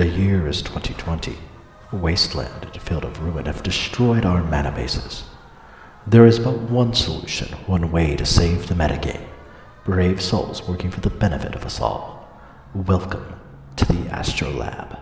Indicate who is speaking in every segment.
Speaker 1: The year is 2020. Wasteland and field of ruin have destroyed our mana bases. There is but one solution, one way to save the metagame. Brave souls working for the benefit of us all. Welcome to the Astrolab.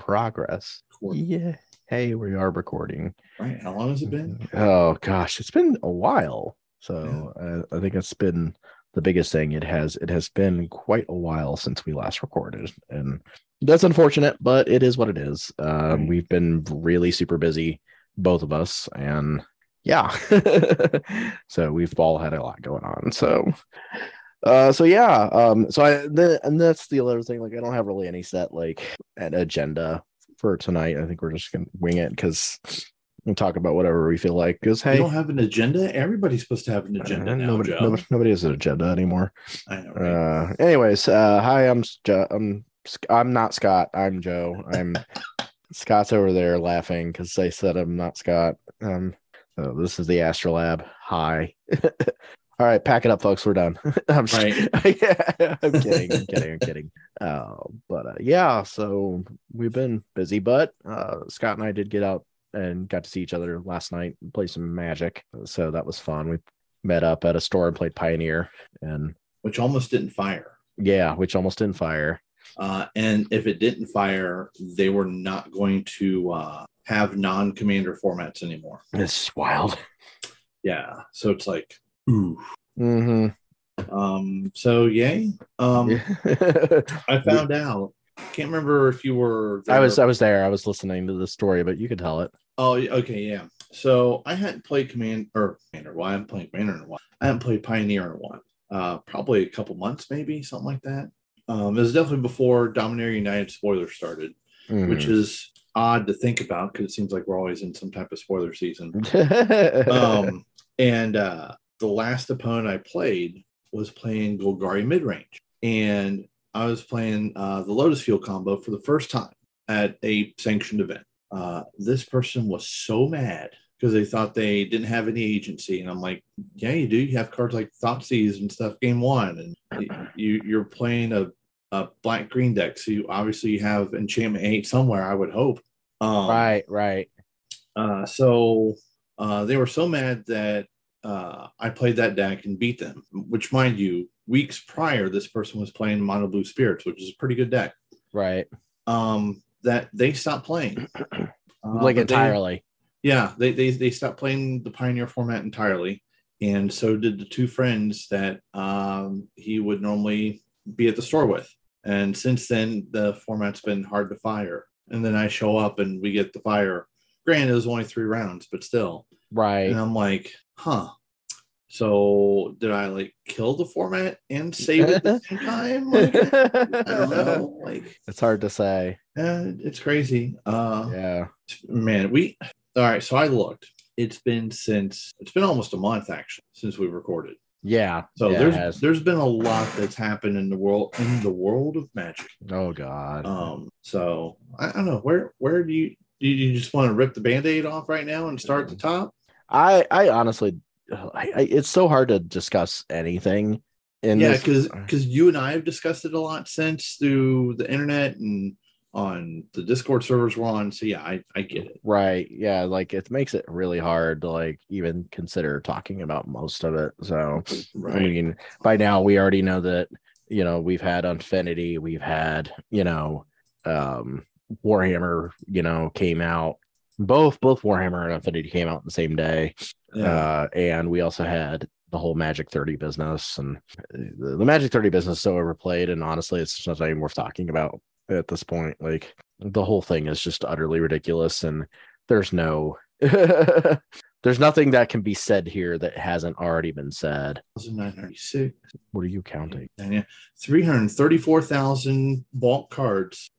Speaker 2: Recording progress. Yeah. Hey, we are recording.
Speaker 3: Right. How long has it been?
Speaker 2: Oh gosh, it's been a while. So uh, I think it's been the biggest thing. It has it has been quite a while since we last recorded, and that's unfortunate, but it is what it is. Um,
Speaker 3: Right.
Speaker 2: We've been really super busy, both of us, and yeah. so we've all had a lot going on. So uh so yeah um so i the, and that's the other thing like i don't have really any set like an agenda for tonight. I think we're just gonna wing it because we'll talk about whatever we feel like because hey.
Speaker 3: You don't have an agenda? Everybody's supposed to have an agenda
Speaker 2: uh,
Speaker 3: now,
Speaker 2: nobody,
Speaker 3: Joe.
Speaker 2: nobody nobody has an agenda anymore.
Speaker 3: I know, right?
Speaker 2: uh anyways uh hi i'm jo- i'm i'm not scott i'm joe. I'm scott's over there laughing because they said i'm not scott. Um so this is the astrolab hi all right pack it up folks we're done i'm
Speaker 3: Right.
Speaker 2: i'm kidding i'm kidding i'm kidding uh but uh, yeah so we've been busy but uh scott and i did get out and got to see each other last night and play some magic so that was fun we met up at a store and played pioneer and
Speaker 3: Which almost didn't fire.
Speaker 2: yeah, which almost didn't fire.
Speaker 3: Uh, and if it didn't fire, they were not going to uh, have non commander formats anymore.
Speaker 2: It's wild.
Speaker 3: Yeah. So it's like, ooh.
Speaker 2: Mm-hmm.
Speaker 3: Um, so yay. Um, I found out. Can't remember if you were.
Speaker 2: I was. I was there. I was listening to the story, but you could tell it.
Speaker 3: Oh, okay, yeah. So I hadn't played Command or Commander. Well, I haven't played Commander in a while. I haven't played Pioneer in a while. Uh, probably a couple months, maybe something like that. Um, it was definitely before Dominaria United spoilers started, which
Speaker 2: Mhm.
Speaker 3: is odd to think about because it seems like we're always in some type of spoiler season.
Speaker 2: Mm-hmm.
Speaker 3: Um, and uh, the last opponent I played was playing Golgari mid range, and I was playing uh, the Lotus Field combo for the first time at a sanctioned event. Uh, this person was so mad because they thought they didn't have any agency, and I'm like, "Yeah, you do. You have cards like Thoughtseize and stuff. Game one, and you you're playing a, a black green deck, so you obviously you have enchantment eight somewhere. I would hope. Um,
Speaker 2: right, right.
Speaker 3: uh, so uh, they were so mad that uh, I played that deck and beat them. Which, mind you, weeks prior, this person was playing Mono Blue Spirits, which is a pretty good deck.
Speaker 2: Right.
Speaker 3: Um, that they stopped playing, Uh,
Speaker 2: like
Speaker 3: but they-
Speaker 2: entirely.
Speaker 3: yeah, they, they they stopped playing the Pioneer format entirely, and so did the two friends that um, he would normally be at the store with. And since then, the format's been hard to fire. And then I show up and we get the fire. Granted, it was only three rounds, but still.
Speaker 2: right.
Speaker 3: And I'm like, huh. So did I like kill the format and save it at the same time? Like, I don't know. Like,
Speaker 2: It's hard to say.
Speaker 3: eh, it's crazy. Uh,
Speaker 2: Yeah.
Speaker 3: man we all right so i looked it's been since it's been almost a month actually since we recorded
Speaker 2: Yeah.
Speaker 3: so
Speaker 2: yeah,
Speaker 3: there's there's been a lot that's happened in the world in the world of magic
Speaker 2: Oh God.
Speaker 3: um so i, I don't know where where do you do you just want to rip the band-aid off right now and start the top
Speaker 2: I I honestly, I, I, it's so hard to discuss anything. In
Speaker 3: yeah because because you and i have discussed it a lot since through the internet and on the discord servers we're on so yeah i i get it
Speaker 2: Right. Yeah. Like it makes it really hard to like even consider talking about most of it. So I mean, by now we already know that, you know, we've had Infinity, we've had, you know, um Warhammer, you know, came out. Both both Warhammer and Infinity came out the same day.
Speaker 3: yeah.
Speaker 2: Uh and we also had the whole Magic 30 business and the, the Magic 30 business is so overplayed and honestly it's just not even worth talking about at this point. Like the whole thing is just utterly ridiculous and there's no there's nothing that can be said here that hasn't already been said.
Speaker 3: 1996
Speaker 2: What are you counting?
Speaker 3: And yeah, 334,000 bulk cards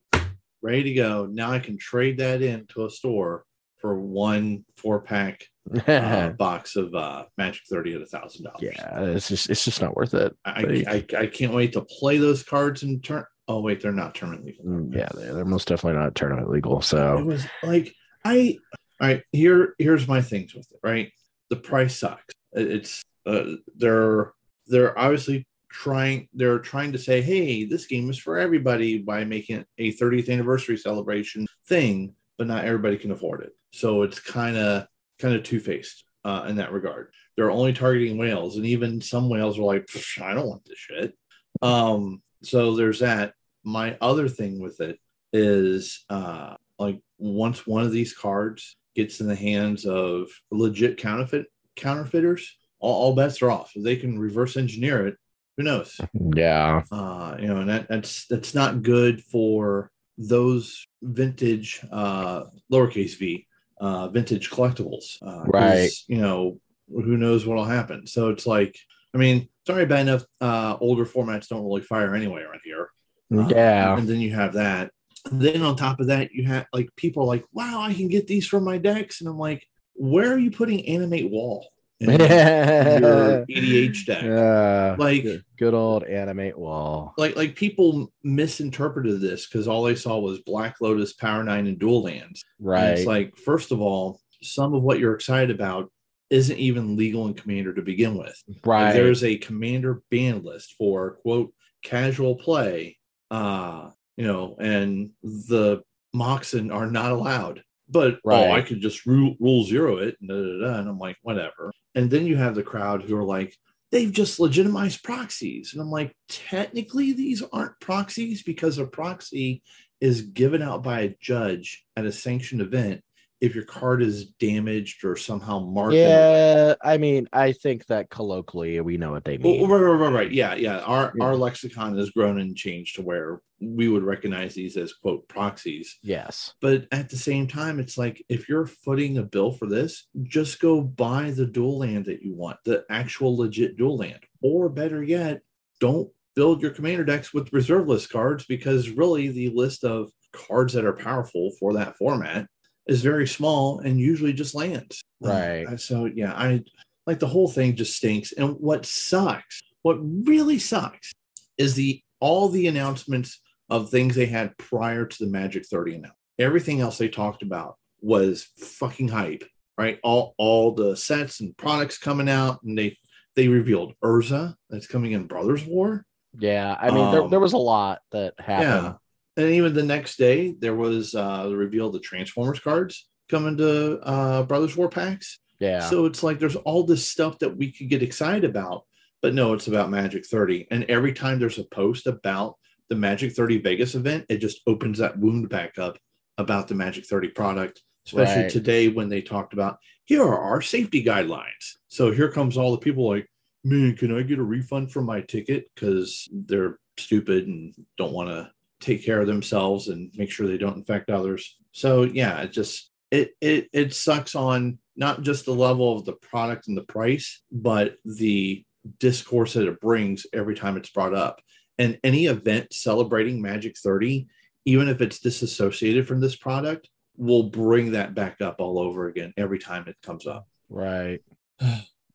Speaker 3: ready to go. Now I can trade that into a store for one four pack uh, box of uh, Magic 30 at a thousand dollars.
Speaker 2: yeah, it's just it's just not worth it.
Speaker 3: I, I I can't wait to play those cards in turn. Oh wait, they're not tournament legal.
Speaker 2: Mm, Yeah, they're, they're most definitely not tournament legal. So it
Speaker 3: was like I all right, here here's my things with it, right? The price sucks. It's uh they're they're obviously trying they're trying to say, hey, this game is for everybody by making it a 30th anniversary celebration thing, but not everybody can afford it. So it's kind of kind of two-faced uh in that regard. They're only targeting whales, and even some whales are like, I don't want this shit. Um, so there's that. My other thing with it is uh like once one of these cards gets in the hands of legit counterfeit counterfeiters, all, all bets are off. If they can reverse engineer it, who knows?
Speaker 2: yeah,
Speaker 3: Uh, you know, and that, that's that's not good for those vintage uh lowercase v uh vintage collectibles. Uh,
Speaker 2: Right.
Speaker 3: You know, who knows what'll happen. So it's like, I mean, sorry, bad enough uh older formats don't really fire anyway around here. Uh,
Speaker 2: yeah,
Speaker 3: and then you have that. And then on top of that, you have like people are like, wow, I can get these from my decks. And I'm like, where are you putting animate wall your EDH deck?
Speaker 2: Yeah,
Speaker 3: Like-
Speaker 2: good, good old animate wall.
Speaker 3: Like, like people misinterpreted this because all they saw was Black Lotus, Power Nine, and Dual Lands. And
Speaker 2: Right,
Speaker 3: it's like, first of all, some of what you're excited about isn't even legal in Commander to begin with. Like,
Speaker 2: right.
Speaker 3: there's a commander ban list for quote casual play uh you know and the moxen are not allowed but
Speaker 2: Right.
Speaker 3: oh i could just rule, rule zero it and, da, da, da, and i'm like whatever and then you have the crowd who are like they've just legitimized proxies and i'm like technically these aren't proxies because a proxy is given out by a judge at a sanctioned event if your card is damaged or somehow marked in a way.
Speaker 2: yeah, I mean, I think that colloquially we know what they
Speaker 3: Well,
Speaker 2: mean.
Speaker 3: right, right, right, right. Yeah, yeah. Our
Speaker 2: Yeah.
Speaker 3: our lexicon has grown and changed to where we would recognize these as quote proxies.
Speaker 2: yes,
Speaker 3: But at the same time, it's like if you're footing a bill for this, just go buy the dual land that you want, the actual legit dual land. Or better yet, don't build your commander decks with reserve list cards because really the list of cards that are powerful for that format is very small and usually just lands.
Speaker 2: Right.
Speaker 3: So yeah, I like the whole thing just stinks. And what sucks, what really sucks, is the all the announcements of things they had prior to the Magic 30 announcement. Everything else they talked about was fucking hype, right? All all the sets and products coming out, and they they revealed Urza that's coming in Brothers War.
Speaker 2: yeah. I mean, there,
Speaker 3: Um,
Speaker 2: there was a lot that happened. Yeah.
Speaker 3: And even the next day, there was uh, the reveal of the Transformers cards coming to uh, Brothers War packs.
Speaker 2: Yeah,
Speaker 3: So it's like there's all this stuff that we could get excited about, but no, it's about Magic 30. And every time there's a post about the Magic 30 Vegas event, it just opens that wound back up about the Magic 30 product, especially
Speaker 2: Right.
Speaker 3: today when they talked about here are our safety guidelines. So here comes all the people like, man, can I get a refund from my ticket? Because they're stupid and don't want to take care of themselves and make sure they don't infect others. So yeah, it just it it it sucks on not just the level of the product and the price, but the discourse that it brings every time it's brought up. And any event celebrating Magic 30, even if it's disassociated from this product, will bring that back up all over again every time it comes up.
Speaker 2: right.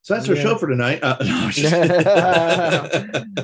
Speaker 3: So that's our show for tonight. Uh, no, just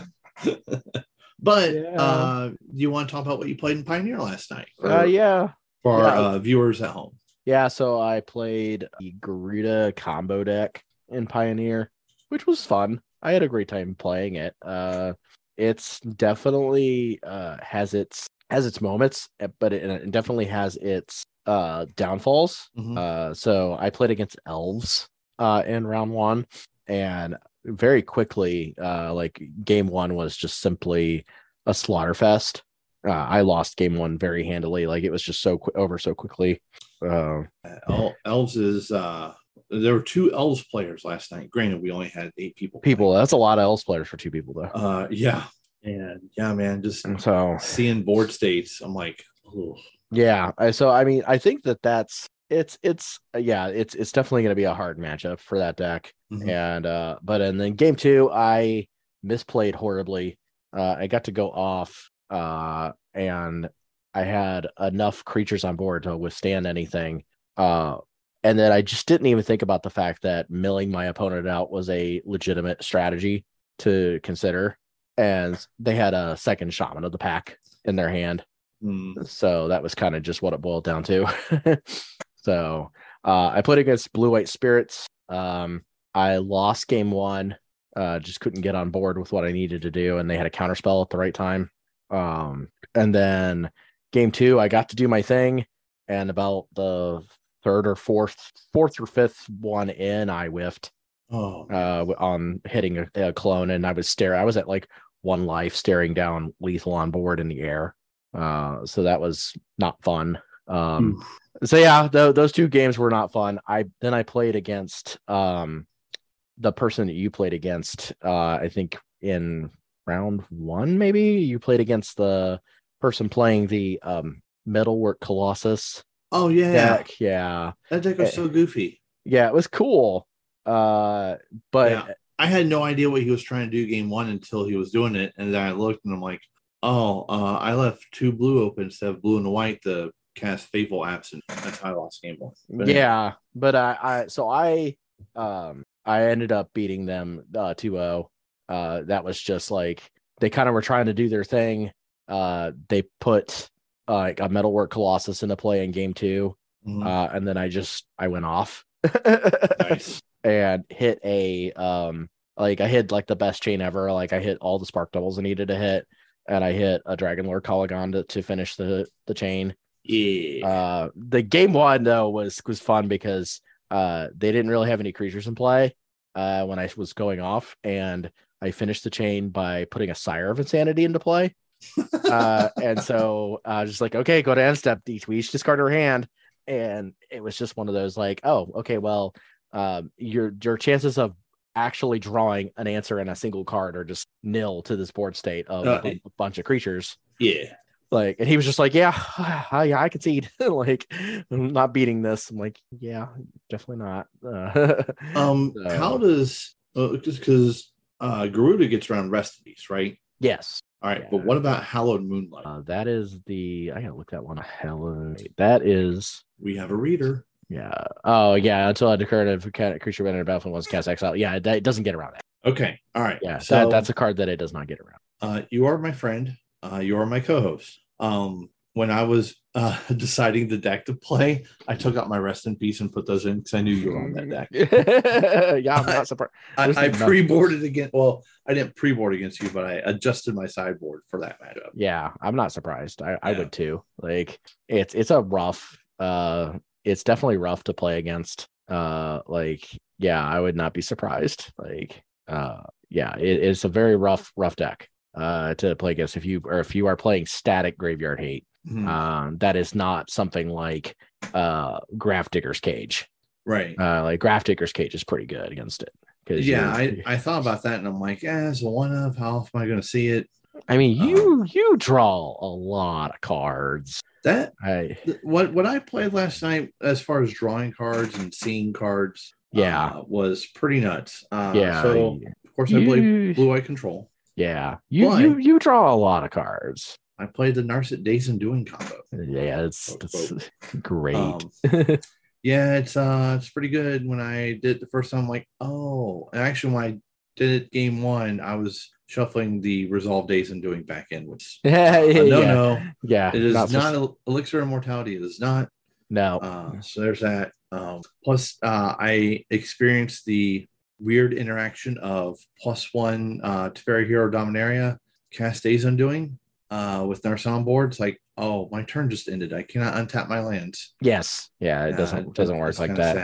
Speaker 3: but
Speaker 2: Yeah.
Speaker 3: uh, do you want to talk about what you played in Pioneer last night?
Speaker 2: Uh, yeah,
Speaker 3: for
Speaker 2: Yeah.
Speaker 3: our uh, viewers at home.
Speaker 2: yeah. So I played the Garuda combo deck in Pioneer, which was fun. I had a great time playing it. Uh, it's definitely uh has its has its moments, eh, but it, it definitely has its uh downfalls.
Speaker 3: Mhm.
Speaker 2: Uh, so I played against elves uh in round one, and very quickly, uh, like game one was just simply a slaughter fest. Uh, I lost game one very handily. Like it was just so qu- over so quickly. Uh,
Speaker 3: El- Elves is uh there were two Elves players last night. Granted, we only had eight people.
Speaker 2: people, that's a lot of elves players for two people though.
Speaker 3: Uh yeah. And yeah, man, just
Speaker 2: So
Speaker 3: seeing board states, I'm like, oh
Speaker 2: yeah, so I mean, I think that that's it's it's yeah, it's it's definitely going to be a hard matchup for that deck.
Speaker 3: Mhm.
Speaker 2: and uh but in then game two i misplayed horribly uh i got to go off uh and i had enough creatures on board to withstand anything uh and then I just didn't even think about the fact that milling my opponent out was a legitimate strategy to consider. And they had a second shaman of the pack in their hand.
Speaker 3: Hmm.
Speaker 2: So that was kind of just what it boiled down to. so uh, I played against Blue White Spirits. Um, I lost game one. Uh, just couldn't get on board with what I needed to do, and they had a counterspell at the right time. Um, and then game two, I got to do my thing, and about the third or fourth, fourth or fifth one in, I whiffed
Speaker 3: Oh,
Speaker 2: uh, on hitting a, a clone, and I was staring. I was at like one life, staring down lethal on board in the air. Uh, so that was not fun. Um, so yeah, tho- those two games were not fun. I then I played against um the person that you played against. Uh, I think in round one, maybe you played against the person playing the um metalwork colossus
Speaker 3: oh yeah,
Speaker 2: deck. Yeah,
Speaker 3: that deck was so goofy.
Speaker 2: yeah, it was cool. Uh, but
Speaker 3: Yeah. I had no idea what he was trying to do game one until he was doing it, and then I looked and I'm like, oh, uh, I left two blue open instead of blue and white to cast Fateful Absence. That's how I lost game one. But
Speaker 2: yeah but i i so i um i ended up beating them uh 2-0 uh that was just like they kind of were trying to do their thing uh they put uh, like a metalwork colossus into play in game two
Speaker 3: Mhm.
Speaker 2: uh and then i just i went off
Speaker 3: nice.
Speaker 2: and hit a um like i hit like the best chain ever like i hit all the spark doubles i needed to hit and i hit a Dragonlord Kolaghan to, to finish the the chain
Speaker 3: Yeah.
Speaker 2: uh, the game one though was was fun because uh, they didn't really have any creatures in play uh, when I was going off, and I finished the chain by putting a Sire of Insanity into play. Uh, and so uh, just like okay, go to end step. Each we each discard her hand, and it was just one of those like, oh, okay, well, um, your your chances of actually drawing an answer in a single card are just nil to this board state of
Speaker 3: Uh,
Speaker 2: a bunch of creatures
Speaker 3: yeah.
Speaker 2: like and he was just like yeah I, yeah i concede like i'm not beating this i'm like yeah definitely not uh,
Speaker 3: Um,
Speaker 2: So-
Speaker 3: how does uh, just because uh Garuda gets around Rest in Peace, right?
Speaker 2: yes
Speaker 3: All right,
Speaker 2: Yeah.
Speaker 3: but what about Hallowed Moonlight?
Speaker 2: uh, that is the i gotta look that one Hallowed. that is
Speaker 3: we have a reader.
Speaker 2: yeah oh yeah until i declared if a cat- creature a battlefield once cast exile yeah that it doesn't get around that
Speaker 3: Okay, all right.
Speaker 2: yeah
Speaker 3: so
Speaker 2: that, that's a card that it does not get around
Speaker 3: uh, you are my friend. Uh, you are my co-host. Um, when I was uh, deciding the deck to play, I took out my rest in peace and put those in because I knew you were on that deck.
Speaker 2: yeah i'm not surprised
Speaker 3: I,
Speaker 2: There's
Speaker 3: I pre-boarded against. Well, I didn't pre-board against you, but I adjusted my sideboard for that matchup.
Speaker 2: yeah i'm not surprised i, I would too like it's it's a rough uh it's definitely rough to play against uh like yeah i would not be surprised like uh yeah it, it's a very rough rough deck uh to play against if you or if you are playing static graveyard hate
Speaker 3: Mhm.
Speaker 2: um that is not something like uh Grafdigger's Cage
Speaker 3: right.
Speaker 2: uh like Grafdigger's Cage is pretty good against it because
Speaker 3: yeah, I, I thought about that and I'm like, eh, it's one of. How am I going to see it?
Speaker 2: I mean
Speaker 3: Um,
Speaker 2: you you draw a lot of cards
Speaker 3: That
Speaker 2: I
Speaker 3: th- what what I played last night, as far as drawing cards and seeing cards,
Speaker 2: Yeah.
Speaker 3: uh, was pretty nuts. Uh,
Speaker 2: yeah
Speaker 3: So of course I played Blue Eye Control.
Speaker 2: Yeah, you
Speaker 3: But-
Speaker 2: you you draw a lot of cards.
Speaker 3: I played the Narset Day's Undoing combo.
Speaker 2: Yeah, it's, great.
Speaker 3: Um, yeah, it's uh it's pretty good. When I did it the first time, I'm like, oh, and actually when I did it game one, I was shuffling the Resolve Day's Undoing back in, which
Speaker 2: yeah,
Speaker 3: uh, no,
Speaker 2: yeah,
Speaker 3: no,
Speaker 2: yeah.
Speaker 3: it is
Speaker 2: not
Speaker 3: not,
Speaker 2: so-
Speaker 3: Elixir of Immortality. It is not.
Speaker 2: no.
Speaker 3: Uh, so there's that. Um, plus, uh, I experienced the weird interaction of plus one uh, Teferi Hero Dominaria cast Days Undoing uh, with Nurse on board. It's like, oh, my turn just ended. I cannot untap my lands.
Speaker 2: yes, yeah. It
Speaker 3: Uh,
Speaker 2: doesn't doesn't work like that.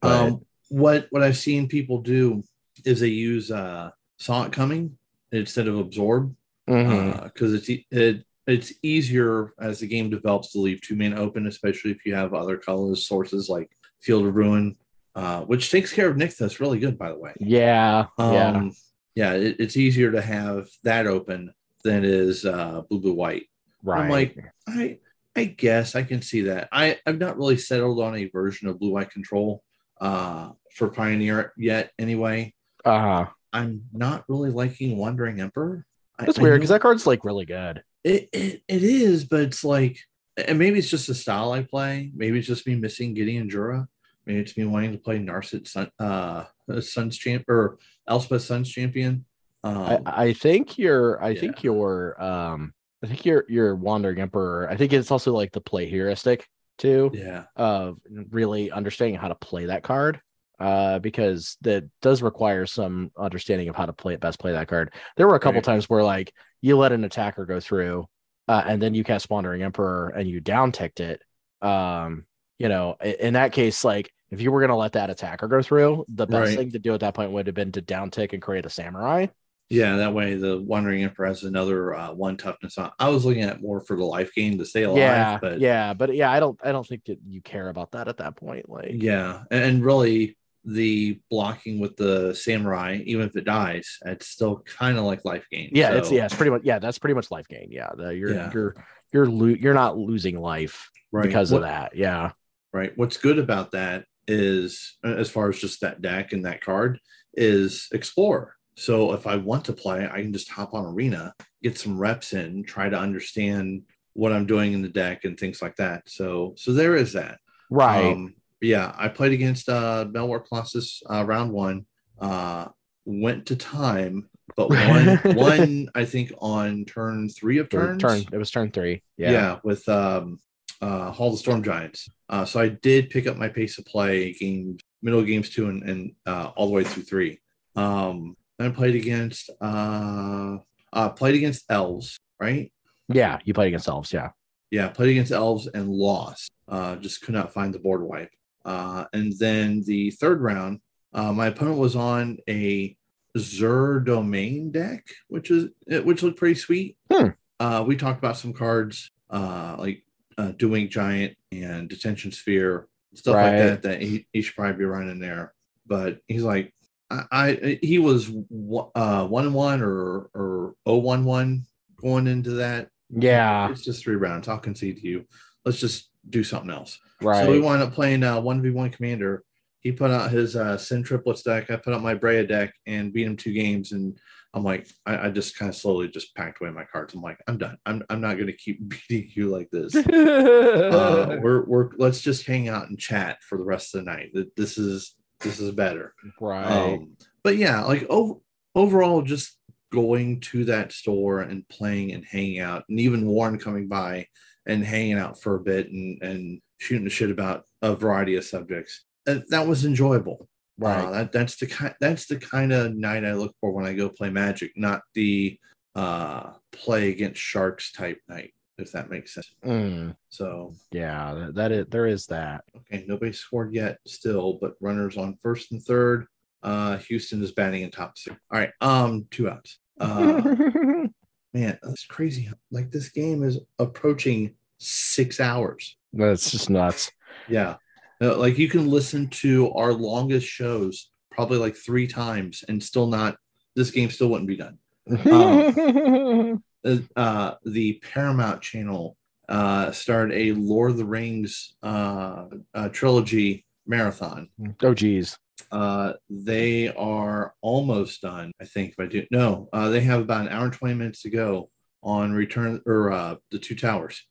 Speaker 2: But-
Speaker 3: Um, what what I've seen people do is they use uh, Saw It Coming instead of Absorb because it's e- it it's easier as the game develops to leave two main open, especially if you have other colors sources like Field of Ruin, uh, which takes care of Nykthos really good, by the way.
Speaker 2: yeah, yeah,
Speaker 3: Um, yeah, it, it's easier to have that open than is uh, blue blue white.
Speaker 2: right.
Speaker 3: I'm like, I I guess I can see that. I I've not really settled on a version of blue white control uh, for Pioneer yet. Anyway,
Speaker 2: uh
Speaker 3: I'm not really liking Wandering Emperor.
Speaker 2: That's
Speaker 3: I
Speaker 2: weird because that card's like really good.
Speaker 3: it, it it is, but it's like, and maybe it's just the style I play. Maybe it's just me missing Gideon Jura. maybe it's me wanting to play Narset Sun, uh, Suns champ or Elspeth Suns champion. Um,
Speaker 2: I, I think you're I
Speaker 3: yeah.
Speaker 2: think you're um I think you're you're wandering emperor. I think it's also like the play heuristic too
Speaker 3: yeah,
Speaker 2: of really understanding how to play that card. Uh, because that does require some understanding of how to play it best play that card. There were a couple
Speaker 3: Right.
Speaker 2: times where like you let an attacker go through, uh, and then you cast Wandering Emperor and you down ticked it. Um, you know, i- in that case, like if you were gonna let that attacker go through, the best
Speaker 3: Right.
Speaker 2: thing to do at that point would have been to down tick and create a samurai.
Speaker 3: Yeah. That way, the Wandering Emperor has another uh, one toughness on. I was looking at more for the life gain to stay alive,
Speaker 2: yeah,
Speaker 3: but
Speaker 2: yeah, but yeah, I don't, I don't think that you care about that at that point. Like,
Speaker 3: Yeah, and, and really the blocking with the samurai, even if it dies, it's still kind of like life gain.
Speaker 2: yeah, it's yeah, it's pretty much yeah, that's pretty much life gain. Yeah, the, you're
Speaker 3: Yeah.
Speaker 2: you're you're lo- you're not losing life
Speaker 3: right.
Speaker 2: because
Speaker 3: What-
Speaker 2: of that. Yeah,
Speaker 3: Right. What's good about that is, as far as just that deck and that card, is explore. So if I want to play, I can just hop on Arena, get some reps in, try to understand what I'm doing in the deck and things like that. So so there is that.
Speaker 2: right.
Speaker 3: Um, yeah, I played against uh Metalwork Colossus uh, round one. Uh, went to time, but one one I think on turn three of
Speaker 2: Turn,
Speaker 3: turns.
Speaker 2: turn. It was turn three.
Speaker 3: Yeah,
Speaker 2: Yeah.
Speaker 3: with um uh Hall of the Storm Giants. Uh, so I did pick up my pace of play game middle of games two and, and uh, all the way through three. Um, then I played against uh, uh played against elves, right?
Speaker 2: Yeah, you played against elves. Yeah.
Speaker 3: Yeah, played against elves and lost. Uh, just could not find the board wipe. Uh, and then the third round, uh, my opponent was on a Zur Domain deck, which is which looked pretty sweet.
Speaker 2: Hmm.
Speaker 3: Uh, we talked about some cards uh, like uh, Doing Giant and Detention Sphere, stuff like that. That he, he should probably be running there. But he's like, I, I he was one- uh, one one or or oh one one going into that
Speaker 2: Yeah.
Speaker 3: it's just three rounds. I'll concede to you. Let's just do something else.
Speaker 2: Right.
Speaker 3: So we wound up playing uh, 1v1 commander. He put out his uh, Sen Triplets deck. I put out my Breya deck and beat him two games. And I'm like, I, I just kind of slowly just packed away my cards. I'm like, I'm done. I'm, I'm not going to keep beating you like this. uh, we're, we're, let's just hang out and chat for the rest of the night. Th- This is, this is better.
Speaker 2: right.
Speaker 3: Um, but yeah, like over, overall, just going to that store and playing and hanging out, and even Warren coming by and hanging out for a bit and, and shooting the shit about a variety of subjects. That, that was enjoyable.
Speaker 2: right.
Speaker 3: Uh, that that's the kind that's the kind of night I look for when I go play Magic, not the uh, play against sharks type night, if that makes sense.
Speaker 2: Mm,
Speaker 3: So
Speaker 2: yeah. That, that is. There is that.
Speaker 3: okay, nobody scored yet still, but runners on first and third. Uh, Houston is batting in top six. All right, um, two outs. Uh, man, that's crazy. Like this game is approaching six hours.
Speaker 2: That's just nuts.
Speaker 3: Yeah, Uh, like you can listen to our longest shows probably like three times and still not. This game still wouldn't be done. Um, Uh, uh, the Paramount Channel uh, started a Lord of the Rings uh, uh, trilogy marathon.
Speaker 2: oh geez.
Speaker 3: Uh, they are almost done, I think. If I do no, uh, they have about an hour and twenty minutes to go on Return or uh, the Two Towers.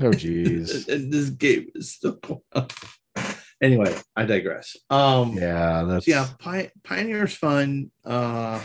Speaker 2: Oh geez.
Speaker 3: this game is still going on. Anyway, I digress. Um,
Speaker 2: yeah. That's
Speaker 3: so yeah, Pi- Pioneer's fun. Uh,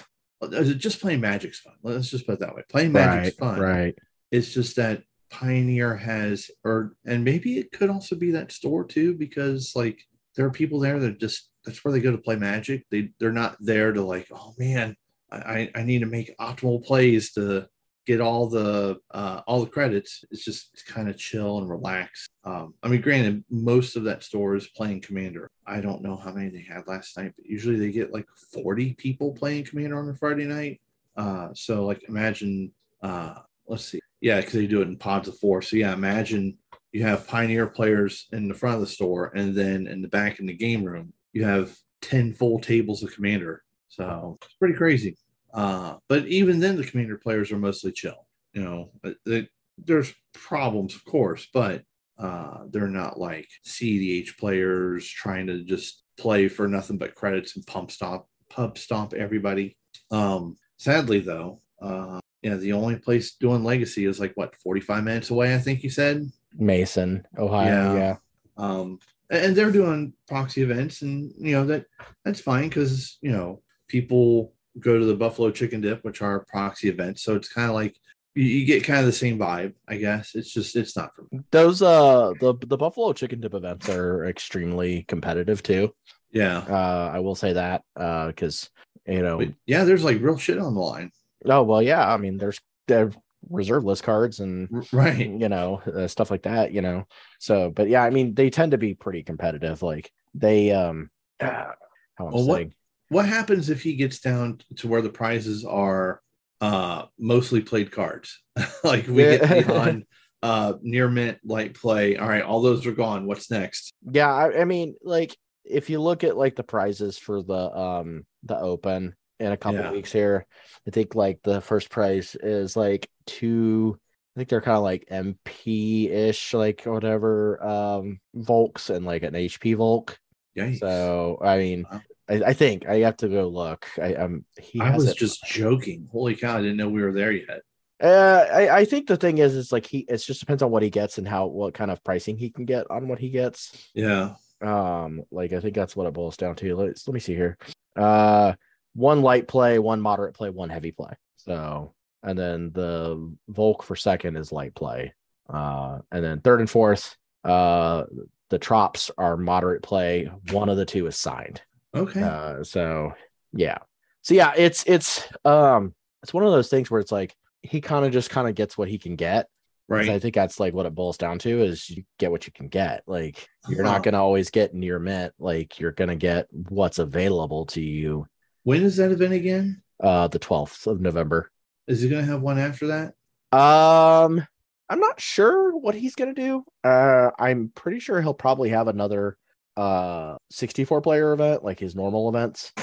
Speaker 3: just playing Magic's fun. Let's just put it that way. Playing Magic's
Speaker 2: Right.
Speaker 3: fun.
Speaker 2: Right.
Speaker 3: It's just that Pioneer has, or and maybe it could also be that store too, because like there are people there that just that's where they go to play Magic. They they're not there to like, oh man, I I- I need to make optimal plays to get all the uh, all the credits. It's just kind of chill and relax. Um, I mean, granted, most of that store is playing Commander. I don't know how many they had last night, but usually they get like forty people playing Commander on a Friday night. Uh, so like imagine uh, let's see. Yeah, because they do it in pods of four. So yeah, imagine you have Pioneer players in the front of the store, and then in the back in the game room, you have 10 full tables of Commander. So it's pretty crazy. Uh, but even then, the Commander players are mostly chill. You know, it- there's problems, of course, but uh, they're not like CDH players trying to just play for nothing but credits and pump stomp, pub stomp everybody. Um, sadly, though, uh, yeah, the only place doing legacy is like what 45 minutes away. I think you said.
Speaker 2: Mason, Ohio.
Speaker 3: Yeah.
Speaker 2: Yeah.
Speaker 3: Um, and they're doing proxy events, and you know that that's fine because you know people go to the Buffalo Chicken Dip, which are proxy events, so it's kind of like you, get kind of the same vibe, I guess. It's just it's not for me.
Speaker 2: Those uh the the Buffalo Chicken Dip events are extremely competitive too.
Speaker 3: Yeah,
Speaker 2: Uh, I will say that uh because you know
Speaker 3: but yeah, there's like real shit on the line,
Speaker 2: oh well yeah I mean there's there reserve list cards and
Speaker 3: right?
Speaker 2: you know uh, stuff like that you know so but yeah I mean they tend to be pretty competitive like they um uh, how I'm
Speaker 3: Well,
Speaker 2: saying
Speaker 3: What happens if he gets down to where the prizes are uh mostly played cards? like we get beyond uh near mint light play. All right, all those are gone. What's next?
Speaker 2: Yeah, I, I mean, like if you look at like the prizes for the um the open in a couple
Speaker 3: Yeah.
Speaker 2: weeks here, I think like the first prize is like two. I think they're kind of like MP ish, like whatever um Volks and like an HP Volk.
Speaker 3: Yikes.
Speaker 2: So I mean,
Speaker 3: Wow.
Speaker 2: I, I think I have to go look. I um he
Speaker 3: I was
Speaker 2: it.
Speaker 3: just joking. Holy cow, I didn't know we were there yet.
Speaker 2: Uh, I, I think the thing is, it's like he. It just depends on what he gets and how what kind of pricing he can get on what he gets.
Speaker 3: Yeah.
Speaker 2: Um, like I think that's what it boils down to. Let's let me see here. Uh, one light play, one moderate play, one heavy play. So, and then the Volk for second is light play. Uh, and then third and fourth, uh, the Trops are moderate play. One of the two is signed.
Speaker 3: Okay.
Speaker 2: Uh, so yeah. So yeah, it's it's um it's one of those things where it's like he kind of just kind of gets what he can get. Right. I think that's like what it boils down to is you get what you can get. Like you're
Speaker 3: Uh-huh.
Speaker 2: not gonna always get near mint. Like you're gonna get what's available to you.
Speaker 3: When is that event again?
Speaker 2: Uh, the 12th of November.
Speaker 3: Is he gonna have one after that?
Speaker 2: Um, I'm not sure what he's gonna do. Uh, I'm pretty sure he'll probably have another uh 64 player event, like his normal events.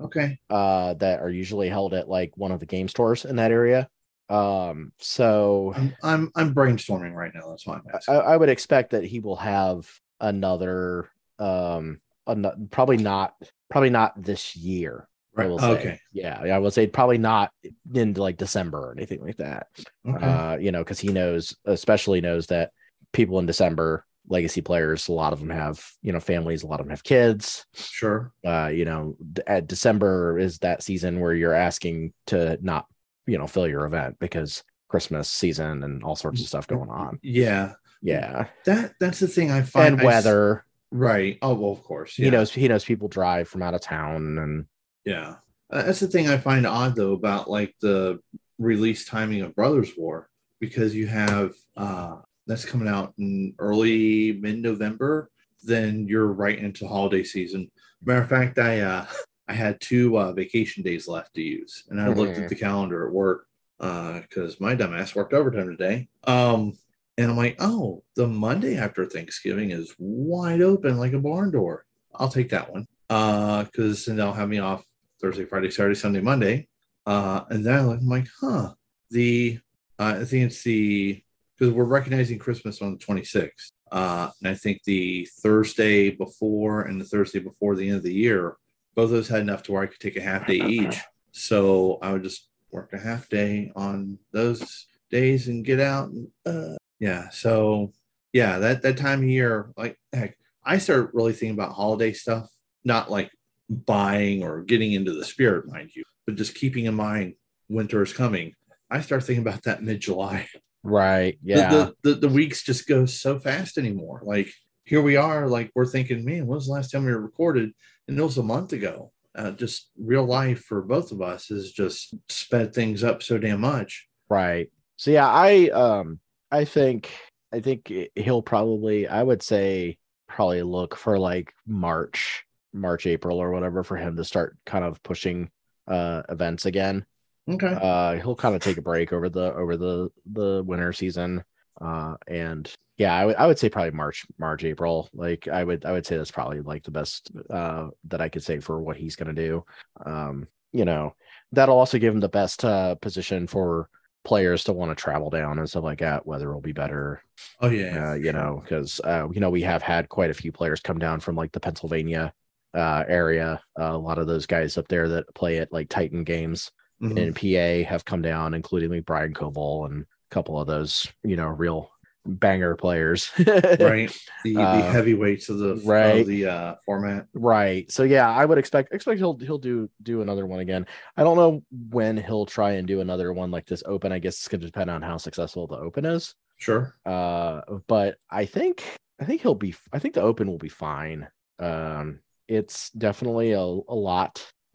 Speaker 3: Okay.
Speaker 2: uh that are usually held at like one of the game stores in that area. Um, so
Speaker 3: I'm I'm I'm brainstorming right now. That's why I'm
Speaker 2: I,
Speaker 3: asking.
Speaker 2: I would expect that he will have another um ano- probably not probably not this year. I
Speaker 3: right.
Speaker 2: will say.
Speaker 3: Okay.
Speaker 2: Yeah, I would say probably not in like December or anything like that.
Speaker 3: Okay.
Speaker 2: Uh, you know, because he knows, especially knows that people in December, legacy players, a lot of them have, you know, families, a lot of them have kids
Speaker 3: sure.
Speaker 2: uh you know at december is that season where you're asking to not you know fill your event because christmas season and all sorts of stuff going on
Speaker 3: Yeah.
Speaker 2: yeah
Speaker 3: That that's the thing I find.
Speaker 2: and
Speaker 3: I
Speaker 2: weather
Speaker 3: right. Oh well, of course.
Speaker 2: he knows he knows people drive from out of town and
Speaker 3: Yeah. Uh, That's the thing I find odd though about like the release timing of Brothers War because you have uh that's coming out in early mid November, then you're right into holiday season. Matter of fact, I uh I had two uh, vacation days left to use, and I looked at the calendar at work because my dumbass worked overtime today. Um, and I'm like, oh, the Monday after Thanksgiving is wide open like a barn door. I'll take that one because then they'll have me off Thursday, Friday, Saturday, Sunday, Monday. Uh, and then I'm like, huh, the uh, I think it's the because we're recognizing Christmas on the 26th. Uh, and I think the Thursday before and the Thursday before the end of the year, both of those had enough to where I could take a half day each. So I would just work a half day on those days and get out. And, uh, yeah. So yeah, that that time of year, like heck, I start really thinking about holiday stuff, not like buying or getting into the spirit, mind you, but just keeping in mind winter is coming. I start thinking about that mid July.
Speaker 2: Right yeah
Speaker 3: The, the, the weeks just go so fast anymore. Like here we are, like we're thinking, man, when was the last time we were recorded? And it was a month ago. Uh, just real life for both of us has just sped things up so damn much.
Speaker 2: right so yeah i um i think i think he'll probably i would say probably look for like march march april or whatever for him to start kind of pushing uh events again
Speaker 3: Okay.
Speaker 2: uh he'll kind of take a break over the over the the winter season uh and yeah i would i would say probably march march april like i would i would say that's probably like the best uh that i could say for what he's going to do um you know that'll also give him the best uh position for players to want to travel down and stuff like that weather will be better
Speaker 3: oh yeah.
Speaker 2: uh, you know, because uh, you know we have had quite a few players come down from like the Pennsylvania uh, area. Uh, a lot of those guys up there that play at like Titan games
Speaker 3: Mhm.
Speaker 2: in PA have come down, including like Brian Koval and a couple of those, you know, real banger players.
Speaker 3: right? The,
Speaker 2: Uh,
Speaker 3: the heavyweights of the
Speaker 2: right.
Speaker 3: of the uh, format.
Speaker 2: Right. So yeah, I would expect expect he'll he'll do do another one again. I don't know when he'll try and do another one like this open. I guess it's gonna depend on how successful the open is.
Speaker 3: Sure.
Speaker 2: Uh but I think I think he'll be I think the open will be fine. Um it's definitely a, a lot.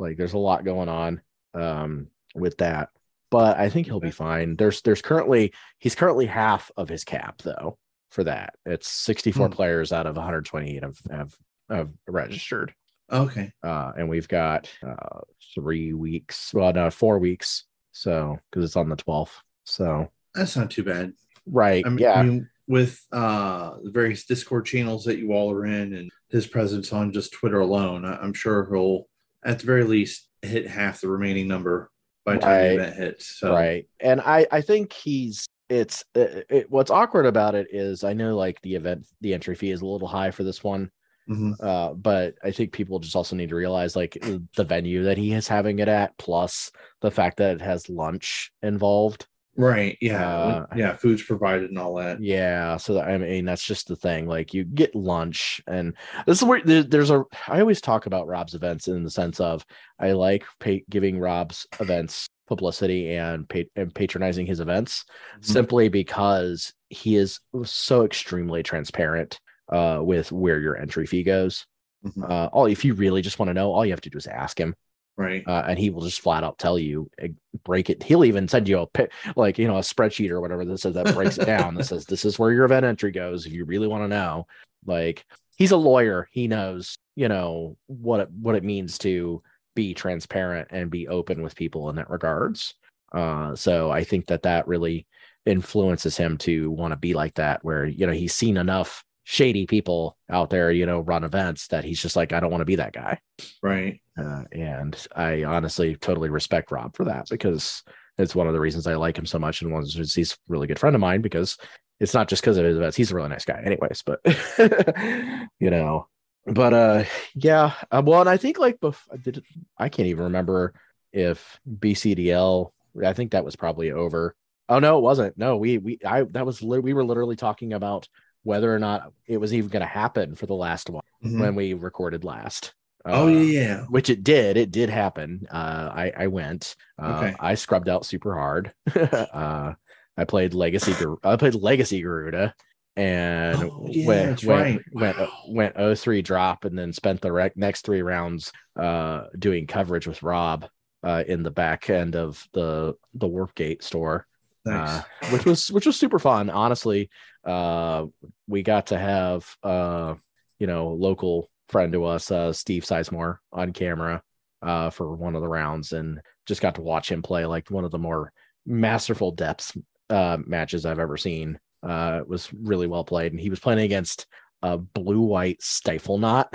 Speaker 2: like there's a lot going on um with that. But I think he'll be fine. There's there's currently he's currently half of his cap though for that. It's 64
Speaker 3: Hmm.
Speaker 2: players out of 128 have have, have registered.
Speaker 3: Okay.
Speaker 2: Uh, and we've got uh, three weeks. Well, no, four weeks. So because it's on the 12th. So
Speaker 3: That's not too bad.
Speaker 2: right,
Speaker 3: I mean,
Speaker 2: yeah,
Speaker 3: I mean, with uh, the various Discord channels that you all are in and his presence on just Twitter alone, I- I'm sure he'll, at the very least, hit half the remaining number by the time
Speaker 2: Right.
Speaker 3: the event hits. So,
Speaker 2: right. And I I think he's it's it, it, what's awkward about it is I know like the event the entry fee is a little high for this one.
Speaker 3: Mhm.
Speaker 2: Uh, but I think people just also need to realize like the venue that he is having it at, plus the fact that it has lunch involved.
Speaker 3: Right. Yeah.
Speaker 2: Uh,
Speaker 3: yeah. Food's provided and all that.
Speaker 2: Yeah, so that- I mean that's just the thing. Like you get lunch, and this is where there's a. I always talk about Rob's events in the sense of I like pay, giving Rob's events publicity and pa- and patronizing his events
Speaker 3: Mhm.
Speaker 2: simply because he is so extremely transparent uh, with where your entry fee goes.
Speaker 3: Mhm.
Speaker 2: Uh, all if you really just want to know, all you have to do is ask him
Speaker 3: Right.
Speaker 2: uh, and he will just flat out tell you eh, break it. He'll even send you a like you know a spreadsheet or whatever that says that breaks it down that says this is where your event entry goes if you really want to know. Like he's a lawyer. He knows you know what it what it means to be transparent and be open with people in that regards. Uh so i think that that really influences him to want to be like that where you know he's seen enough shady people out there you know run events that he's just like i don't want to be that guy
Speaker 3: Right.
Speaker 2: uh, and I honestly totally respect Rob for that because it's one of the reasons I like him so much. And one is he's a really good friend of mine because it's not just because of his events. He's a really nice guy, anyways. But you know, but uh, yeah. Uh, well, and I think like before, did I can't even remember if BCDL. I think that was probably over. Oh no, it wasn't. No, we we I that was li- we were literally talking about whether or not it was even going to happen for the last one
Speaker 3: Mhm.
Speaker 2: when we recorded last.
Speaker 3: oh
Speaker 2: Uh,
Speaker 3: yeah. Yeah.
Speaker 2: which it did. It did happen. Uh, I I went. Uh,
Speaker 3: Okay.
Speaker 2: I scrubbed out super hard. uh, I played Legacy. I played Legacy Garuda, and
Speaker 3: Oh, yeah,
Speaker 2: went went
Speaker 3: right.
Speaker 2: went uh, went 03 drop, and then spent the rec- next three rounds uh, doing coverage with Rob uh, in the back end of the the Warpgate store
Speaker 3: Nice.
Speaker 2: uh, which was which was super fun. Honestly, uh, we got to have uh, you know local friend to us, uh, Steve Sizemore, on camera uh, for one of the rounds, and just got to watch him play like one of the more masterful depths uh, matches I've ever seen. Uh, it was really well played, and he was playing against a blue white Stiflenought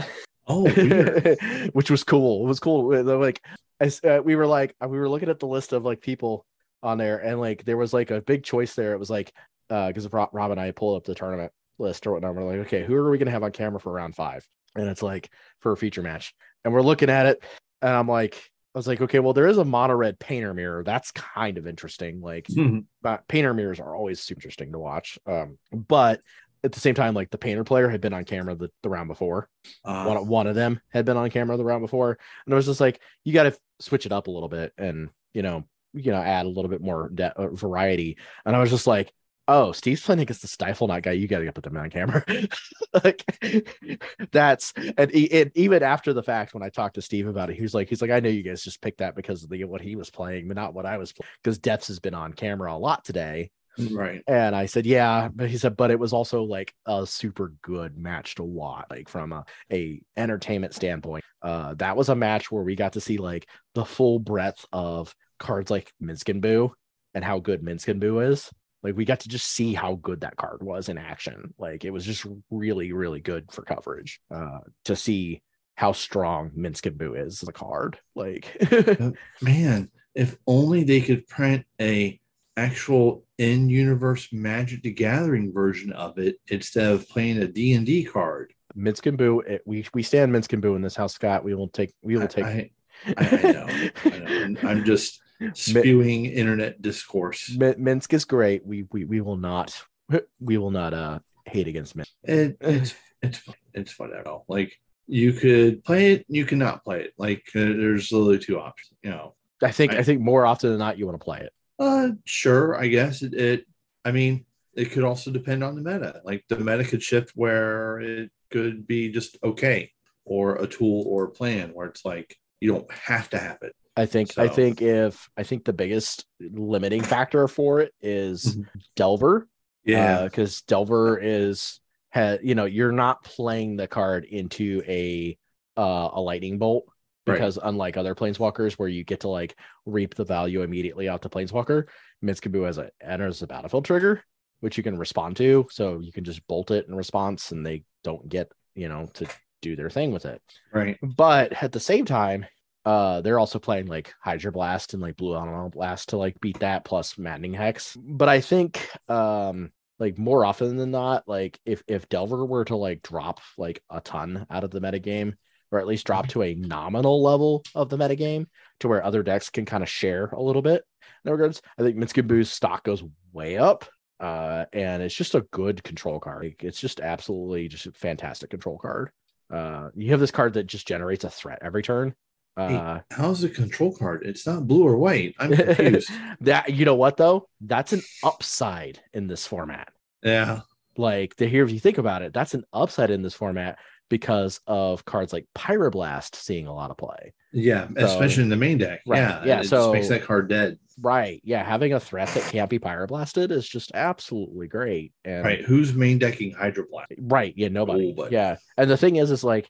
Speaker 3: oh,
Speaker 2: which was cool. It was cool. Like, as uh, we were like, we were looking at the list of like people on there, and like there was like a big choice there. It was like, uh, because Rob, Rob and I pulled up the tournament list or whatnot. We're like, okay, who are we gonna have on camera for round five? And it's like for a feature match, and we're looking at it, and I'm like, I was like, okay, well, there is a mono red painter mirror. That's kind of interesting. Like,
Speaker 3: Mhm.
Speaker 2: painter mirrors are always super interesting to watch. Um, but at the same time, like the painter player had been on camera the, the round before
Speaker 3: Uh,
Speaker 2: one, one of them had been on camera the round before and it was just like you got to switch it up a little bit and you know you know add a little bit more de- uh, variety and i was just like oh steve's playing against the Stiflenought guy you gotta put them on camera like that's and, and even after the fact when i talked to steve about it he was like he's like i know you guys just picked that because of the what he was playing but not what i was playing because depths has been on camera a lot today
Speaker 3: right.
Speaker 2: and I said, yeah, but he said, but it was also like a super good match to watch, like from a, a entertainment standpoint. Uh, that was a match where we got to see like the full breadth of cards like Minsc and Boo and how good Minsc and Boo is. Like we got to just see how good that card was in action. Like it was just really, really good for coverage. Uh, to see how strong Minsc and Boo is as a card. Like
Speaker 3: Man, if only they could print a actual in-universe Magic the Gathering version of it instead of playing a D&D card.
Speaker 2: Minsc and Boo, it, we we stand Minsc and Boo in this house, Scott. We will take we will take
Speaker 3: I, I, I know. I. And I'm just spewing internet discourse.
Speaker 2: Min- Minsc is great. We we we will not we will not uh hate against Minsc.
Speaker 3: It, it's it's fun. it's all. Like you could play it, you cannot play it. Like uh, there's literally two options. You know,
Speaker 2: I think I,
Speaker 3: I-
Speaker 2: think more often than not you want to play it.
Speaker 3: uh, sure, I guess it, it. I mean, it could also depend on the meta. Like the meta could shift where it could be just okay, or a tool or a plan where it's like you don't have to have it.
Speaker 2: I think I think if I think the biggest limiting factor for it is
Speaker 3: Mhm.
Speaker 2: Delver.
Speaker 3: Yeah,
Speaker 2: because Delver is ha you know you're not playing the card into a uh, a lightning bolt
Speaker 3: Right.
Speaker 2: because unlike other planeswalkers where you get to like reap the value immediately out to planeswalker, Minsc and Boo has a enters the battlefield trigger, which you can respond to, so you can just bolt it in response, and they don't get you know to do their thing with it.
Speaker 3: right.
Speaker 2: But at the same time, uh, they're also playing like Hydroblast and like Blue Elemental Blast to like beat that plus Maddening Hex. But I think um like more often than not, like if if Delver were to like drop like a ton out of the metagame, or at least drop to a nominal level of the metagame to where other decks can kind of share a little bit in regards, I think Minsc and Boo's stock goes way up. Uh, and it's just a good control card. It's just absolutely just a fantastic control card. Uh, you have this card that just generates a threat every turn. Uh,
Speaker 3: How's the control card? It's not blue or white. I'm confused.
Speaker 2: that you know what though? That's an upside in this format.
Speaker 3: yeah,
Speaker 2: Like to here, if you think about it, that's an upside in this format because of cards like Pyroblast seeing a lot of play.
Speaker 3: yeah,
Speaker 2: So-
Speaker 3: especially in the main deck.
Speaker 2: Right,
Speaker 3: Yeah,
Speaker 2: yeah,
Speaker 3: It
Speaker 2: so-
Speaker 3: just makes that card dead.
Speaker 2: Right. Yeah. Having a threat that can't be Pyroblasted is just absolutely great. And
Speaker 3: Right. Who's main decking Hydroblast?
Speaker 2: Right. Yeah. Nobody.
Speaker 3: Nobody.
Speaker 2: Yeah. And the thing is, is like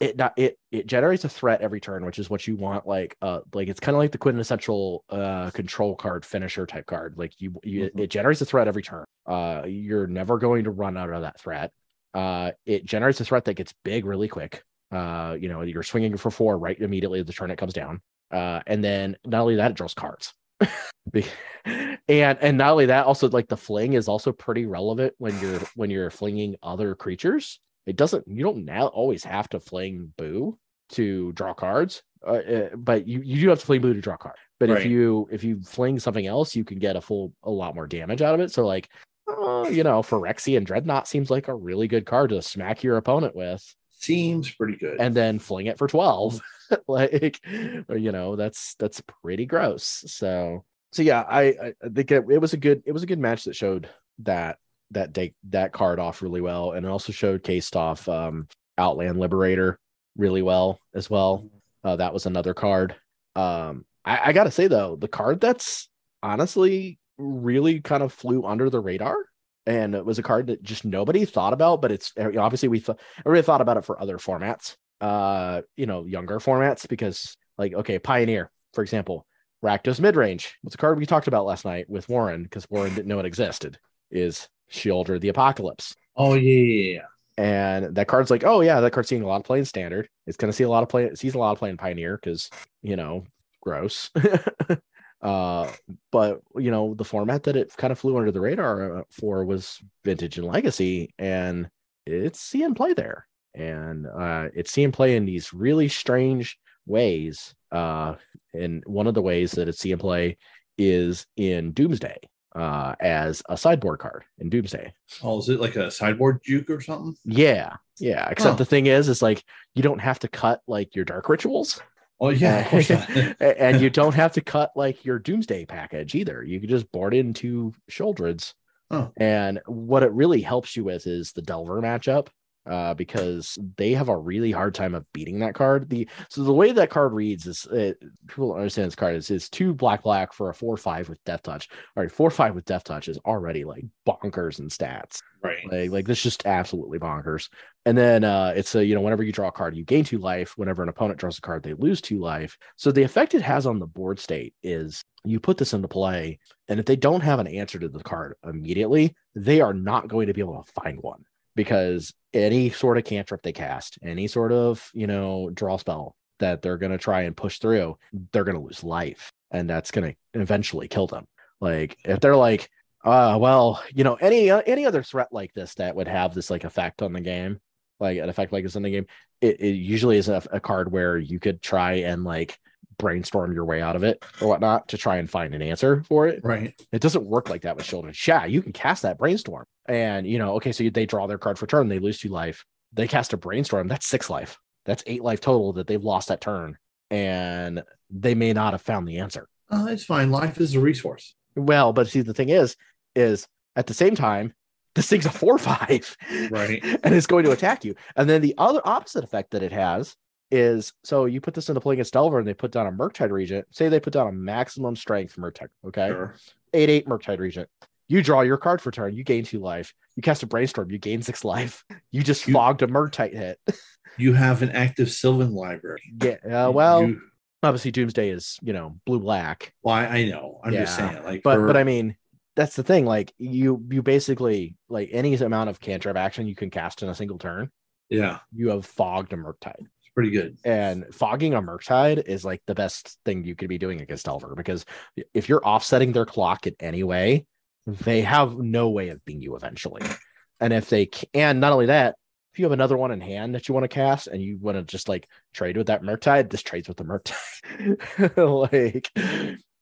Speaker 2: it not it it generates a threat every turn, which is what you want. Like uh like it's kind of like the quintessential uh control card finisher type card. Like you you
Speaker 3: Mhm.
Speaker 2: it generates a threat every turn. Uh you're never going to run out of that threat. Uh it generates a threat that gets big really quick. Uh, you know, you're swinging for four right immediately the turn it comes down. Uh, and then not only that, it draws cards. And and not only that, also like the fling is also pretty relevant when you're when you're flinging other creatures. It doesn't you don't now always have to fling boo to draw cards, uh, uh, but you you do have to fling boo to draw card. But if you if you fling something else, you can get a full a lot more damage out of it. So like, uh, you know, Phyrexian Dreadnought seems like a really good card to smack your opponent with
Speaker 3: Seems pretty good.
Speaker 2: and then fling it for 12 like you know that's that's pretty gross so so yeah i i I think it, it was a good it was a good match that showed that that day that card off really well and it also showcased off um outland liberator really well as well. Uh, that was another card. Um I, I gotta say though the card that's honestly really kind of flew under the radar and it was a card that just nobody thought about but it's you know, obviously we thought everybody thought about it for other formats uh you know younger formats because like okay pioneer for example rakdos midrange what's a card we talked about last night with warren because warren didn't know it existed is Sheoldred the Apocalypse.
Speaker 3: Oh yeah, yeah, yeah.
Speaker 2: and that card's like oh yeah that card's seeing a lot of play in standard. It's going to see a lot of play sees a lot of play in pioneer because you know gross. Uh but you know the format that it kind of flew under the radar uh, for was vintage and legacy and it's seeing play there. And uh it's seeing play in these really strange ways uh and one of the ways that it's seeing play is in doomsday uh as a sideboard card in doomsday
Speaker 3: Oh, is it like a sideboard juke or something?
Speaker 2: yeah yeah except
Speaker 3: Huh.
Speaker 2: the thing is is like you don't have to cut like your dark rituals
Speaker 3: Oh yeah, of course not.
Speaker 2: And you don't have to cut like your doomsday package either. You can just board into Sheoldreds.
Speaker 3: Oh.
Speaker 2: And what it really helps you with is the Delver matchup. Uh, because they have a really hard time of beating that card. The so the way that card reads is it, people don't understand this card is it's two black black for a four five with death touch. All right, four five with death touch is already like bonkers in stats.
Speaker 3: right.
Speaker 2: Like, like this just absolutely bonkers. And then uh it's a you know, whenever you draw a card, you gain two life. Whenever an opponent draws a card, they lose two life. So the effect it has on the board state is you put this into play, and if they don't have an answer to the card immediately, they are not going to be able to find one because any sort of cantrip they cast, any sort of you know draw spell that they're going to try and push through, they're going to lose life, and that's going to eventually kill them. Like if they're like, uh, well, you know, any uh, any other threat like this that would have this like effect on the game, like an effect like this in the game, it, it usually is a, a card where you could try and like brainstorm your way out of it or whatnot to try and find an answer for it.
Speaker 3: Right.
Speaker 2: It doesn't work like that with Sheoldred. Yeah, you can cast that brainstorm, and you know, okay, so they draw their card for turn, they lose two life. They cast a brainstorm, that's six life. That's eight life total that they've lost that turn, and they may not have found the answer.
Speaker 3: Uh, it's fine. Life is a resource.
Speaker 2: Well, but see, the thing is, is at the same time, this thing's a four five,
Speaker 3: Right.
Speaker 2: and it's going to attack you. And then the other opposite effect that it has is so you put this into play against Delver and they put down a Murktide Regent. Say they put down a maximum strength Murktide, okay?
Speaker 3: Sure.
Speaker 2: Eight eight Murktide Regent. You draw your card for turn, you gain two life. You cast a brainstorm, you gain six life. You just
Speaker 3: You-
Speaker 2: fogged a Murktide hit.
Speaker 3: You have an active Sylvan library.
Speaker 2: Yeah, uh, well,
Speaker 3: You-
Speaker 2: obviously Doomsday is you know blue black.
Speaker 3: well, I, I know. I'm just
Speaker 2: Yeah,
Speaker 3: saying. Like,
Speaker 2: but
Speaker 3: for-
Speaker 2: but I mean that's the thing. Like you you basically like any amount of cantrip action you can cast in a single turn,
Speaker 3: yeah,
Speaker 2: you have fogged a Murktide.
Speaker 3: Pretty good.
Speaker 2: And fogging a Murktide is like the best thing you could be doing against Delver because if you're offsetting their clock in any way, they have no way of beating you eventually. And if they can, and not only that, if you have another one in hand that you want to cast and you want to just like trade with that Murktide, this trades with the Murktide. like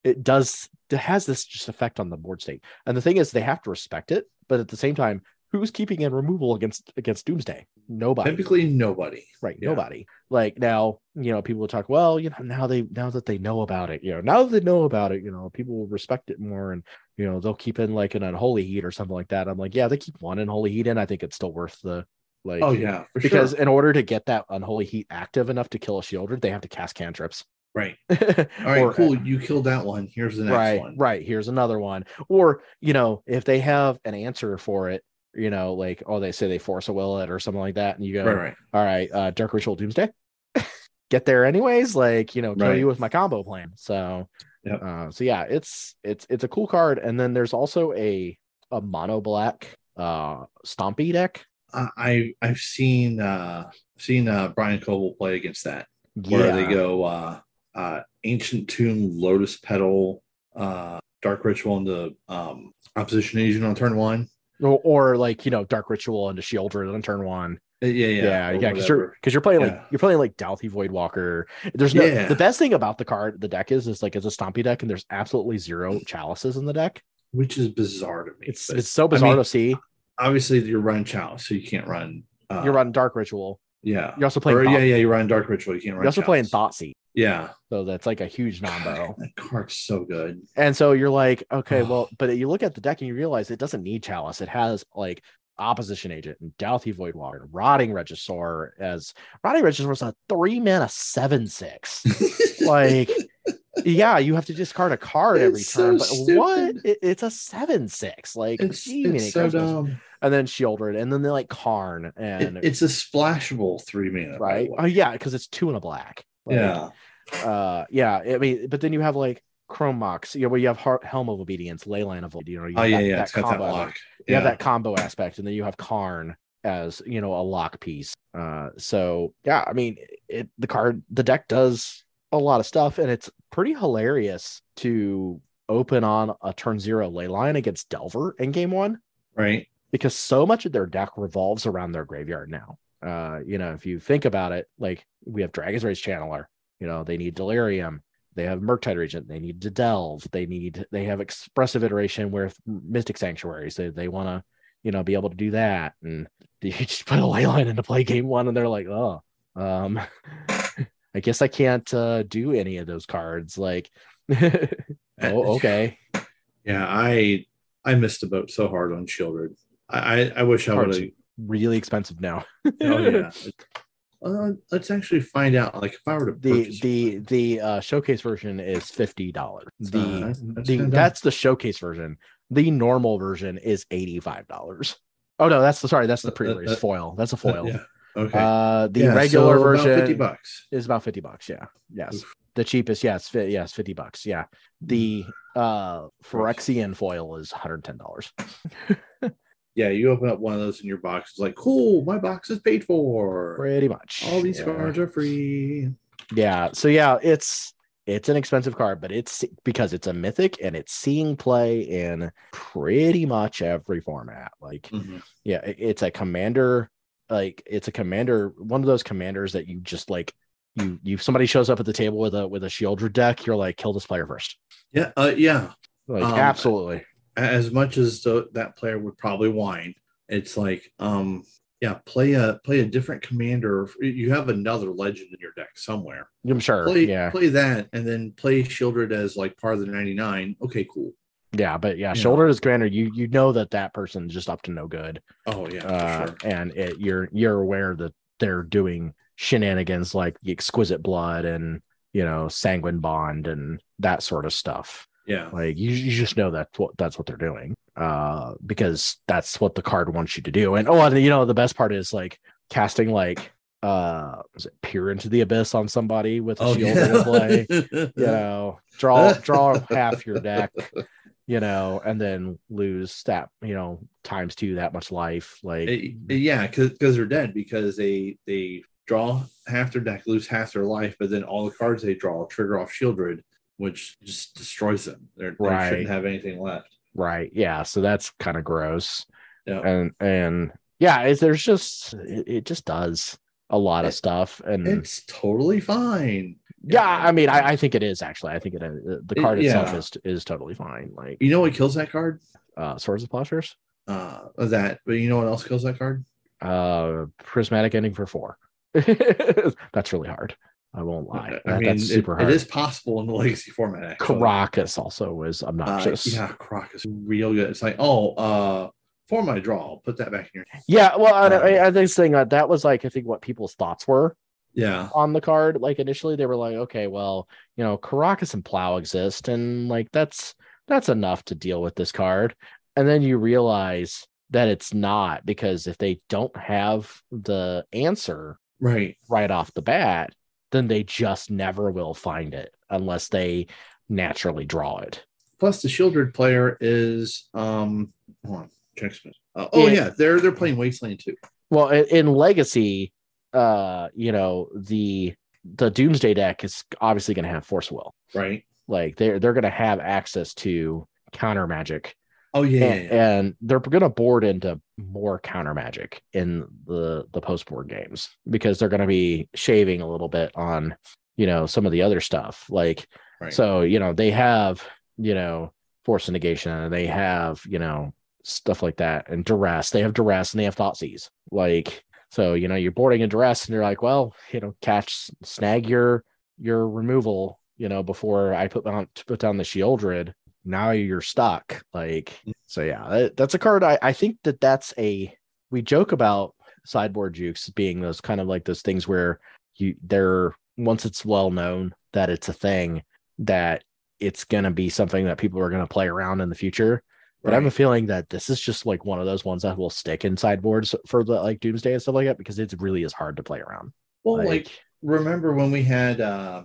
Speaker 2: it does, it has this just effect on the board state. And the thing is, they have to respect it, but at the same time, who's keeping in removal against against Doomsday? Nobody
Speaker 3: Typically, nobody.
Speaker 2: right
Speaker 3: Yeah.
Speaker 2: nobody like now you know people will talk well you know now they now that they know about it you know now that they know about it you know people will respect it more and you know they'll keep in like an unholy heat or something like that i'm like yeah they keep one unholy heat in i think it's still worth the like
Speaker 3: Oh yeah, for
Speaker 2: because
Speaker 3: sure.
Speaker 2: in order to get that unholy heat active enough to kill a Sheoldred they have to cast cantrips
Speaker 3: Right. All right.
Speaker 2: Or-
Speaker 3: cool. You killed that one. Here's the next
Speaker 2: right
Speaker 3: one.
Speaker 2: right here's another one or you know if they have an answer for it you know like oh they say they Force of Will it or something like that and you go
Speaker 3: Right. Right.
Speaker 2: all right, uh, Dark Ritual Doomsday. Get there anyways, like you know, kill
Speaker 3: Right.
Speaker 2: you with my combo plan. So,
Speaker 3: Yep.
Speaker 2: uh, so yeah, it's it's it's a cool card. And then there's also a a mono black uh Stompy deck.
Speaker 3: I I- I've seen uh seen uh Brian Coble play against that where they go uh uh ancient tomb lotus petal uh dark ritual into um opposition agent on turn one
Speaker 2: or, or like you know, Dark Ritual into Sheoldred on turn one.
Speaker 3: Uh, yeah yeah
Speaker 2: Yeah,
Speaker 3: or
Speaker 2: yeah, because you're because you're playing like you're playing like Dauthi Voidwalker. There's no
Speaker 3: Yeah.
Speaker 2: the best thing about the card the deck is is like it's a Stompy deck and there's absolutely zero chalices in the deck.
Speaker 3: which is bizarre to me
Speaker 2: It's
Speaker 3: but
Speaker 2: it's so bizarre
Speaker 3: mean,
Speaker 2: to see.
Speaker 3: obviously you're running chalice so you can't run uh,
Speaker 2: You're running Dark Ritual.
Speaker 3: yeah
Speaker 2: You're also playing.
Speaker 3: or, yeah yeah you're running dark ritual you can't run
Speaker 2: You're also playing
Speaker 3: Chalice. Yeah
Speaker 2: So that's like a huge combo.
Speaker 3: that card's so good
Speaker 2: And so you're like, okay, well, but you look at the deck and you realize it doesn't need Chalice. It has like opposition agent and Dauthi Voidwalker, Rotting Regisaur as Rotting Regisaur is a three mana seven six. like, yeah, you have to discard a card every
Speaker 3: It's
Speaker 2: turn,
Speaker 3: so
Speaker 2: but what? It- it's a seven six. Like,
Speaker 3: it's,
Speaker 2: gee,
Speaker 3: it's so dumb
Speaker 2: and then Sheoldred, and then they like Karn and
Speaker 3: It- it's a splashable three mana
Speaker 2: right. Oh yeah, because it's two and a black. Like,
Speaker 3: yeah
Speaker 2: uh yeah i mean but then you have like chrome mox you know where you have Har- helm of obedience leyline of you know you
Speaker 3: oh
Speaker 2: have
Speaker 3: yeah
Speaker 2: that-
Speaker 3: yeah
Speaker 2: that
Speaker 3: it's got that
Speaker 2: combo.
Speaker 3: lock
Speaker 2: you
Speaker 3: yeah
Speaker 2: have that combo aspect and then you have karn as you know a lock piece uh so yeah i mean it the card the deck does a lot of stuff and it's pretty hilarious to open on a turn zero ley line against delver in game one
Speaker 3: right
Speaker 2: because so much of their deck revolves around their graveyard now. Uh, you know, if you think about it, like we have Dragon's Rage Channeler, you know, they need Delirium, they have Murktide Regent, they need to delve, they need they have expressive iteration with Mystic Sanctuaries. They they want to, you know, be able to do that. And you just put a ley line into play game one, and they're like, oh, um, I guess I can't uh, do any of those cards. Like, oh, okay.
Speaker 3: Yeah, I I missed the boat so hard on Sheoldred. I I, I wish I would have.
Speaker 2: Really expensive now.
Speaker 3: Oh yeah. Uh, let's actually find out. Like if I were to
Speaker 2: the
Speaker 3: purchase
Speaker 2: the the uh showcase version is fifty dollars the
Speaker 3: Uh, that's- that's
Speaker 2: the
Speaker 3: kinda
Speaker 2: that's the showcase version the normal version is 85 dollars oh no that's the sorry that's the
Speaker 3: Uh, uh,
Speaker 2: pre-release
Speaker 3: uh,
Speaker 2: foil that's a
Speaker 3: Uh,
Speaker 2: foil
Speaker 3: yeah. Okay.
Speaker 2: uh the
Speaker 3: Yeah,
Speaker 2: regular
Speaker 3: so about
Speaker 2: version
Speaker 3: fifty bucks.
Speaker 2: is about 50 bucks yeah yes
Speaker 3: Oof.
Speaker 2: the cheapest yes fi- yes 50 bucks yeah the uh phyrexian foil is 110 dollars
Speaker 3: Yeah, you open up one of those in your box. It's like, cool, my box is paid for.
Speaker 2: pretty much
Speaker 3: All these
Speaker 2: Yeah.
Speaker 3: cards are free.
Speaker 2: Yeah. So yeah, it's it's an expensive card, but it's because it's a mythic and it's seeing play in pretty much every format. Like,
Speaker 3: Mhm.
Speaker 2: yeah, it's a commander, like it's a commander, one of those commanders that you just like you you somebody shows up at the table with a with a Sheoldred deck, you're like, kill this player first.
Speaker 3: Yeah, uh, yeah.
Speaker 2: Like
Speaker 3: Um,
Speaker 2: absolutely.
Speaker 3: As much as the, that player would probably whine, it's like, um, yeah, play a play a different commander. You have another legend in your deck somewhere.
Speaker 2: I'm sure.
Speaker 3: Play
Speaker 2: yeah.
Speaker 3: play that, and then play Sheoldred as like part of the ninety nine. Okay, cool.
Speaker 2: Yeah, but yeah,
Speaker 3: Yeah.
Speaker 2: Sheoldred is commander. You you know that that person's just up to no good.
Speaker 3: Oh yeah,
Speaker 2: uh,
Speaker 3: for sure.
Speaker 2: and it, you're you're aware that they're doing shenanigans like the exquisite blood and you know sanguine bond and that sort of stuff
Speaker 3: Yeah,
Speaker 2: like you, you just know that's what that's what they're doing uh because that's what the card wants you to do. And oh and you know the best part is like casting like uh was it peer into the abyss on somebody with a
Speaker 3: oh
Speaker 2: shield
Speaker 3: yeah.
Speaker 2: play? You know draw draw half your deck you know and then lose that you know times two that much life like
Speaker 3: Eh, yeah, because they're dead because they they draw half their deck, lose half their life, but then all the cards they draw trigger off Sheoldred, which just destroys them. They're, they
Speaker 2: Right.
Speaker 3: shouldn't have anything left.
Speaker 2: right yeah so that's kind of gross
Speaker 3: Yeah.
Speaker 2: and and yeah it, there's just it, it just does a lot of stuff and
Speaker 3: It's totally fine.
Speaker 2: yeah i mean I, I think it is actually i think it is the
Speaker 3: It-
Speaker 2: card itself
Speaker 3: yeah.
Speaker 2: is is totally fine like
Speaker 3: You know what kills that card?
Speaker 2: uh Swords to Plowshares
Speaker 3: Uh, that. But you know what else kills that card?
Speaker 2: uh prismatic ending for four that's really hard i won't lie
Speaker 3: I
Speaker 2: That-
Speaker 3: mean,
Speaker 2: that's
Speaker 3: it-
Speaker 2: hard
Speaker 3: it is possible in the legacy format. Actually.
Speaker 2: Karakas also was
Speaker 3: Uh,
Speaker 2: obnoxious.
Speaker 3: yeah, Croc is real good. It's like, oh, uh, for my draw, I'll put that back in your.
Speaker 2: Yeah, well, I,
Speaker 3: Um,
Speaker 2: I, I think saying that that was like I think what people's thoughts were
Speaker 3: Yeah,
Speaker 2: on the card. Like initially, they were like, okay, well, you know, Karakas and Plow exist, and like that's that's enough to deal with this card. And then you realize that it's not because if they don't have the answer
Speaker 3: right.
Speaker 2: right off the bat, then they just never will find it unless they naturally draw it.
Speaker 3: Plus, the Sheoldred player is um. Hold on, check Uh, oh
Speaker 2: Yeah.
Speaker 3: yeah, they're they're playing Wasteland too.
Speaker 2: Well, in, in Legacy, uh, you know, the the Doomsday deck is obviously going to have Force Will.
Speaker 3: Right.
Speaker 2: Like they're they're going to have access to counter magic,
Speaker 3: Oh yeah. yeah,
Speaker 2: and,
Speaker 3: yeah.
Speaker 2: and they're going to board into more counter magic in the the post board games because they're going to be shaving a little bit on you know some of the other stuff. Like
Speaker 3: Right.
Speaker 2: so, you know, they have you know force negation, and they have you know stuff like that, and duress. They have duress, and they have Thoughtseize. Like so, you know, you're boarding a duress, and you're like, well, you know, catch snag your your removal, you know, before I put on to put down the Sheoldred. Now you're stuck. Like so, yeah, that- that's a card. I I think that that's a we joke about sideboard jukes being those kind of like those things where you they're once it's well known that it's a thing that it's going to be something that people are going to play around in the future but i have a feeling that this is just like one of those ones that will stick in sideboards for the like doomsday and stuff like that because it really is hard to play around
Speaker 3: Well, like, remember when we had uh,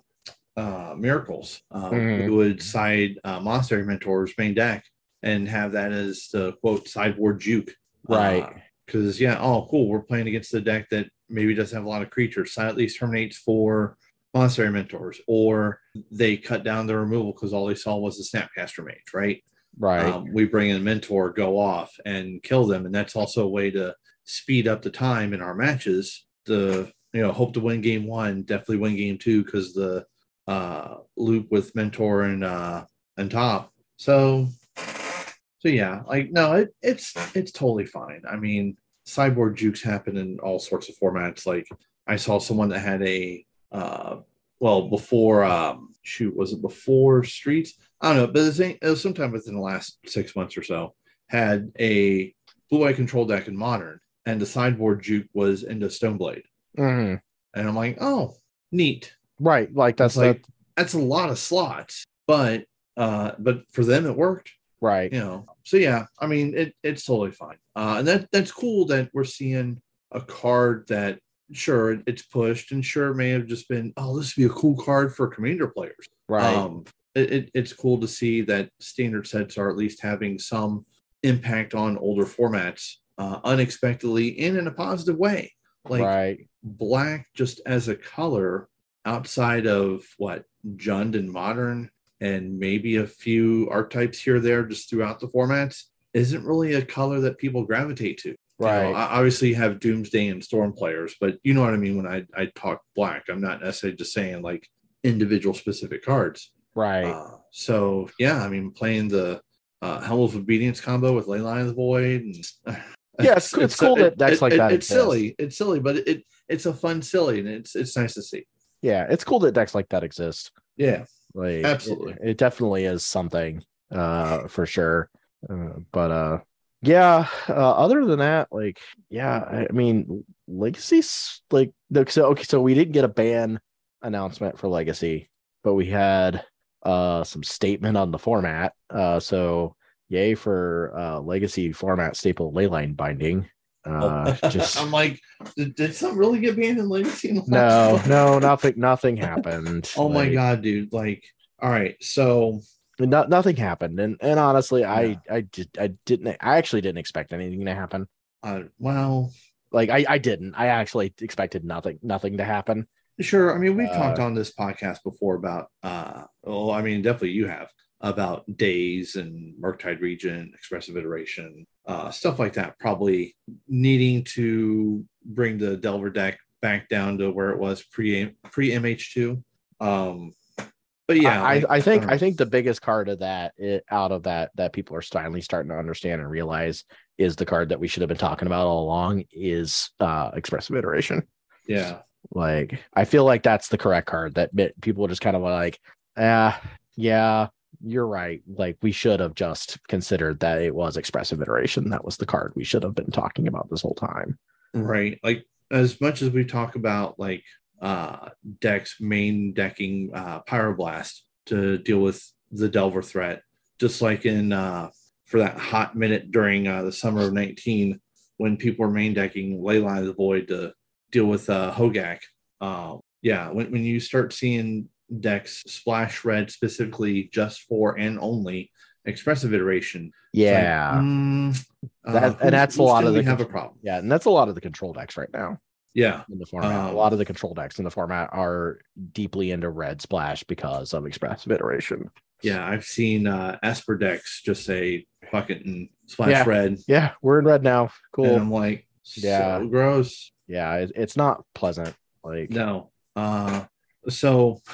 Speaker 3: uh, miracles? Uh,
Speaker 2: Mhm.
Speaker 3: We would side uh, Monastery Mentors main deck and have that as the quote sideboard juke.
Speaker 2: Right.
Speaker 3: Because yeah, oh cool, we're playing against the deck that maybe doesn't have a lot of creatures. So at least terminates for Monastery Mentors, or they cut down the removal because all they saw was the Snapcaster Mage, right?
Speaker 2: right
Speaker 3: um, we bring in a mentor go off and kill them and that's also a way to speed up the time in our matches to you know hope to win game one definitely win game two because the uh loop with mentor and uh and top so so yeah like no it, it's it's totally fine i mean cyborg jukes happen in all sorts of formats like i saw someone that had a uh well before um shoot was it before streets I don't know, but it was, it was sometime within the last six months or so. Had a blue eye control deck in modern, and the sideboard juke was into Stoneblade,
Speaker 2: Mhm.
Speaker 3: and I'm like, oh, neat.
Speaker 2: Right like that's
Speaker 3: like that's a lot of slots, but uh, but for them it worked,
Speaker 2: right
Speaker 3: you know. So yeah, I mean, it it's totally fine, uh, and that that's cool that we're seeing a card that sure it's pushed, and sure it may have just been, oh, this would be a cool card for commander players.
Speaker 2: right
Speaker 3: Um, it, it, it's cool to see that standard sets are at least having some impact on older formats uh, unexpectedly and in a positive way. Like
Speaker 2: right
Speaker 3: black, just as a color, outside of what Jund and modern, and maybe a few archetypes here or there just throughout the formats, isn't really a color that people gravitate to. You know,
Speaker 2: right,
Speaker 3: I- obviously you have Doomsday and Storm players, but you know what I mean when I, I talk black. I'm not necessarily just saying like individual specific cards.
Speaker 2: right.
Speaker 3: Uh, so yeah, I mean playing the uh, Helm of Obedience combo with Leyline of the Void. And,
Speaker 2: Yeah, it's- it's cool that decks like that
Speaker 3: It's silly. It's silly, but it it's a fun silly, and it's it's nice to see.
Speaker 2: Yeah, it's cool that decks like that exist.
Speaker 3: Yeah,
Speaker 2: Like,
Speaker 3: Absolutely.
Speaker 2: it, it definitely is something, uh, for sure. Uh, but uh, yeah. Uh, other than that, like, yeah, I, I mean, Legacy's like, so okay, so we didn't get a ban announcement for Legacy, but we had uh some statement on the format. Uh, so yay for uh Legacy format staple leyline binding. Uh, just
Speaker 3: I'm like, did, did something really get banned in Legacy?
Speaker 2: no, no, nothing, nothing happened.
Speaker 3: Oh my god, dude! Like, all right, so
Speaker 2: no, nothing happened and and honestly
Speaker 3: Yeah.
Speaker 2: i i did i didn't i actually didn't expect anything to happen
Speaker 3: uh, well,
Speaker 2: like i i didn't i actually expected nothing nothing to happen
Speaker 3: Sure. I mean, we've
Speaker 2: Uh,
Speaker 3: talked on this podcast before about, uh, well, I mean, definitely you have about days and Murktide Regent, expressive iteration, uh, stuff like that. Probably needing to bring the Delver deck back down to where it was pre pre MH2. Um, but yeah,
Speaker 2: I,
Speaker 3: like,
Speaker 2: I think
Speaker 3: don't
Speaker 2: I think the biggest card of that it, out of that that people are finally starting to understand and realize is the card that we should have been talking about all along is uh expressive iteration.
Speaker 3: yeah,
Speaker 2: Like I feel like that's the correct card that people just kind of like, ah, yeah, you're right. Like we should have just considered that it was expressive iteration. That was the card we should have been talking about this whole time.
Speaker 3: right. Like as much as we talk about like uh decks main decking uh pyroblast to deal with the delver threat just like in uh for that hot minute during uh the summer of 19 when people were main decking leyline of the void to deal with uh Hogaak uh yeah when, when you start seeing decks splash red specifically just for and only expressive iteration it's like,
Speaker 2: Yeah.
Speaker 3: mm, uh,
Speaker 2: and that's a lot of the
Speaker 3: we have a problem
Speaker 2: yeah. And that's a lot of the control decks right now
Speaker 3: yeah
Speaker 2: in the format. a
Speaker 3: Um,
Speaker 2: lot of the control decks in the format are deeply into red splash because of expressive iteration.
Speaker 3: Yeah, I've seen uh Esper decks just say fuck it and splash
Speaker 2: Yeah.
Speaker 3: red.
Speaker 2: Yeah, we're in red now. Cool.
Speaker 3: And I'm like,
Speaker 2: Yeah.
Speaker 3: so gross.
Speaker 2: yeah, it, it's not pleasant. Like
Speaker 3: No. Uh so uh,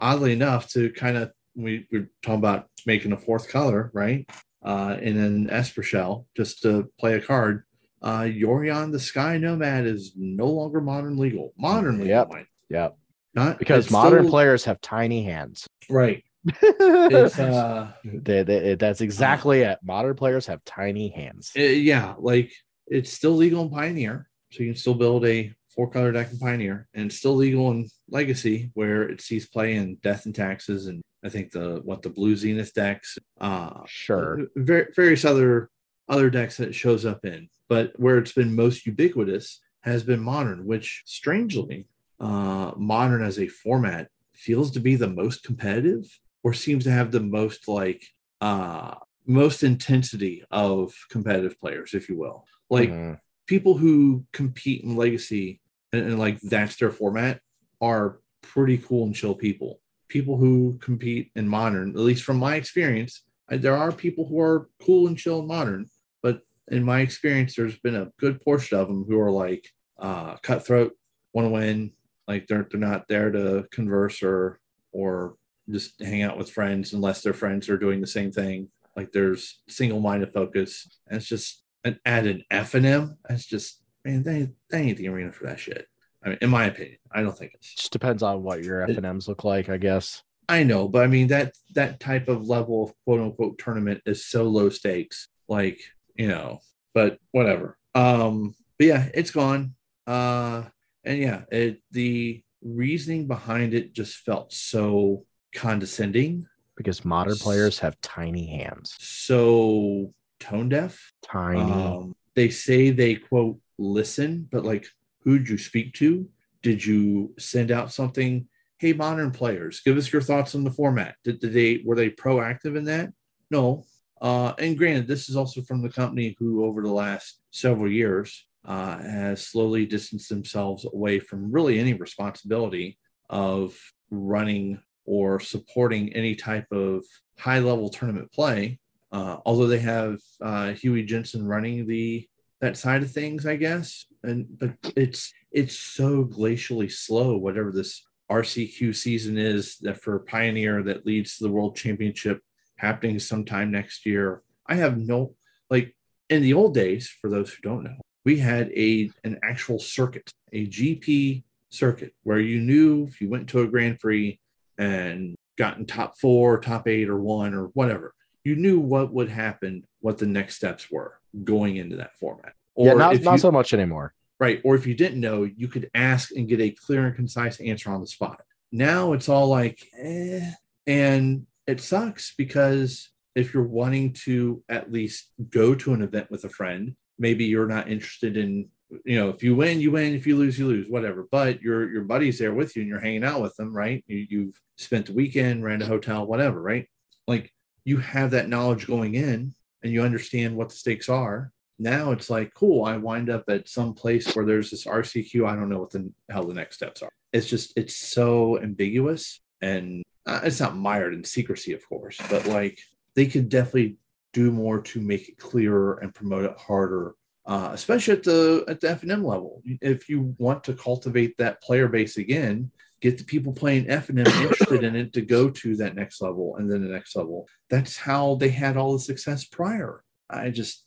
Speaker 3: oddly enough, to kind of we we're talking about making a fourth color, right? Uh in an Esper shell, just to play a card. Uh Yorion the Sky Nomad is no longer modern legal. Modern legal,
Speaker 2: Yep.
Speaker 3: mind.
Speaker 2: Yep.
Speaker 3: Not
Speaker 2: because modern
Speaker 3: still-
Speaker 2: players have tiny hands.
Speaker 3: right. It's uh
Speaker 2: They- they- that's exactly it. Modern players have tiny hands.
Speaker 3: Uh, yeah, like it's still legal in Pioneer, so you can still build a four color deck in Pioneer, and still legal in Legacy, where it sees play in Death and Taxes, and I think the what the Blue Zenith decks, uh,
Speaker 2: Sure.
Speaker 3: var- various other other decks that it shows up in. But where it's been most ubiquitous has been Modern, which strangely, uh, Modern as a format feels to be the most competitive, or seems to have the most like uh most intensity of competitive players, if you will. Like
Speaker 2: Mhm.
Speaker 3: people who compete in legacy and, and, like that's their format are pretty cool and chill people. People who compete in modern, at least from my experience, I, there are people who are cool and chill in modern, but in my experience, there's been a good portion of them who are like uh, cutthroat, want to win, like they're they're not there to converse or or just hang out with friends unless their friends are doing the same thing. Like there's single minded focus, and it's just an add an F and M. It's just man, they ain't, they ain't the arena for that shit. I mean, in my opinion, I don't think it's.
Speaker 2: Just depends on what your F and M's look like, I guess.
Speaker 3: I know, but I mean that that type of level of quote unquote tournament is so low stakes. Like you know, but whatever. Um, but yeah, it's gone. Uh, and yeah, it the reasoning behind it just felt so condescending,
Speaker 2: Because modern players have tiny hands.
Speaker 3: so tone deaf.
Speaker 2: Tiny.
Speaker 3: Um, they say they quote listen, but like who'd you speak to? Did you send out something? Hey, modern players, give us your thoughts on the format. Did, did they were they proactive in that? No. Uh, and granted, this is also from the company who, over the last several years, uh, has slowly distanced themselves away from really any responsibility of running or supporting any type of high level tournament play uh, although they have uh, Huey Jensen running the that side of things, I guess. And but it's it's so glacially slow. Whatever this RCQ season is that for Pioneer that leads to the World Championship happening sometime next year. I have no like in the old days. For those who don't know, we had a an actual circuit, a GP circuit, where you knew if you went to a Grand Prix and gotten top four, top eight, or one, or whatever, you knew what would happen, what the next steps were going into that format. Or
Speaker 2: yeah, not, not
Speaker 3: you-
Speaker 2: so much anymore.
Speaker 3: Right. Or if you didn't know, you could ask and get a clear and concise answer on the spot. Now it's all like, eh. And it sucks because if you're wanting to at least go to an event with a friend, maybe you're not interested in, you know, if you win, you win. If you lose, you lose, whatever. But your your buddy's there with you and you're hanging out with them, right? You, you've spent the weekend, ran a hotel, whatever, right? Like you have that knowledge going in and you understand what the stakes are now it's like cool i wind up at some place where there's this rcq i don't know what the hell the next steps are. It's just it's so ambiguous and uh, it's not mired in secrecy of course but like they could definitely do more to make it clearer and promote it harder uh, especially at the at the f&m level. If you want to cultivate that player base again get the people playing f&m interested in it to go to that next level and then the next level that's how they had all the success prior i just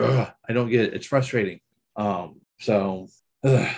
Speaker 3: ugh, I don't get it. It's frustrating. Um, so, ugh.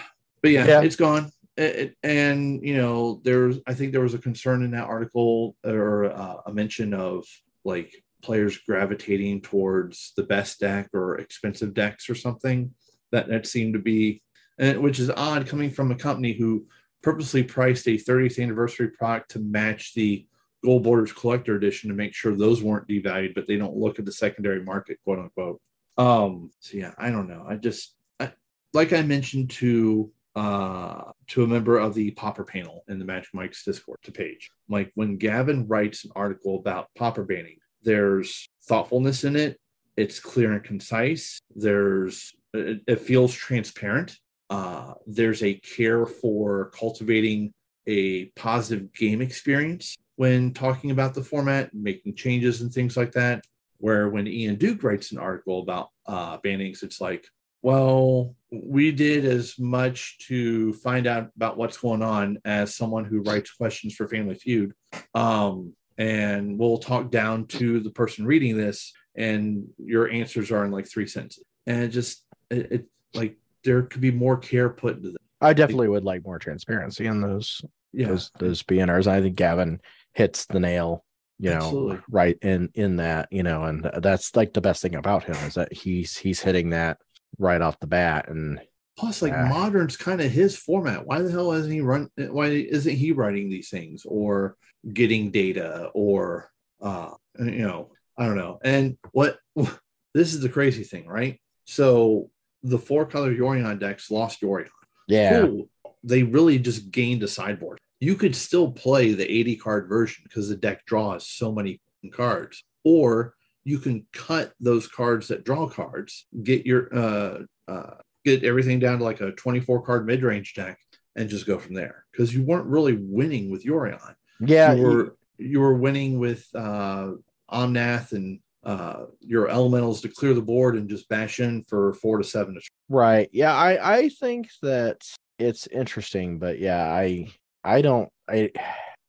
Speaker 3: but yeah,
Speaker 2: Yeah.
Speaker 3: it's gone. It, it- and you know, there's I think there was a concern in that article or uh, a mention of like players gravitating towards the best deck or expensive decks or something. That that seemed to be, and which is odd coming from a company who purposely priced a 30th anniversary product to match the Gold Borders Collector Edition to make sure those weren't devalued, but they don't look at the secondary market, quote unquote. Um, so yeah, I don't know. I just I, like I mentioned to uh to a member of the Pauper panel in the Magic Mike's Discord to page. Like when Gavin writes an article about Pauper banning, there's thoughtfulness in it. It's clear and concise. There's it, it feels transparent. Uh, there's a care for cultivating a positive game experience when talking about the format, making changes and things like that where when Ian Duke writes an article about uh, bannings, it's like, well, we did as much to find out about what's going on as someone who writes questions for Family Feud. Um, and we'll talk down to the person reading this, and your answers are in like three sentences. And it just, it, it like, there could be more care put into that.
Speaker 2: I definitely would like more transparency in those
Speaker 3: Yeah.
Speaker 2: those those BNRs. I think Gavin hits the nail, you know,
Speaker 3: Absolutely.
Speaker 2: right in in that, you know, and that's like the best thing about him is that he's he's hitting that right off the bat. And
Speaker 3: Plus, like
Speaker 2: Yeah.
Speaker 3: modern's kind of his format. Why the hell isn't he run? Why isn't he writing these things or getting data or uh you know I don't know. And what this is the crazy thing, right? So the four color Yorion decks lost Yorion.
Speaker 2: yeah,
Speaker 3: Cool. They really just gained a sideboard. You could still play the 80 card version because the deck draws so many cards, or you can cut those cards that draw cards, get your uh, uh, get everything down to like a 24 card mid range deck, and just go from there. Because you weren't really winning with Yorion.
Speaker 2: yeah,
Speaker 3: you were you were winning with uh, Omnath and uh, your elementals to clear the board and just bash in for four to seven.
Speaker 2: Right. Yeah, I I think that it's interesting, but yeah, I I don't I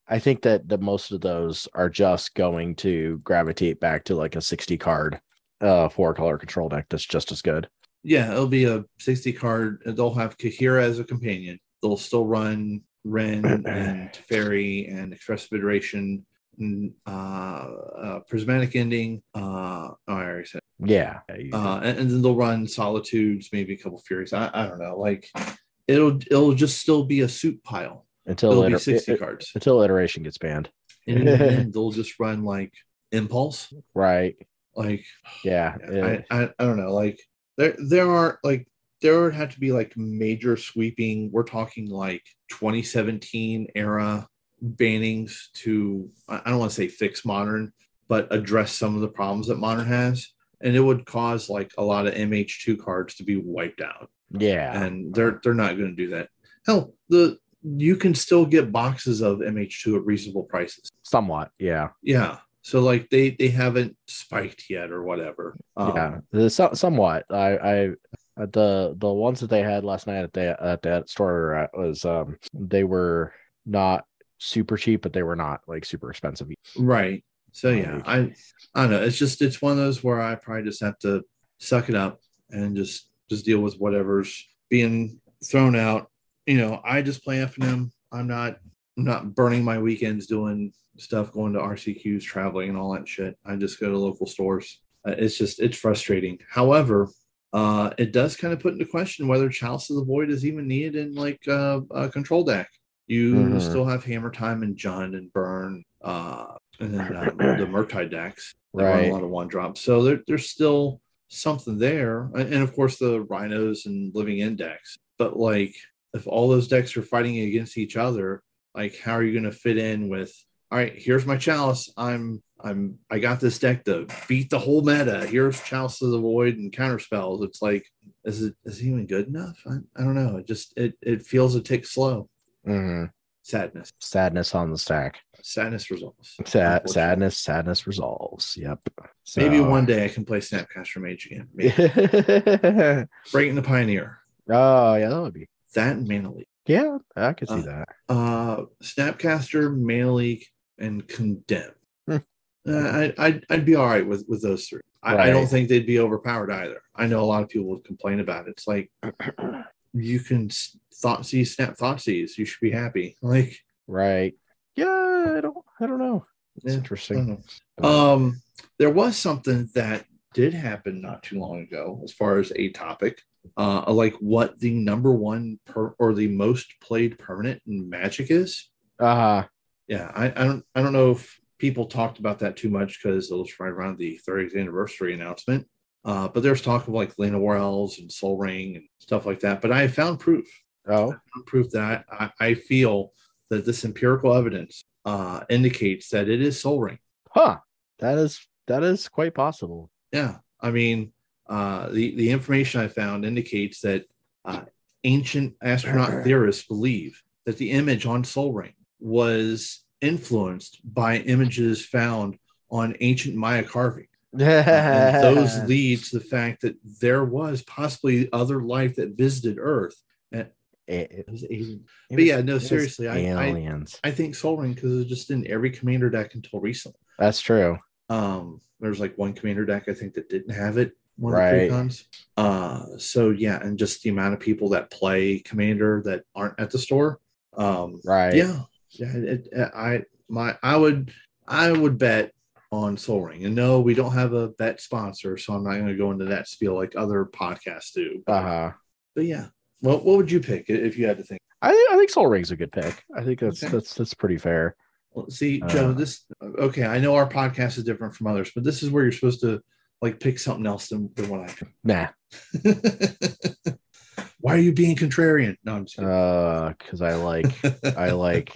Speaker 2: I think that the most of those are just going to gravitate back to like a 60 card uh four color control deck that's just as good.
Speaker 3: Yeah, it'll be a 60 card. They'll have Kaheera as a companion. They'll still run Ren and Teferi and Expressive Iteration, Prismatic Ending. Uh, oh, I already said.
Speaker 2: Yeah. you-
Speaker 3: Uh, and, and then they'll run Solitudes, maybe a couple Furies. I, I don't know. Like it'll it'll just still be a soup pile.
Speaker 2: until
Speaker 3: It'll be 60
Speaker 2: it-
Speaker 3: cards.
Speaker 2: until iteration gets banned.
Speaker 3: And in the end, they'll just run like Impulse.
Speaker 2: Right.
Speaker 3: Like
Speaker 2: Yeah. it-
Speaker 3: I, I I don't know. Like there there are like there would have to be like major sweeping. We're talking like 2017 era bannings to I don't want to say fix modern, but address some of the problems that modern has. And it would cause like a lot of MH2 cards to be wiped out.
Speaker 2: yeah.
Speaker 3: And they're they're not going to do that. Hell, the you can still get boxes of MH2 at reasonable prices.
Speaker 2: Somewhat. Yeah.
Speaker 3: Yeah. So like they they haven't spiked yet or whatever. Um,
Speaker 2: yeah, the- so, somewhat. I, I uh, the the ones that they had last night at the at that store uh, was um they were not super cheap, but they were not like super expensive.
Speaker 3: Right. So yeah, I I don't know. It's just it's one of those where I probably just have to suck it up and just just deal with whatever's being thrown out. You know, I just play F and M. I'm not I'm not burning my weekends doing stuff, going to RCQs, traveling, and all that shit. I just go to local stores. Uh, It's just it's frustrating. However, uh, it does kind of put into question whether Chalice of the Void is even needed in like uh, a control deck. You
Speaker 2: Mhm.
Speaker 3: still have Hammer Time and Jund and Burn, uh, and then uh, the Murktide decks run
Speaker 2: Right.
Speaker 3: a lot of one drops. So there, there's still something there, and and of course the Rhinos and Living End. But like, if all those decks are fighting against each other, like, how are you going to fit in with? All right, here's my Chalice. I'm I'm I got this deck to beat the whole meta. Here's Chalice of the Void and counter spells. It's like, is it is it even good enough? I, I don't know. It just it it feels a tick slow.
Speaker 2: Mhm.
Speaker 3: Sadness.
Speaker 2: Sadness on the stack.
Speaker 3: Sadness results.
Speaker 2: Sad, sadness, sadness resolves. Yep.
Speaker 3: Maybe one day I can play Snapcaster Mage again. Breaking the Pioneer.
Speaker 2: Oh, yeah, that would be.
Speaker 3: That and Mana Leak.
Speaker 2: Yeah, I could see
Speaker 3: Uh,
Speaker 2: that.
Speaker 3: Uh, Snapcaster, Mana Leak, and Condemn.
Speaker 2: Hmm.
Speaker 3: Uh, I, I'd, I'd be all right with, with those three. I, I don't think they'd be overpowered either. I know a lot of people would complain about it. It's like you can thought see snap thought sees. You should be happy. Like
Speaker 2: Right. Yeah, I don't. I don't know. It's
Speaker 3: Yeah,
Speaker 2: interesting.
Speaker 3: know. Um, there was something that did happen not too long ago, as far as a topic, uh, like what the number one per or the most played permanent in Magic is.
Speaker 2: uh
Speaker 3: Yeah, I, I don't, I don't know if people talked about that too much because it was right around the 30th anniversary announcement. Uh, but there's talk of like Llanowar Elves and Sol Ring and stuff like that. But I found proof,
Speaker 2: oh
Speaker 3: found proof that I, I feel that this empirical evidence uh, indicates that it is Sol Ring.
Speaker 2: huh. That is that is quite possible.
Speaker 3: Yeah, I mean, uh, the the information I found indicates that uh, ancient astronaut theorists believe that the image on Soul Ring was influenced by images found on ancient Maya carving. Those lead to the fact that there was possibly other life that visited Earth. And
Speaker 2: It-
Speaker 3: it was
Speaker 2: it
Speaker 3: But yeah, no, seriously, I- I-
Speaker 2: aliens.
Speaker 3: I think Sol Ring because it just in every commander deck until recently.
Speaker 2: That's true.
Speaker 3: Um, there's like one commander deck I think that didn't have it. One
Speaker 2: Right.
Speaker 3: the precons. Uh, so yeah, and just the amount of people that play commander that aren't at the store. Um,
Speaker 2: Right.
Speaker 3: yeah, yeah. It, it, I my I would I would bet on Sol Ring, and no, we don't have a bet sponsor, so I'm not going to go into that spiel like other podcasts do.
Speaker 2: Uh huh.
Speaker 3: But yeah, well, what would you pick if you had to think?
Speaker 2: I think I think Sol Ring's a good pick. I think that's
Speaker 3: Okay.
Speaker 2: that's that's pretty fair.
Speaker 3: Well, see, Joe,
Speaker 2: Uh,
Speaker 3: this okay. I know our podcast is different from others, but this is where you're supposed to like pick something else than, than what I
Speaker 2: Nah.
Speaker 3: Why are you being contrarian? No, I'm just kidding.
Speaker 2: Uh, because I like I like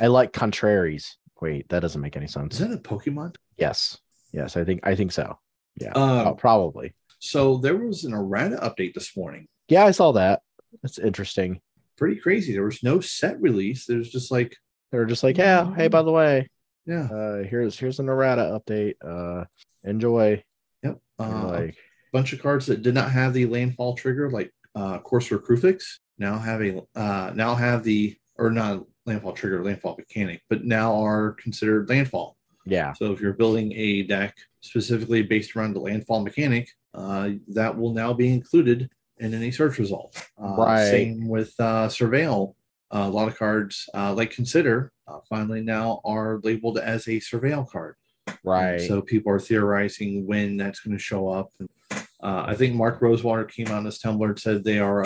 Speaker 2: I like contraries. Wait, that doesn't make any sense.
Speaker 3: is that a Pokemon?
Speaker 2: Yes. Yes, I think I think so. Yeah.
Speaker 3: Um,
Speaker 2: oh, probably.
Speaker 3: So there was an errata update this morning.
Speaker 2: Yeah, I saw that. That's interesting.
Speaker 3: Pretty crazy. There was no set release. There's just like,
Speaker 2: They were just like, yeah, hey, by the way,
Speaker 3: yeah,
Speaker 2: uh, here's here's an errata update. Uh, enjoy.
Speaker 3: yep. Uh,
Speaker 2: like,
Speaker 3: a bunch of cards that did not have the landfall trigger, like uh, Courser Kruphix, now have a uh, now have the or not landfall trigger, landfall mechanic, but now are considered landfall.
Speaker 2: yeah,
Speaker 3: So if you're building a deck specifically based around the landfall mechanic, uh, that will now be included in any search result. Uh,
Speaker 2: Right.
Speaker 3: Same with uh, Surveil. Uh, a lot of cards uh, like Consider uh, finally now are labeled as a Surveil card.
Speaker 2: right.
Speaker 3: So people are theorizing when that's going to show up. And, uh, I think Mark Rosewater came on this Tumblr and said they are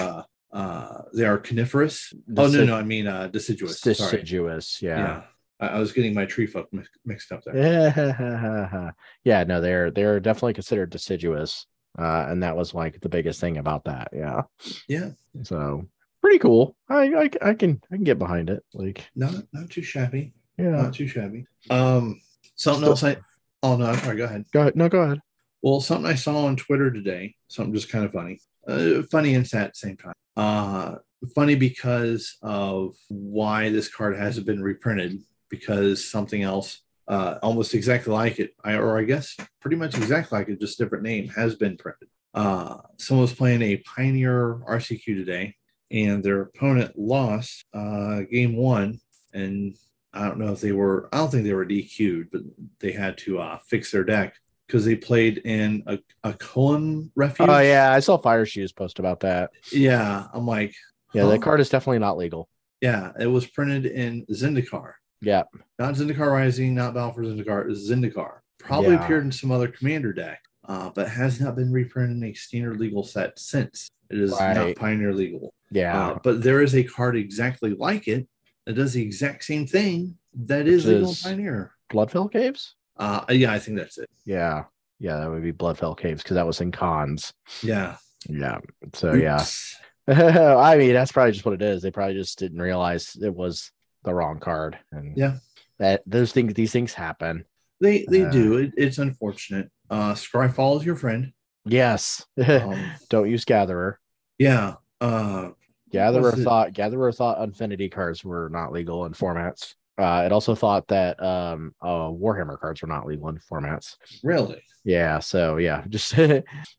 Speaker 3: uh, they are coniferous. oh no, no, I mean uh, deciduous.
Speaker 2: Deciduous.
Speaker 3: Yeah.
Speaker 2: Yeah.
Speaker 3: I, I was getting my tree fuck mix, mixed up there.
Speaker 2: Yeah. yeah. No, they're they're definitely considered deciduous. Uh, and that was like the biggest thing about that. Yeah.
Speaker 3: Yeah,
Speaker 2: So pretty cool. I I, I can I can get behind it. Like,
Speaker 3: not not too shabby.
Speaker 2: yeah.
Speaker 3: Not too shabby. Um, something
Speaker 2: So-
Speaker 3: else I. Oh no, I'm sorry. Go ahead.
Speaker 2: Go ahead. No, go ahead.
Speaker 3: Well, something I saw on Twitter today. Something just kind of funny. Uh, funny and sad at the same time. Uh, funny because of why this card hasn't been reprinted because something else uh, almost exactly like it, I, or I guess pretty much exactly like it, just different name, has been printed. Uh, someone was playing a Pioneer RCQ today, and their opponent lost uh, game one. And I don't know if they were, I don't think they were DQ'd, but they had to uh, fix their deck because they played in a, a Akoum refuge.
Speaker 2: Oh yeah, I saw Fire Shoes post about that.
Speaker 3: Yeah. I'm like,
Speaker 2: Yeah,
Speaker 3: huh?
Speaker 2: that card is definitely not legal.
Speaker 3: Yeah. It was printed in Zendikar.
Speaker 2: Yeah,
Speaker 3: not Zendikar Rising, not Battle for Zendikar, it's Zendikar. Probably
Speaker 2: Yeah.
Speaker 3: appeared in some other commander deck, uh, but has not been reprinted in a standard legal set since. It is not Pioneer legal.
Speaker 2: yeah.
Speaker 3: Uh, but there is a card exactly like it that does the exact same thing that is
Speaker 2: Which
Speaker 3: legal
Speaker 2: is-
Speaker 3: Pioneer.
Speaker 2: Bloodfell Caves.
Speaker 3: Uh, yeah, I think that's it.
Speaker 2: Yeah, yeah, that would be Bloodfell Caves because that was in cons.
Speaker 3: Yeah.
Speaker 2: Yeah. So yeah, I mean that's probably just what it is. They probably just didn't realize it was the wrong card, and
Speaker 3: Yeah.
Speaker 2: that those things, these things happen.
Speaker 3: They they
Speaker 2: Uh,
Speaker 3: do. It, it's unfortunate. Uh, Scryfall is your friend.
Speaker 2: Yes.
Speaker 3: Um,
Speaker 2: Don't use Gatherer.
Speaker 3: yeah. Uh,
Speaker 2: Gatherer thought Gatherer thought Infinity cards were not legal in formats. Uh, it also thought that um, uh, Warhammer cards were not legal in formats.
Speaker 3: really.
Speaker 2: Yeah, so yeah, just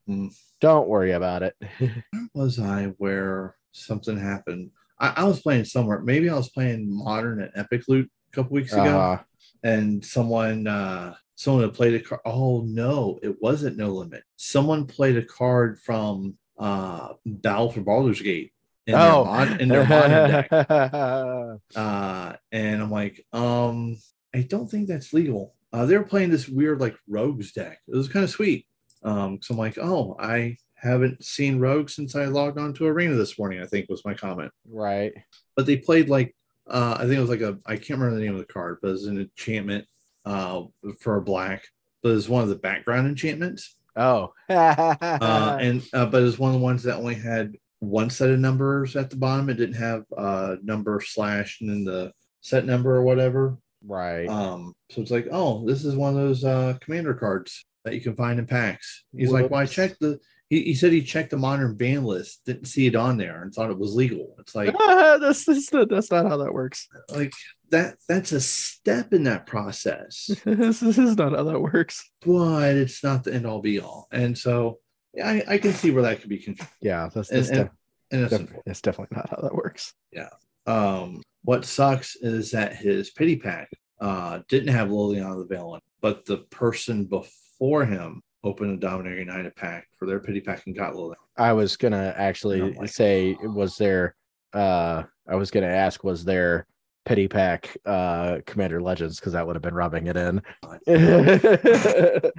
Speaker 3: Hmm.
Speaker 2: don't worry about it.
Speaker 3: Where was I where something happened? I, I was playing somewhere. Maybe I was playing Modern at Epic Loot a couple weeks ago,
Speaker 2: Uh,
Speaker 3: and someone uh someone had played a card. Oh no, it wasn't No Limit. Someone played a card from uh Battle for Baldur's Gate in their,
Speaker 2: oh,
Speaker 3: in their modern deck. Uh, and I'm like, um, I don't think that's legal. Uh, they were playing this weird like rogues deck. It was kind of sweet. Um, so I'm like, oh, I haven't seen rogues since I logged on to Arena this morning. I think was my comment.
Speaker 2: right.
Speaker 3: But they played like, uh, I think it was like a, I can't remember the name of the card, but it was an enchantment uh, for a black. But it's one of the background enchantments.
Speaker 2: Oh,
Speaker 3: Uh, and uh, but it's one of the ones that only had one set of numbers at the bottom. It didn't have uh number slash and then the set number or whatever.
Speaker 2: right.
Speaker 3: Um, so it's like, oh, this is one of those uh commander cards that you can find in packs. He's like, well, I checked the he, he said he checked the modern ban list, didn't see it on there and thought it was legal. It's like
Speaker 2: that's, that's not, that's not how that works.
Speaker 3: like that that's a step in that process,
Speaker 2: this, this is not how that works.
Speaker 3: but it's not the end all be all. And so I, I can see where that could be.
Speaker 2: Yeah, that's, that's,
Speaker 3: and,
Speaker 2: def-
Speaker 3: and it's
Speaker 2: def- that's definitely not how that works. Yeah.
Speaker 3: Um, what sucks is that his pity pack uh, didn't have Liliana the Valen, but the person before him opened a Dominaria United pack for their pity pack and got Liliana.
Speaker 2: I was gonna actually
Speaker 3: And like,
Speaker 2: say, was there? Uh, I was gonna ask, was there pity pack uh Commander Legends because that would have been rubbing it in. that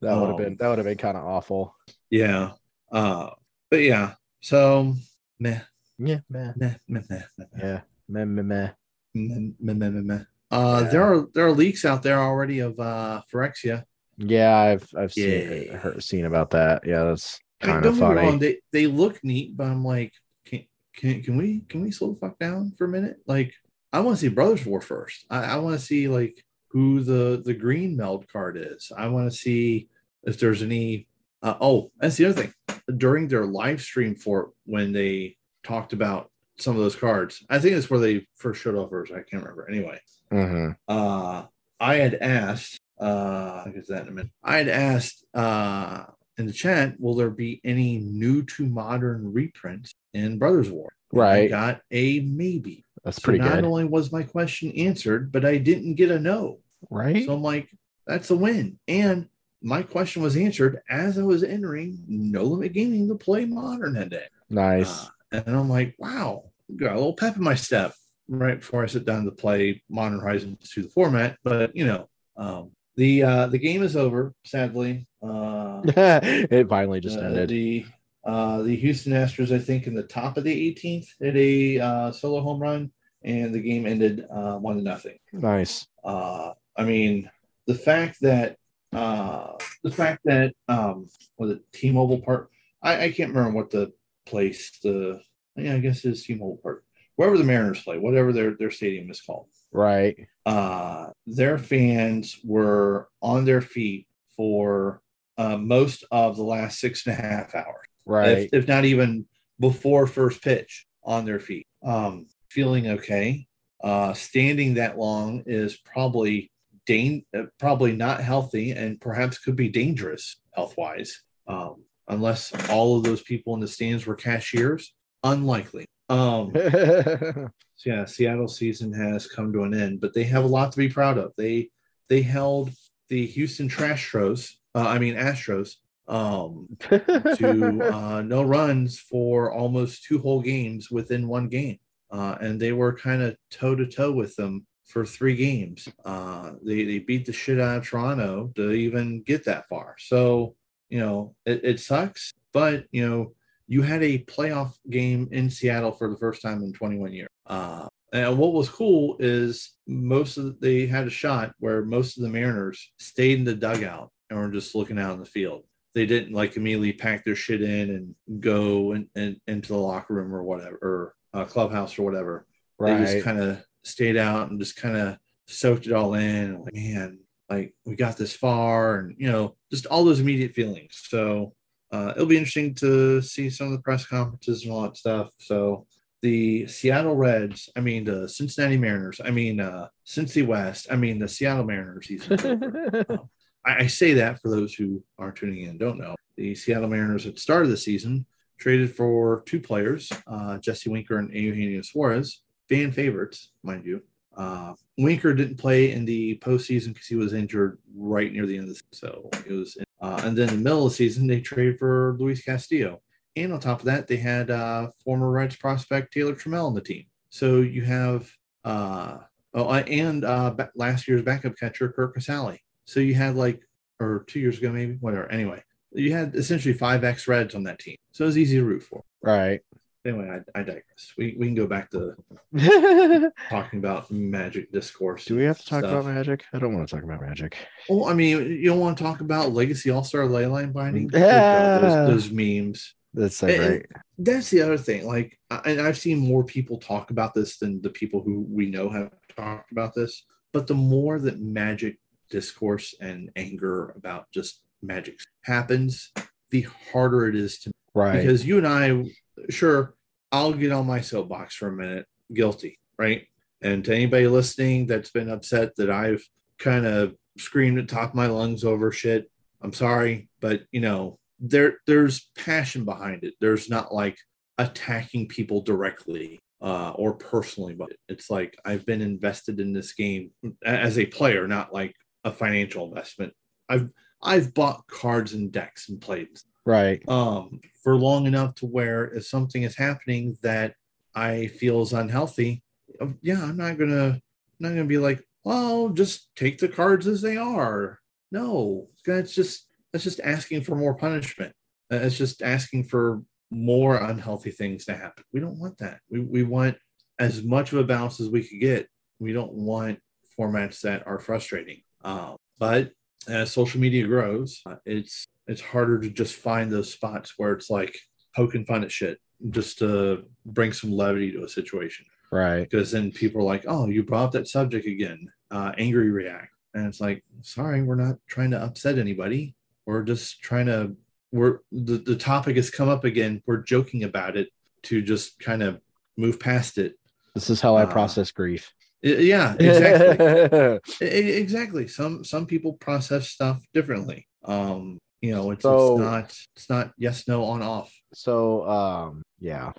Speaker 2: would have
Speaker 3: Um,
Speaker 2: been that would have been kind of awful.
Speaker 3: Yeah. Uh, but yeah, so meh,
Speaker 2: Yeah,
Speaker 3: meh, meh, meh, meh, meh,
Speaker 2: Yeah, meh, meh, meh.
Speaker 3: meh, meh, meh, meh, meh. Uh,
Speaker 2: Yeah.
Speaker 3: there are there are leaks out there already of uh Phyrexia.
Speaker 2: Yeah, I've I've seen
Speaker 3: Yeah.
Speaker 2: heard, seen about that. Yeah, that's
Speaker 3: I mean,
Speaker 2: kind
Speaker 3: don't
Speaker 2: of funny.
Speaker 3: wrong, they they look neat, but I'm like, can can can we can we slow the fuck down for a minute? Like, I want to see Brothers War first. I, I want to see like who the the green meld card is. I want to see if there's any. Uh, oh, that's the other thing. During their live stream for when they talked about some of those cards, I think it's where they first showed off first. I can't remember. Anyway,
Speaker 2: Mhm.
Speaker 3: uh, I had asked, uh, get to that in a minute. I had asked uh, in the chat, will there be any new to modern reprints in Brothers War? And I
Speaker 2: Right.
Speaker 3: got a maybe.
Speaker 2: That's
Speaker 3: So
Speaker 2: pretty
Speaker 3: not
Speaker 2: good, Not
Speaker 3: only was my question answered, but I didn't get a no.
Speaker 2: right?
Speaker 3: So I'm like, that's a win. And my question was answered as I was entering No Limit Gaming to play Modern that day.
Speaker 2: nice.
Speaker 3: Uh, and I'm like, wow, got a little pep in my step right before I sit down to play Modern Horizons to the format. But you know, um, the uh, the game is over. Sadly, uh,
Speaker 2: it finally just
Speaker 3: uh,
Speaker 2: ended.
Speaker 3: the uh, the Houston Astros, I think, in the top of the 18th, hit a uh, solo home run, and the game ended uh, one to nothing.
Speaker 2: Nice.
Speaker 3: Uh, I mean, the fact that uh, the fact that um, was it T-Mobile Park? I, I can't remember what the place the yeah I guess it's T-Mobile Park, wherever the Mariners play, whatever their their stadium is called.
Speaker 2: Right.
Speaker 3: Uh, their fans were on their feet for uh, most of the last six and a half hours,
Speaker 2: Right.
Speaker 3: if, if not even before first pitch, on their feet. Um, feeling okay. Uh, standing that long is probably dan- uh, probably not healthy and perhaps could be dangerous health wise, um, unless all of those people in the stands were cashiers. Unlikely. Um, so yeah, Seattle season has come to an end, but they have a lot to be proud of. They they held the Houston Trastros, uh, I mean Astros, um, to uh, no runs for almost two whole games within one game, uh, and they were kind of toe to toe with them for three games. Uh, they they beat the shit out of Toronto to even get that far. So you know it, it sucks, but you know you had a playoff game in Seattle for the first time in 21 years. Uh, and what was cool is most of the, they had a shot where most of the Mariners stayed in the dugout and were just looking out in the field. They didn't like immediately pack their shit in and go and in, in, into the locker room or whatever, or uh, clubhouse or whatever. Right. They just kind of stayed out and just kind of soaked it all in. Like, man, like we got this far, and you know, just all those immediate feelings. So uh, it'll be interesting to see some of the press conferences and all that stuff. So the Seattle Reds, I mean the Cincinnati Mariners, I mean uh Cincy West, I mean the Seattle Mariners season. um, I, I, say that for those who are tuning in don't know. The Seattle Mariners at the start of the season traded for two players, uh, Jesse Winker and Eugenio Suarez, fan favorites, mind you. Uh, Winker didn't play in the postseason because he was injured right near the end of the season. So it was in uh, and then in the middle of the season, they traded for Luis Castillo. And on top of that, they had uh, former Reds prospect Taylor Trammell on the team. So you have, uh, oh, and uh, last year's backup catcher, Curt Casali. So you had like, or two years ago, maybe, whatever. Anyway, you had essentially five ex Reds on that team. So it was easy to root for.
Speaker 2: Right
Speaker 3: anyway, I, I digress. We, we can go back to talking about magic discourse.
Speaker 2: Do we have to talk stuff. about magic? I don't want to talk about magic.
Speaker 3: Oh, I mean, you don't want to talk about Legacy All Star Leyline binding? Yeah, uh, those, those, memes.
Speaker 2: That's so great.
Speaker 3: That's the other thing. Like, and I've seen more people talk about this than the people who we know have talked about this. But the more that magic discourse and anger about just magic happens, the harder it is to
Speaker 2: right
Speaker 3: because you and I sure, I'll get on my soapbox for a minute. Guilty, right? And to anybody listening that's been upset that I've kind of screamed at top of my lungs over shit, I'm sorry, but you know, there there's passion behind it. There's not like attacking people directly uh, or personally, but it's like I've been invested in this game as a player, not like a financial investment. I've I've bought cards and decks and played
Speaker 2: right.
Speaker 3: um for long enough to where if something is happening that i feel is unhealthy um, yeah i'm not gonna I'm not gonna be like well just take the cards as they are. No that's just that's just asking for more punishment. It's just asking for more unhealthy things to happen. We don't want that. We, we want as much of a balance as we could get. We don't want formats that are frustrating. Um, but as social media grows uh, it's it's harder to just find those spots where it's like poking fun at shit just to bring some levity to a situation.
Speaker 2: Right.
Speaker 3: Because then people are like, oh, you brought up that subject again. Uh, angry react. And it's like, sorry, we're not trying to upset anybody. We're just trying to, we're, the, the topic has come up again. We're joking about it to just kind of move past it.
Speaker 2: This is how I uh, process grief.
Speaker 3: Yeah, exactly. exactly. Some some people process stuff differently. Um, you know it's, so, it's not it's not yes no on off.
Speaker 2: So um yeah.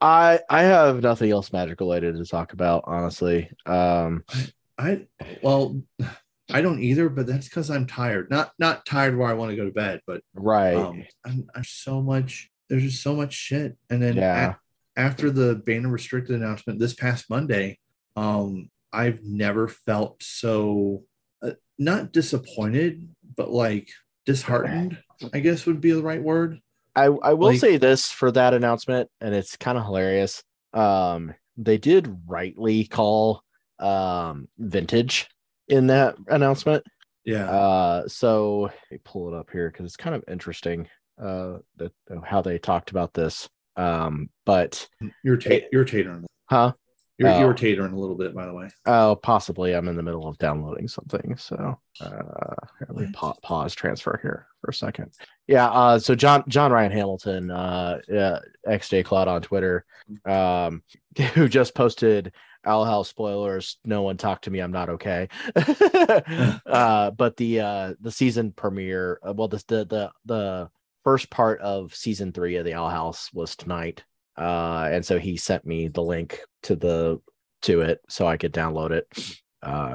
Speaker 2: I i have nothing else magic related to talk about honestly. Um
Speaker 3: i, I well i don't either but that's because i'm tired. Not not tired where i want to go to bed but
Speaker 2: right. um,
Speaker 3: I'm, I'm so much there's just so much shit. And then yeah. a, after the ban and restricted announcement this past monday um i've never felt so uh, not disappointed but like disheartened, I guess would be the right word.
Speaker 2: I, I will like, say this for that announcement, and it's kind of hilarious. Um, they did rightly call um vintage in that announcement.
Speaker 3: Yeah.
Speaker 2: Uh, so let me pull it up here because it's kind of interesting uh that how they talked about this. Um, but
Speaker 3: you're ta- you're tatering,
Speaker 2: huh?
Speaker 3: You're, uh, you're tatering a little bit, by the way.
Speaker 2: Oh, possibly. I'm in the middle of downloading something, so uh, let me pa- pause transfer here for a second. Yeah. Uh, so John John Ryan Hamilton, uh, uh XJ Cloud on Twitter, um, who just posted Owl House spoilers. No one talk to me. I'm not okay. uh, but the uh, the season premiere, uh, well, the, the the the first part of season three of the Owl House was tonight, uh, and so he sent me the link to the to it so I could download it.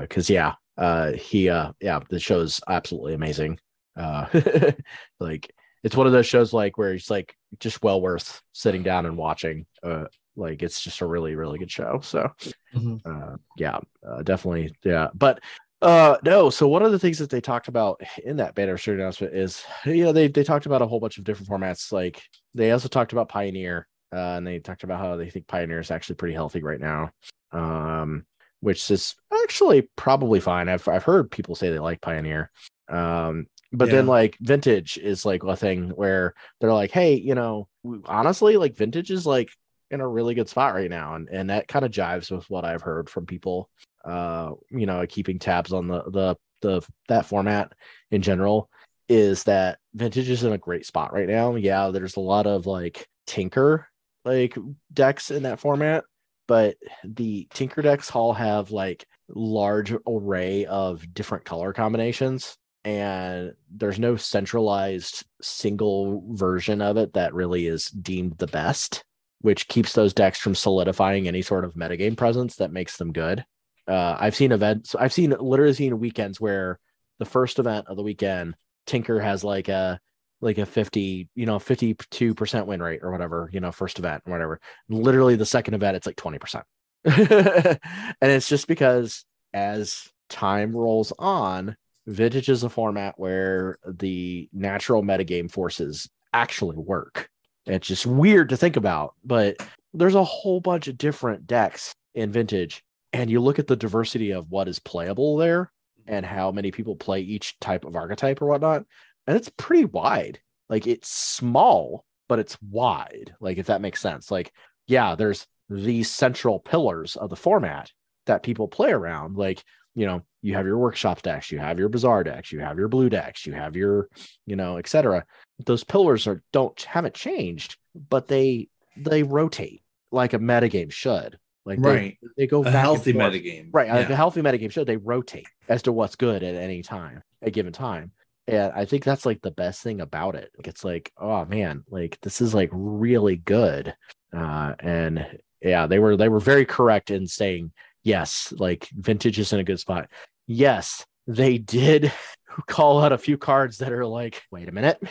Speaker 2: Because yeah, uh, he uh, yeah, the show's absolutely amazing. Uh, like it's one of those shows like where it's like just well worth sitting down and watching. Uh, like it's just a really really good show. So
Speaker 3: Mhm.
Speaker 2: uh, yeah, uh, definitely yeah. But uh, no, so one of the things that they talked about in that banner shirt announcement is you know they they talked about a whole bunch of different formats. Like they also talked about Pioneer. Uh, and they talked about how they think Pioneer is actually pretty healthy right now, um, which is actually probably fine. I've I've heard people say they like Pioneer, um, but then like Vintage is like a thing where they're like, hey, you know, honestly, like Vintage is like in a really good spot right now, and and that kind of jives with what I've heard from people, uh, you know, keeping tabs on the the the that format in general is that vintage is in a great spot right now. Yeah, there's a lot of like tinker like decks in that format, but the tinker decks all have like large array of different color combinations and there's no centralized single version of it that really is deemed the best which keeps those decks from solidifying any sort of metagame presence that makes them good. Uh, i've seen events i've seen literally seen weekends where the first event of the weekend tinker has like a like a 50 you know 52% win rate or whatever you know first event or whatever. Literally the second event it's like 20% and it's just because as time rolls on vintage is a format where the natural metagame forces actually work. It's just weird to think about but there's a whole bunch of different decks in vintage and you look at the diversity of what is playable there and how many people play each type of archetype or whatnot and it's pretty wide like it's small but it's wide like if that makes sense like yeah there's these central pillars of the format that people play around like you know you have your workshop decks you have your bazaar decks you have your blue decks you have your you know etc those pillars are don't haven't changed but they they rotate like a metagame should like they-
Speaker 3: Right.
Speaker 2: they, go
Speaker 3: A healthy metagame.
Speaker 2: Right. Like a healthy metagame should they rotate as to what's good at any time, a given time. And I think that's like the best thing about it. It's like, oh man, like this is like really good. Uh and yeah, they were they were very correct in saying yes, like vintage is in a good spot. Yes, they did call out a few cards that are like, wait a minute.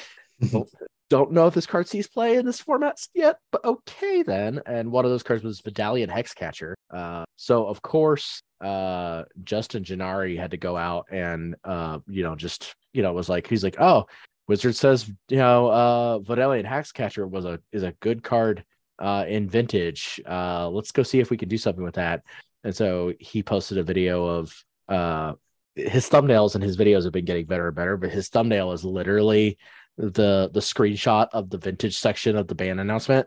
Speaker 2: don't, know if this card sees play in this format yet, but okay then. And one of those cards was Vodalian Hexcatcher. Uh, so of course, uh, Justin Gennari had to go out and uh, you know, just you know, was like he's like, oh, Wizard says you know, uh, Vodalian Hexcatcher was a is a good card uh, in Vintage. Uh, let's go see if we can do something with that. And so he posted a video of uh his thumbnails and his videos have been getting better and better, but his thumbnail is literally the the screenshot of the vintage section of the ban announcement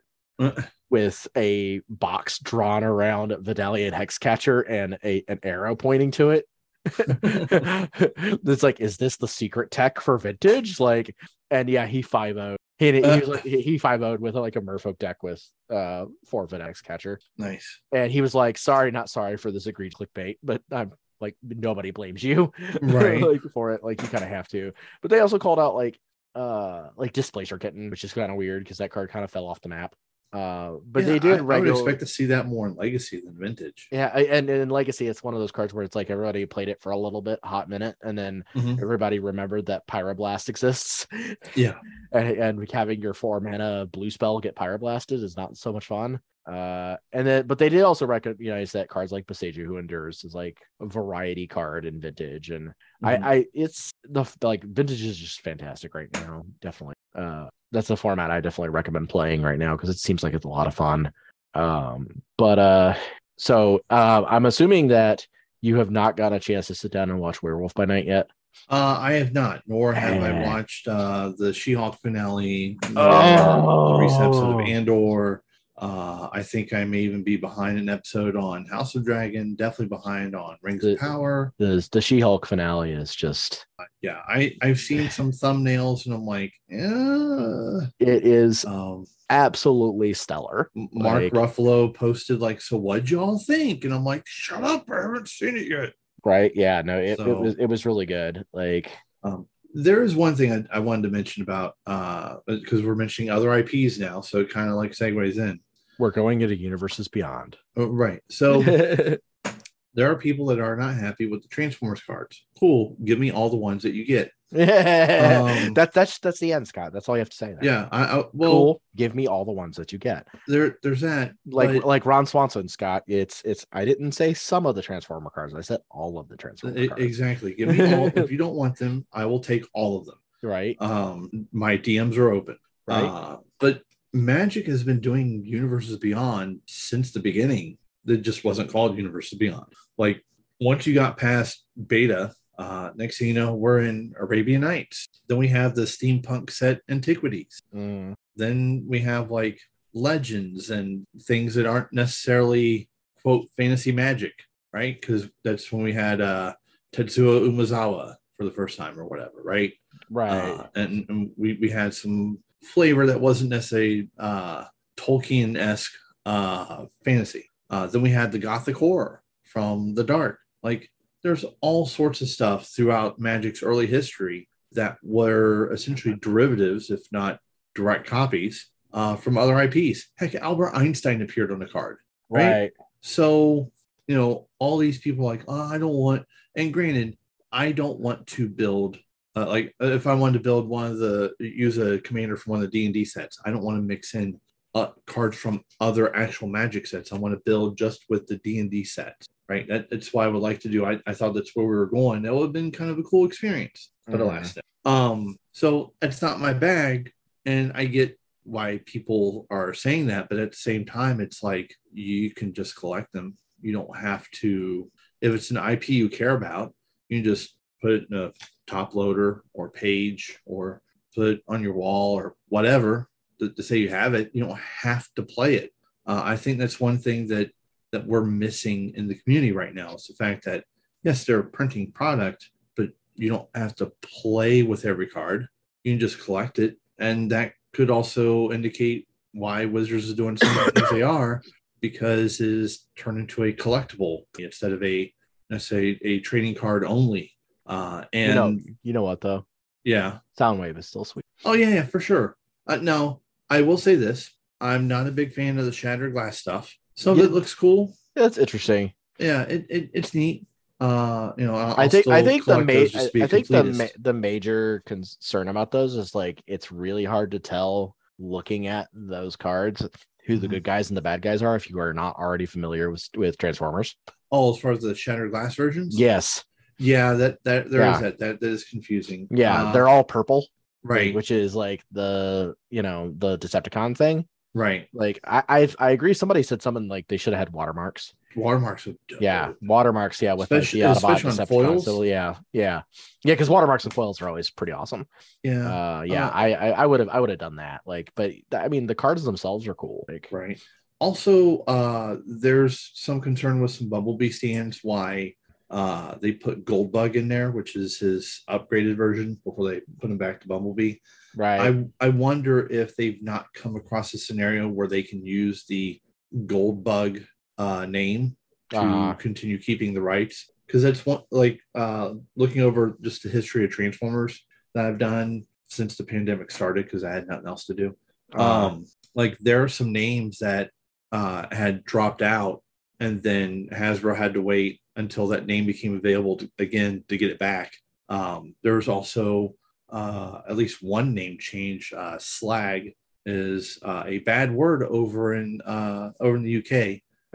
Speaker 2: with a box drawn around Vodalian Hexcatcher and a an arrow pointing to it. it's like, is this the secret tech for vintage? Like, and yeah, he five o. He, he, was like, he he five would with like a Merfolk deck with uh four Videx catcher,
Speaker 3: Nice.
Speaker 2: and he was like, "Sorry, not sorry for this agreed clickbait, but I'm like nobody blames you
Speaker 3: Right.
Speaker 2: like for it. Like you kind of have to." But they also called out like uh like Displacer Kitten, which is kind of weird because that card kind of fell off the map. Uh, but
Speaker 3: Yeah,
Speaker 2: they did
Speaker 3: I, I would expect to see that more in Legacy than Vintage.
Speaker 2: Yeah, I- and in Legacy, it's one of those cards where it's like everybody played it for a little bit, hot minute, and then
Speaker 3: Mhm.
Speaker 2: everybody remembered that Pyroblast exists.
Speaker 3: Yeah.
Speaker 2: and, and having your four mana blue spell get Pyroblasted is not so much fun. Uh, and then, but they did also recognize that cards like Boseiju Who Endures is like a variety card in Vintage, and
Speaker 3: Mhm.
Speaker 2: I, I, it's the like Vintage is just fantastic right now. Definitely, uh, that's a format I definitely recommend playing right now because it seems like it's a lot of fun. Um, but uh, so uh, I'm assuming that you have not got a chance to sit down and watch Werewolf by Night yet.
Speaker 3: Uh, I have not, nor have I
Speaker 2: Eh.
Speaker 3: watched uh, the She-Hulk finale,
Speaker 2: Oh.
Speaker 3: the recent episode of Andor, Uh, I think I may even be behind an episode on House of Dragon. Definitely behind on Rings
Speaker 2: The-
Speaker 3: of Power.
Speaker 2: The the She Hulk finale is just
Speaker 3: Yeah, I I've seen some thumbnails and I'm like, yeah.
Speaker 2: it is
Speaker 3: Um,
Speaker 2: absolutely stellar.
Speaker 3: Mark
Speaker 2: Like-
Speaker 3: Ruffalo posted like, so what'd y'all think? And I'm like, shut up, I haven't seen it yet.
Speaker 2: Right? Yeah. No, it, it was it was really good. Like
Speaker 3: Um, there is one thing I, I wanted to mention about uh because we're mentioning other IPs now, so it kind of like segues in.
Speaker 2: We're going into universes beyond.
Speaker 3: Oh, right. So there are people that are not happy with the Transformers cards. Cool. Give me all the ones that you get. Um,
Speaker 2: that that's that's the end, Scott. That's all you have to say. There.
Speaker 3: Yeah. I, I well
Speaker 2: cool. Give me all the ones that you get.
Speaker 3: there there's that.
Speaker 2: Like
Speaker 3: but
Speaker 2: like Ron Swanson, Scott. It's it's. I didn't say some of the Transformer cards. I said all of the Transformer
Speaker 3: e-
Speaker 2: cards.
Speaker 3: exactly. Give me all if you don't want them, I will take all of them.
Speaker 2: Right.
Speaker 3: Um my DMs are open.
Speaker 2: Right.
Speaker 3: Uh, but Magic has been doing Universes Beyond since the beginning. That just wasn't called Universes Beyond. Like once you got past beta, uh, next thing you know, we're in Arabian Nights. Then we have the steampunk set Antiquities.
Speaker 2: Mm,
Speaker 3: Then we have like legends and things that aren't necessarily quote fantasy magic, right? Because that's when we had uh, Tetsuo Umezawa for the first time or whatever, right?
Speaker 2: right.
Speaker 3: Uh, and, and we, we had some flavor that wasn't necessarily uh, Tolkien esque uh, fantasy. Uh, then we had the Gothic horror from the Dark. Like, there's all sorts of stuff throughout Magic's early history that were essentially derivatives, if not direct copies, uh, from other IPs. Heck, Albert Einstein appeared on the card. right?
Speaker 2: right.
Speaker 3: So, you know, all these people are like, oh, I don't want, and granted, I don't want to build, uh, like, if I wanted to build one of the, use a commander from one of the D and D sets, I don't want to mix in uh, cards from other actual Magic sets. I want to build just with the D and D sets, right? That, that's why I would like to do. I, I thought that's where we were going. That would have been kind of a cool experience, but
Speaker 2: Mhm.
Speaker 3: alas, um, so it's not my bag, and I get why people are saying that, but at the same time, it's like you can just collect them. You don't have to, if it's an IP you care about, you can just put it in a top loader or page or put on your wall or whatever to, to say you have it. You don't have to play it. Uh, I think that's one thing that that we're missing in the community right now is the fact that yes, they're a printing product, but you don't have to play with every card. You can just collect it, and that could also indicate why Wizards is doing some of the things they are because it is turned into a collectible instead of a let's say a trading card only. Uh, and
Speaker 2: you know. You know what though?
Speaker 3: yeah,
Speaker 2: Soundwave is still sweet.
Speaker 3: oh yeah, yeah, for sure. Uh, now I will say this: I'm not a big fan of the shattered glass stuff. Some of it looks cool.
Speaker 2: Yeah, That's interesting.
Speaker 3: Yeah, it, it it's neat. Uh, you know, I'll,
Speaker 2: I think I think the ma-
Speaker 3: those just to be
Speaker 2: I, I think the ma- the major concern about those is like it's really hard to tell looking at those cards who the
Speaker 3: Mhm.
Speaker 2: good guys and the bad guys are if you are not already familiar with with Transformers.
Speaker 3: oh, as far as the shattered glass versions.
Speaker 2: Yes,
Speaker 3: yeah, that that there is
Speaker 2: Yeah.
Speaker 3: that that that is confusing.
Speaker 2: yeah,
Speaker 3: Uh,
Speaker 2: they're all purple,
Speaker 3: right,
Speaker 2: which is like the you know the Decepticon thing.
Speaker 3: right.
Speaker 2: Like I I, I agree. Somebody said something like they should have had watermarks.
Speaker 3: Watermarks.
Speaker 2: Yeah, watermarks. Yeah, with
Speaker 3: Especially-
Speaker 2: the Autobot Decepticon.
Speaker 3: foils?
Speaker 2: So yeah, yeah, yeah. Because watermarks and foils are always pretty awesome.
Speaker 3: yeah.
Speaker 2: uh yeah
Speaker 3: Uh,
Speaker 2: i i I would have i would have done that like but i mean the cards themselves are cool like
Speaker 3: Right. Also, uh, there's some concern with some Bumblebee stands why uh, they put Goldbug in there, which is his upgraded version before they put him back to Bumblebee.
Speaker 2: right
Speaker 3: I, I wonder if they've not come across a scenario where they can use the Goldbug uh, name to
Speaker 2: Uh-huh.
Speaker 3: continue keeping the rights. Because that's one, like uh, looking over just the history of Transformers that I've done since the pandemic started, because I had nothing else to do
Speaker 2: uh,
Speaker 3: um like there are some names that uh had dropped out and then hasbro had to wait until that name became available to, again to get it back. Um there was also uh at least one name change. Uh slag is uh, a bad word over in uh over in the uk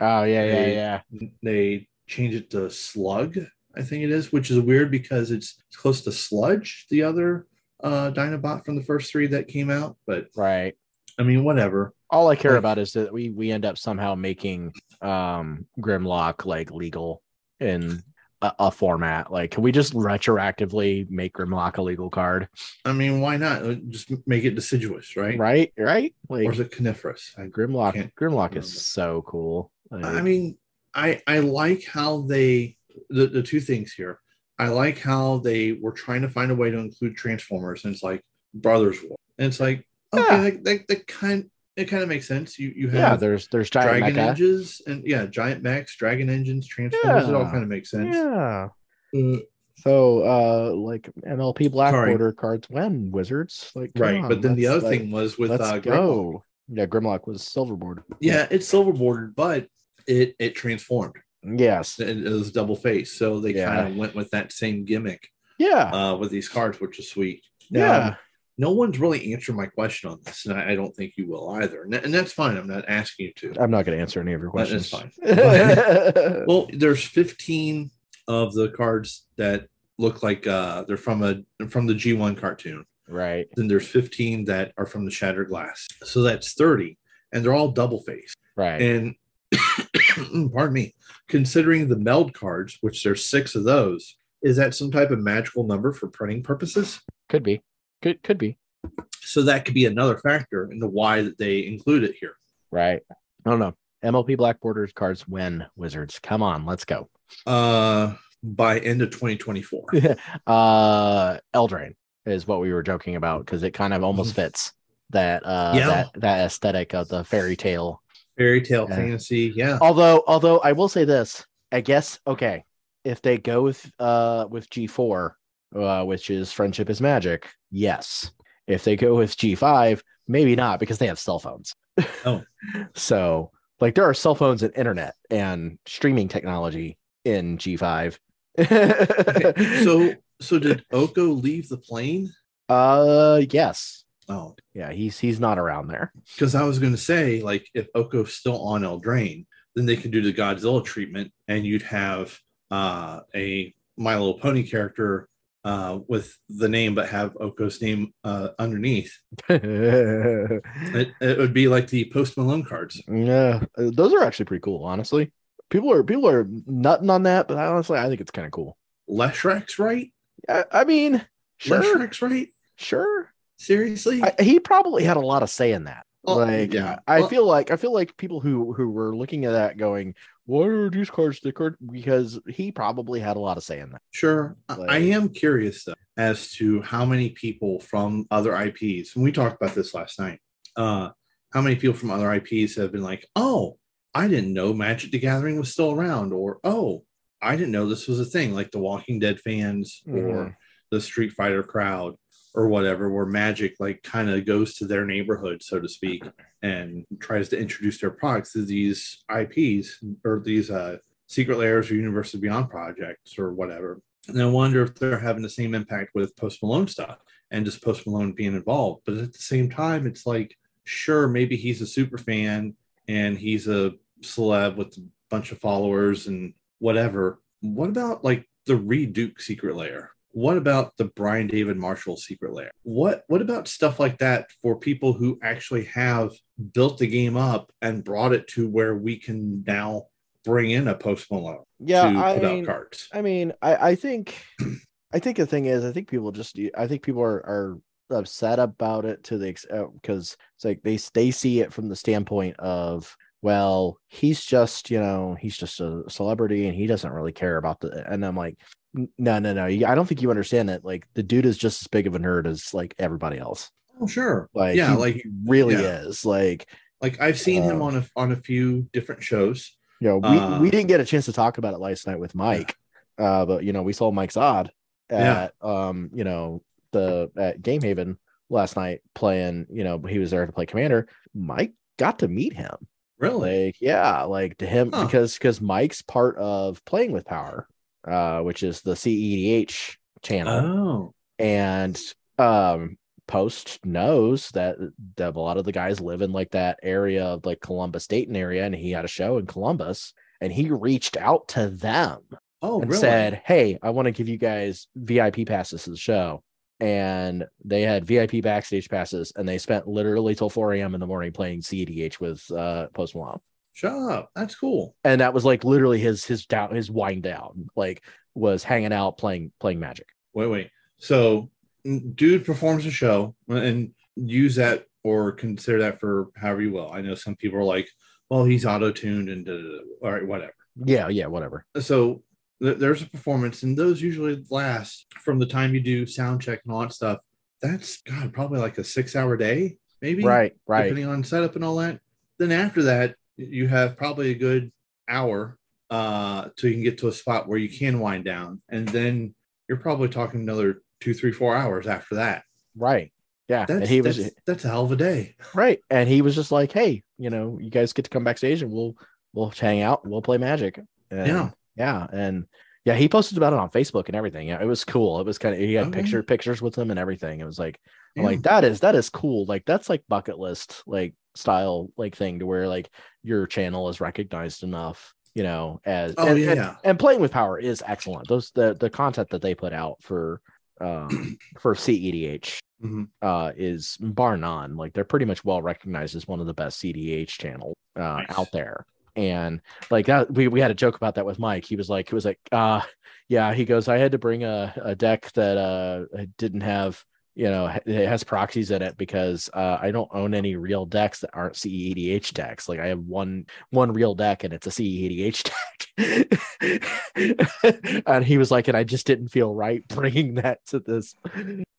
Speaker 2: oh yeah yeah
Speaker 3: they-
Speaker 2: yeah.
Speaker 3: they changed it to slug i think it is which is weird because it's close to sludge the other uh dinobot from the first three that came out but
Speaker 2: right.
Speaker 3: I mean whatever.
Speaker 2: All i care
Speaker 3: Like-
Speaker 2: about is that we we end up somehow making um grimlock like legal in a, a format? Like, can we just retroactively make Grimlock a legal card?
Speaker 3: I mean, why not? Just make it deciduous, right?
Speaker 2: Right, right. Like
Speaker 3: Or is it coniferous? I,
Speaker 2: Grimlock. Grimlock
Speaker 3: remember.
Speaker 2: is so cool. Like,
Speaker 3: I mean, I I like how they the, the two things here. I like how they were trying to find a way to include Transformers, and it's like Brothers War, and it's like okay,
Speaker 2: Yeah.
Speaker 3: that, that, that kind it kind of makes sense. You you have yeah,
Speaker 2: there's there's giant
Speaker 3: dragon
Speaker 2: mecha.
Speaker 3: engines and yeah, giant mechs, dragon engines, Transformers. Yeah. It all kind of makes sense.
Speaker 2: Yeah.
Speaker 3: Uh,
Speaker 2: So, uh, like MLP Black
Speaker 3: Sorry.
Speaker 2: Border cards when Wizards, like
Speaker 3: right,
Speaker 2: on,
Speaker 3: but then the other
Speaker 2: like,
Speaker 3: thing was with uh, Grimlock.
Speaker 2: go. Yeah, Grimlock was silver border.
Speaker 3: Yeah, it's silver bordered, but it it transformed.
Speaker 2: Yes.
Speaker 3: It, it was double face, so they
Speaker 2: Yeah.
Speaker 3: kind of went with that same gimmick
Speaker 2: Yeah.
Speaker 3: uh, with these cards, which is sweet.
Speaker 2: yeah.
Speaker 3: No one's really answered my question on this, and I, I don't think you will either. And, and that's fine. I'm not asking you to.
Speaker 2: I'm not going to answer any of your questions.
Speaker 3: is fine. Well, there's 15 of the cards that look like uh, they're from a from the G1 cartoon.
Speaker 2: right.
Speaker 3: Then there's 15 that are from the Shattered Glass. So that's 30, and they're all double faced.
Speaker 2: Right.
Speaker 3: And pardon me, considering the meld cards, which there's six of those, is that some type of magical number for printing purposes?
Speaker 2: could be. Could could be.
Speaker 3: So that could be another factor into why that they include it here.
Speaker 2: Right. I don't know. MLP Black Borders cards when Wizards. Come on, let's go.
Speaker 3: Uh, by end of 2024.
Speaker 2: uh Eldraine is what we were joking about because it kind of almost fits that uh
Speaker 3: Yeah.
Speaker 2: that that aesthetic of the fairy tale.
Speaker 3: Fairy tale
Speaker 2: Yeah.
Speaker 3: fantasy, yeah.
Speaker 2: Although although I will say this, I guess okay, if they go with uh with G4, uh which is friendship is magic, yes. If they go with G5, maybe not because they have cell phones.
Speaker 3: Oh.
Speaker 2: so like there are cell phones and internet and streaming technology in G5.
Speaker 3: Okay, so so did Oko leave the plane?
Speaker 2: uh yes.
Speaker 3: Oh,
Speaker 2: Yeah, he's he's not around there.
Speaker 3: because I was going to say, like, if Oko's still on Eldraine, then they could do the Godzilla treatment, and you'd have uh, a My Little Pony character uh, with the name, but have Oko's name uh, underneath. It, it would be like the Post Malone cards.
Speaker 2: yeah, uh, those are actually pretty cool, honestly. People are people are nutting on that, but honestly, I think it's kind of cool.
Speaker 3: Leshrek's right?
Speaker 2: I, I mean, sure,
Speaker 3: Leshrek's right?
Speaker 2: sure.
Speaker 3: Seriously?
Speaker 2: I, he probably had a lot of say in that. Like,
Speaker 3: yeah.
Speaker 2: I
Speaker 3: Well-
Speaker 2: feel like I feel like people who who were looking at that going, "What are these cards?" Card because he probably had a lot of say in that.
Speaker 3: Sure. I- I am curious though as to how many people from other IPs, and we talked about this last night. Uh, how many people from other IPs have been like, "Oh, I didn't know Magic the Gathering was still around," or "Oh, I didn't know this was a thing," like the Walking Dead fans or
Speaker 2: Mhm.
Speaker 3: the Street Fighter crowd or whatever, where Magic like kind of goes to their neighborhood, so to speak, and tries to introduce their products to these IPs or these uh, Secret Lairs or Universe of Beyond projects or whatever. And I wonder if they're having the same impact with Post Malone stuff and just Post Malone being involved. But at the same time, it's like, sure, maybe he's a super fan and he's a celeb with a bunch of followers and whatever. What about like the Reid Duke Secret Lair? What about the Brian David Marshall Secret Lair? What what about stuff like that for people who actually have built the game up and brought it to where we can now bring in a Post Malone
Speaker 2: Yeah,
Speaker 3: to
Speaker 2: I
Speaker 3: put
Speaker 2: mean,
Speaker 3: out cards?
Speaker 2: I mean, I, I think, I think the thing is, I think people just, I think people are, are upset about it to the because uh, it's like they they see it from the standpoint of, well, he's just, you know, he's just a celebrity and he doesn't really care about the. And I'm like, "N- no, no, no. I don't think you understand that. Like the dude is just as big of a nerd as like everybody else.
Speaker 3: Oh, sure.
Speaker 2: Like,
Speaker 3: yeah,
Speaker 2: he
Speaker 3: like
Speaker 2: really
Speaker 3: yeah.
Speaker 2: is. Like,
Speaker 3: like I've seen him
Speaker 2: Uh,
Speaker 3: on a on a few different shows.
Speaker 2: you know, we,
Speaker 3: Uh,
Speaker 2: we didn't get a chance to talk about it last night with Mike, uh, but you know, we saw Mike's odd
Speaker 3: Yeah.
Speaker 2: at um, you know, the at Game Haven last night playing, you know, he was there to play commander. Mike got to meet him.
Speaker 3: Really?
Speaker 2: Like, yeah, like to him
Speaker 3: Huh.
Speaker 2: because because Mike's part of playing with power, uh, which is the CEDH channel.
Speaker 3: Oh,
Speaker 2: and um post knows that, that a lot of the guys live in like that area of like columbus dayton area and he had a show in columbus and he reached out to them
Speaker 3: oh,
Speaker 2: and
Speaker 3: really?
Speaker 2: said hey i want to give you guys vip passes to the show. And they had vip backstage passes and they spent literally till 4 a.m in the morning playing cedh with uh post malone
Speaker 3: Shut up. That's cool.
Speaker 2: and that was like literally his his down his wind down like was hanging out playing playing magic
Speaker 3: Wait, wait. So, dude performs a show and use that or consider that for however you will. I know some people are like, well, he's auto tuned and da, da, da. all right, whatever.
Speaker 2: yeah yeah whatever
Speaker 3: So, th- there's a performance, and those usually last from the time you do sound check and all that stuff. That's God, probably like a six hour day, maybe.
Speaker 2: right right
Speaker 3: depending on setup and all that. Then after that, you have probably a good hour uh till you can get to a spot where you can wind down, and then you're probably talking another two, three, four hours after that.
Speaker 2: right yeah
Speaker 3: That's
Speaker 2: and he was
Speaker 3: that's, that's a hell of a day.
Speaker 2: right and he was just like hey you know you guys get to come backstage and we'll we'll hang out we'll play magic and,
Speaker 3: Yeah.
Speaker 2: yeah and yeah he posted about it on facebook and everything yeah it was cool it was kind of he had
Speaker 3: Okay.
Speaker 2: picture pictures with him and everything it was like
Speaker 3: Yeah.
Speaker 2: like that is that is cool like that's like bucket list like style like thing to where like your channel is recognized enough you know as
Speaker 3: Oh
Speaker 2: and,
Speaker 3: yeah,
Speaker 2: and, and playing with power is excellent. Those the the content that they put out for um for cedh
Speaker 3: Mhm.
Speaker 2: uh is bar none. Like they're pretty much well recognized as one of the best cdh channels uh
Speaker 3: Nice.
Speaker 2: out there. And like that we, we had a joke about that with mike. He was like he was like uh yeah he goes i had to bring a, a deck that uh didn't have you know it has proxies in it because uh, I don't own any real decks that aren't CEDH decks. Like I have one one real deck and it's a CEDH deck. and he was like, and I just didn't feel right bringing that to this.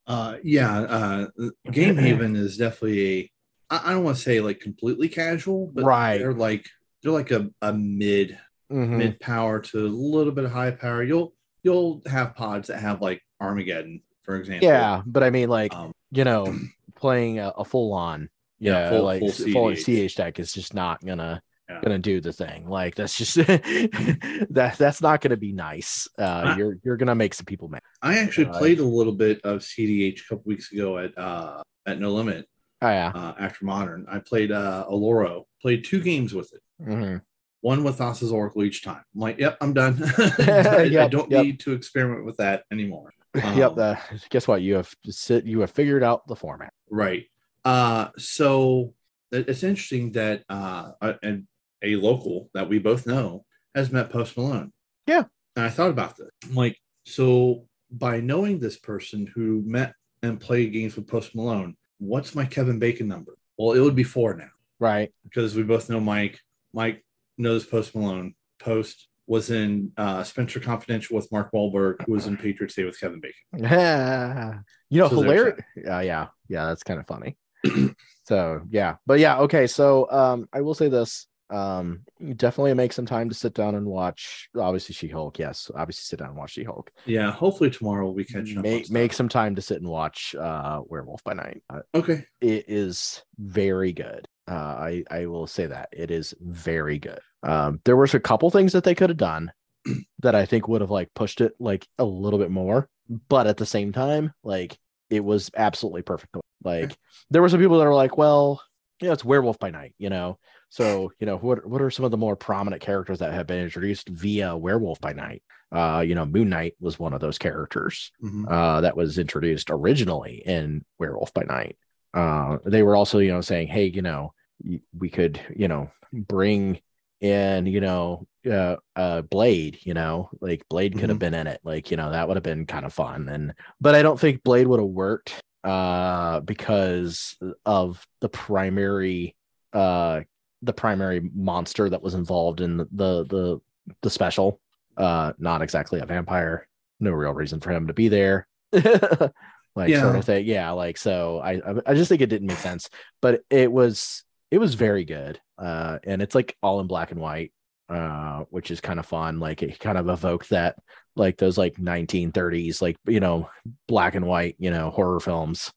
Speaker 3: Uh, yeah, uh, Game Haven is definitely a. I, don't want to say like completely casual, but
Speaker 2: Right.
Speaker 3: they're like they're like a, a mid
Speaker 2: Mhm.
Speaker 3: mid power to a little bit of high power. You'll you'll have pods that have like Armageddon, for example.
Speaker 2: Yeah, but I mean, like
Speaker 3: Um,
Speaker 2: you know, playing a, a full on,
Speaker 3: Yeah, full-
Speaker 2: like
Speaker 3: full
Speaker 2: s- full CH deck is just not gonna
Speaker 3: Yeah.
Speaker 2: gonna do the thing. Like that's just that that's not gonna be nice. Uh, you're you're gonna make some people mad.
Speaker 3: I actually
Speaker 2: Uh,
Speaker 3: played a little bit of CDH a couple weeks ago at uh, at No Limit
Speaker 2: Oh yeah.
Speaker 3: uh, after Modern. I played uh, Aloro, played two games with it.
Speaker 2: Mhm.
Speaker 3: One with Thassa's Oracle each time. I'm like, yep, I'm done. I, I don't
Speaker 2: yep.
Speaker 3: need to experiment with that anymore.
Speaker 2: Yep.
Speaker 3: Um,
Speaker 2: Uh, guess what? You have sit. You have figured out the format.
Speaker 3: Right. Uh, so it's interesting that uh, and a local that we both know has met Post Malone.
Speaker 2: Yeah.
Speaker 3: And I thought about this. I'm like, so by knowing this person who met and played games with Post Malone, what's my Kevin Bacon number? Well, it would be four now
Speaker 2: Right.
Speaker 3: because we both know Mike. Mike knows Post Malone. Post was in uh, Spencer Confidential with Mark Wahlberg, who was in Patriots Day with Kevin Bacon. Yeah.
Speaker 2: you know,
Speaker 3: So
Speaker 2: hilarious. Uh, yeah, yeah, that's kind of funny. so yeah, but yeah, okay. So um, I will say this. Um, definitely make some time to sit down and watch. Obviously, She Hulk. Yes, obviously, sit down and watch She Hulk.
Speaker 3: Yeah, hopefully tomorrow we'll be up.
Speaker 2: Make make some time to sit and watch uh, Werewolf by Night. Uh,
Speaker 3: okay.
Speaker 2: it is very good. Uh, I I will say that it is very good. Um, there was a couple things that they could have done that I think would have like pushed it like a little bit more, but at the same time, like it was absolutely perfect. Like there were some people that are like, well, you know, it's Werewolf by Night, you know. So you know what what are some of the more prominent characters that have been introduced via Werewolf by Night? Uh, you know, Moon Knight was one of those characters
Speaker 3: Mhm.
Speaker 2: uh, that was introduced originally in Werewolf by Night. Uh, they were also, you know, saying, hey, you know, we could, you know, bring in, you know, uh, uh, Blade, you know, like Blade could have been in it, like, you know, that would have been kind of fun. And, but I don't think Blade would have worked uh, because of the primary, uh, the primary monster that was involved in the, the, the, the special, uh, not exactly a vampire no real reason for him to be there. like
Speaker 3: Yeah.
Speaker 2: sort of thing. Yeah, like so I I- I just think it didn't make sense, but it was it was very good. Uh and it's like all in black and white, uh, which is kind of fun. Like it kind of evoked that like those like 1930s, like you know, black and white, you know, horror films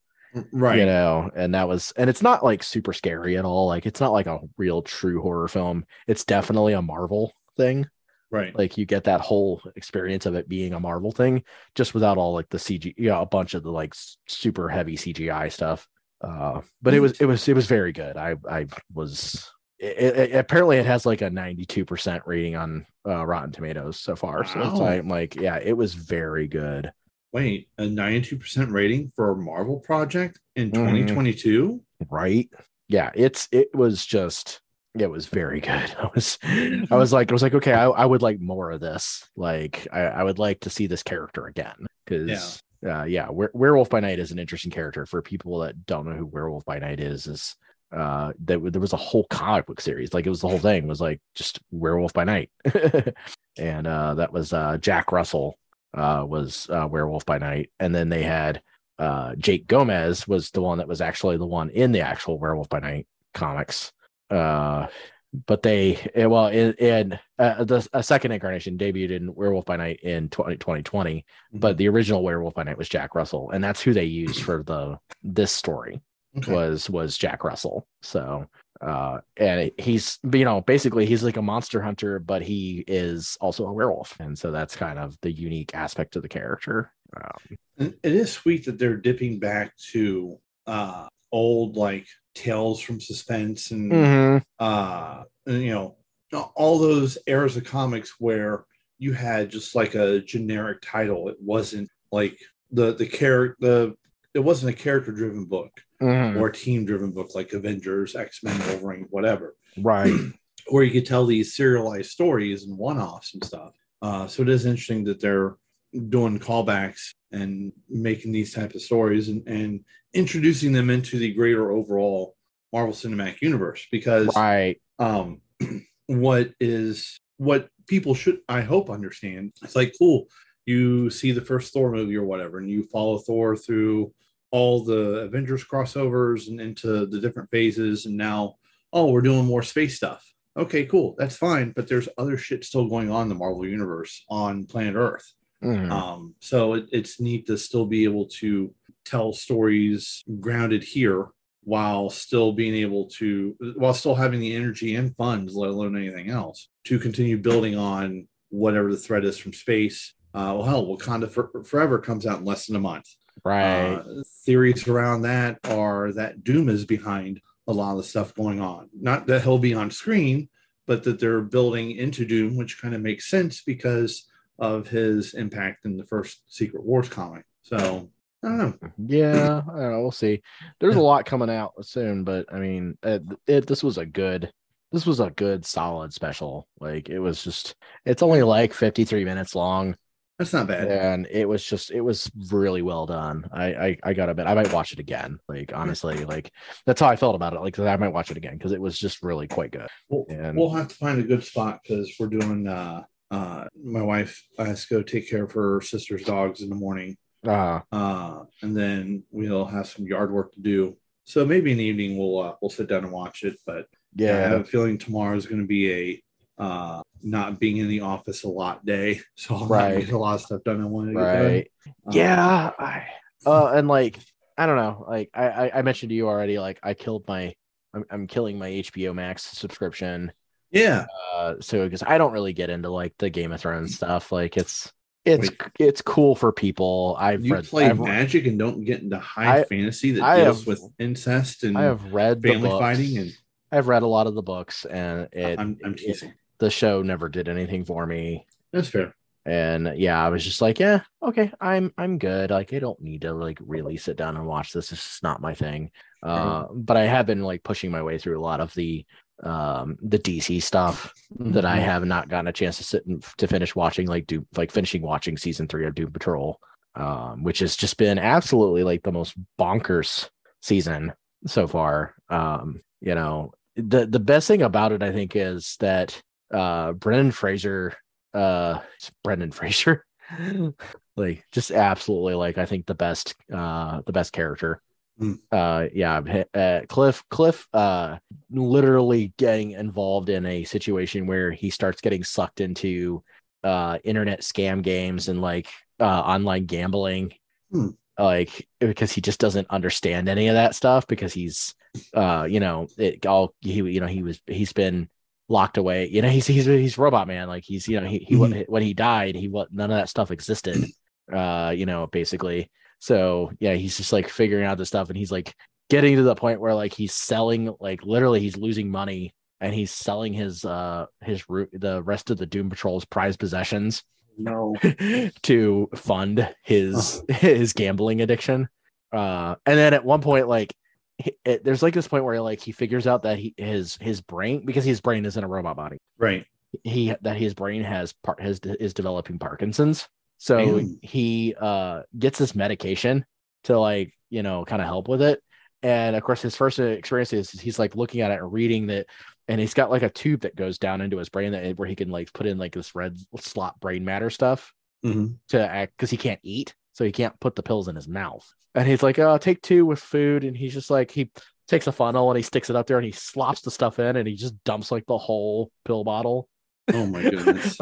Speaker 3: Right.
Speaker 2: you know and that was and it's not like super scary at all like it's not like a real true horror film it's definitely a marvel thing
Speaker 3: Right.
Speaker 2: like you get that whole experience of it being a marvel thing just without all like the cg you know a bunch of the like super heavy cgi stuff uh but it was it was it was very good i i was it, it, apparently it has like a 92% rating on uh, rotten tomatoes so far so it's
Speaker 3: Wow.
Speaker 2: like, like yeah it was very good
Speaker 3: Wait, a 92% rating for a Marvel project in
Speaker 2: Mhm.
Speaker 3: 2022?
Speaker 2: right yeah it's it was just it was very good. I was I was like I was like okay, I, I would like more of this. Like I, I would like to see this character again because yeah, uh, yeah, Were- Werewolf by Night is an interesting character for people that don't know who Werewolf by Night is. Is uh that there was a whole comic book series like it was the whole thing was like just werewolf by night and uh that was uh jack russell uh was uh werewolf by night and then they had uh jake gomez was the one that was actually the one in the actual werewolf by night comics uh but they eh, well in, in uh, the a second incarnation debuted in werewolf by night in 20, 2020 but the original werewolf by night was jack russell and that's who they used for the this story
Speaker 3: Okay.
Speaker 2: was was Jack Russell. So uh and he's you know basically he's like a monster hunter but he is also a werewolf and so that's kind of the unique aspect of the character um,
Speaker 3: it is sweet that they're dipping back to uh old like tales from suspense and
Speaker 2: Mm-hmm.
Speaker 3: uh and, you know all those eras of comics where you had just like a generic title it wasn't like the the character the it wasn't a character driven book
Speaker 2: Mhm.
Speaker 3: or team driven book like avengers x-men wolverine whatever
Speaker 2: right
Speaker 3: where you could tell these serialized stories and one-offs and stuff uh, so it is interesting that they're doing callbacks and making these type of stories and, and introducing them into the greater overall marvel cinematic universe because
Speaker 2: right
Speaker 3: um, what is what people should I hope understand. It's like cool. You see the first Thor movie or whatever, and you follow Thor through all the Avengers crossovers and into the different phases, and now oh, we're doing more space stuff. Okay, cool. That's fine, but there's other shit still going on in the Marvel universe on planet Earth.
Speaker 2: Mhm.
Speaker 3: Um, so it, it's neat to still be able to tell stories grounded here while still being able to, while still having the energy and funds, let alone anything else, to continue building on whatever the threat is from space. Uh, well, hell, Wakanda for, Forever comes out in less than a month.
Speaker 2: right
Speaker 3: Uh, theories around that are that Doom is behind a lot of the stuff going on. Not that he'll be on screen, but that they're building into Doom, which kind of makes sense because of his impact in the first Secret Wars comic. So I don't know.
Speaker 2: yeah I don't know, we'll see there's a lot coming out soon but i mean it, it this was a good this was a good solid special like it was just it's only like 53 minutes long
Speaker 3: That's not bad.
Speaker 2: and it was just it was really well done i i, I gotta bet i might watch it again like honestly like that's how i felt about it like i might watch it again because it was just really quite good
Speaker 3: We'll,
Speaker 2: And-
Speaker 3: we'll have to find a good spot because we're doing. uh uh My wife has to go take care of her sister's dogs in the morning.
Speaker 2: uh
Speaker 3: uh, and then we'll have some yard work to do. So maybe in the evening we'll uh, we'll sit down and watch it. But yeah, I have a feeling tomorrow is going to be a uh, not being in the office a lot day, so I'll
Speaker 2: Right.
Speaker 3: get a lot of stuff done. I want to
Speaker 2: right
Speaker 3: Uh,
Speaker 2: yeah i uh and like i don't know like I, I i mentioned to you already like i killed my i'm, I'm killing my hbo max subscription
Speaker 3: yeah.
Speaker 2: uh so because i don't really get into like the game of thrones stuff like it's it's it's cool for people. I've
Speaker 3: You
Speaker 2: read
Speaker 3: play
Speaker 2: I've,
Speaker 3: magic and don't get into high
Speaker 2: I-
Speaker 3: fantasy that
Speaker 2: I
Speaker 3: deals
Speaker 2: have-
Speaker 3: with incest and
Speaker 2: i have read
Speaker 3: family fighting, and
Speaker 2: i've read a lot of the books and it,
Speaker 3: I'm, I'm
Speaker 2: it-
Speaker 3: teasing.
Speaker 2: the show never did anything for me.
Speaker 3: That's fair.
Speaker 2: and yeah i was just like yeah okay i'm i'm good. Like i don't need to like really sit down and watch this. It's just not my thing. Uh but i have been like pushing my way through a lot of the um the dc stuff that i
Speaker 3: Mhm.
Speaker 2: have not gotten a chance to sit and to finish watching like do like finishing watching season three of doom patrol um which has just been absolutely like the most bonkers season so far um you know the the best thing about it i think is that uh brendan fraser uh brendan fraser like just absolutely like i think the best uh the best character
Speaker 3: Hmm.
Speaker 2: uh yeah uh, cliff cliff uh literally getting involved in a situation where he starts getting sucked into uh internet scam games and like uh online gambling
Speaker 3: Hmm.
Speaker 2: like because he just doesn't understand any of that stuff because he's uh you know it all he you know he was he's been locked away you know he's he's he's robot man like he's you know he, he
Speaker 3: Mhm.
Speaker 2: when he died he what none of that stuff existed uh you know basically so yeah he's just like figuring out the stuff and he's like getting to the point where like he's selling like literally he's losing money and he's selling his uh his root the rest of the doom patrol's prized possessions
Speaker 3: No.
Speaker 2: to fund his his gambling addiction uh and then at one point like it, there's like this point where like he figures out that he his his brain because his brain is in a robot body
Speaker 3: Right.
Speaker 2: he that his brain has part has is developing Parkinson's. So he uh gets this medication to like you know kind of help with it. And of course, his first experience is he's like looking at it and reading that, and he's got like a tube that goes down into his brain that where he can like put in like this red slot brain matter stuff
Speaker 3: Mhm.
Speaker 2: to act because he can't eat, so he can't put the pills in his mouth. And he's like, "Oh, take two with food," and he's just like he takes a funnel and he sticks it up there and he slops the stuff in and he just dumps like the whole pill bottle
Speaker 3: Oh my goodness.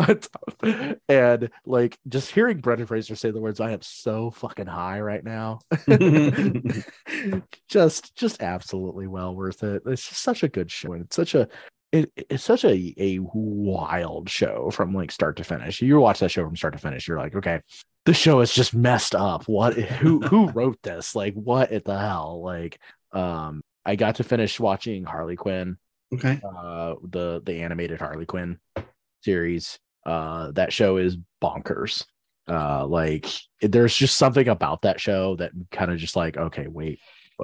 Speaker 2: and like just hearing Brendan Fraser say the words, I am so fucking high right now. just just absolutely well worth it. It's just such a good show. And it's such a it, it's such a a wild show from like start to finish. You watch that show from start to finish, you're like, okay, this show is just messed up. What who who wrote this? Like what at the hell? Like um I got to finish watching Harley Quinn
Speaker 3: okay.
Speaker 2: uh the the animated Harley Quinn series. Uh that show is bonkers. Uh like there's just something about that show that kind of just like okay, wait.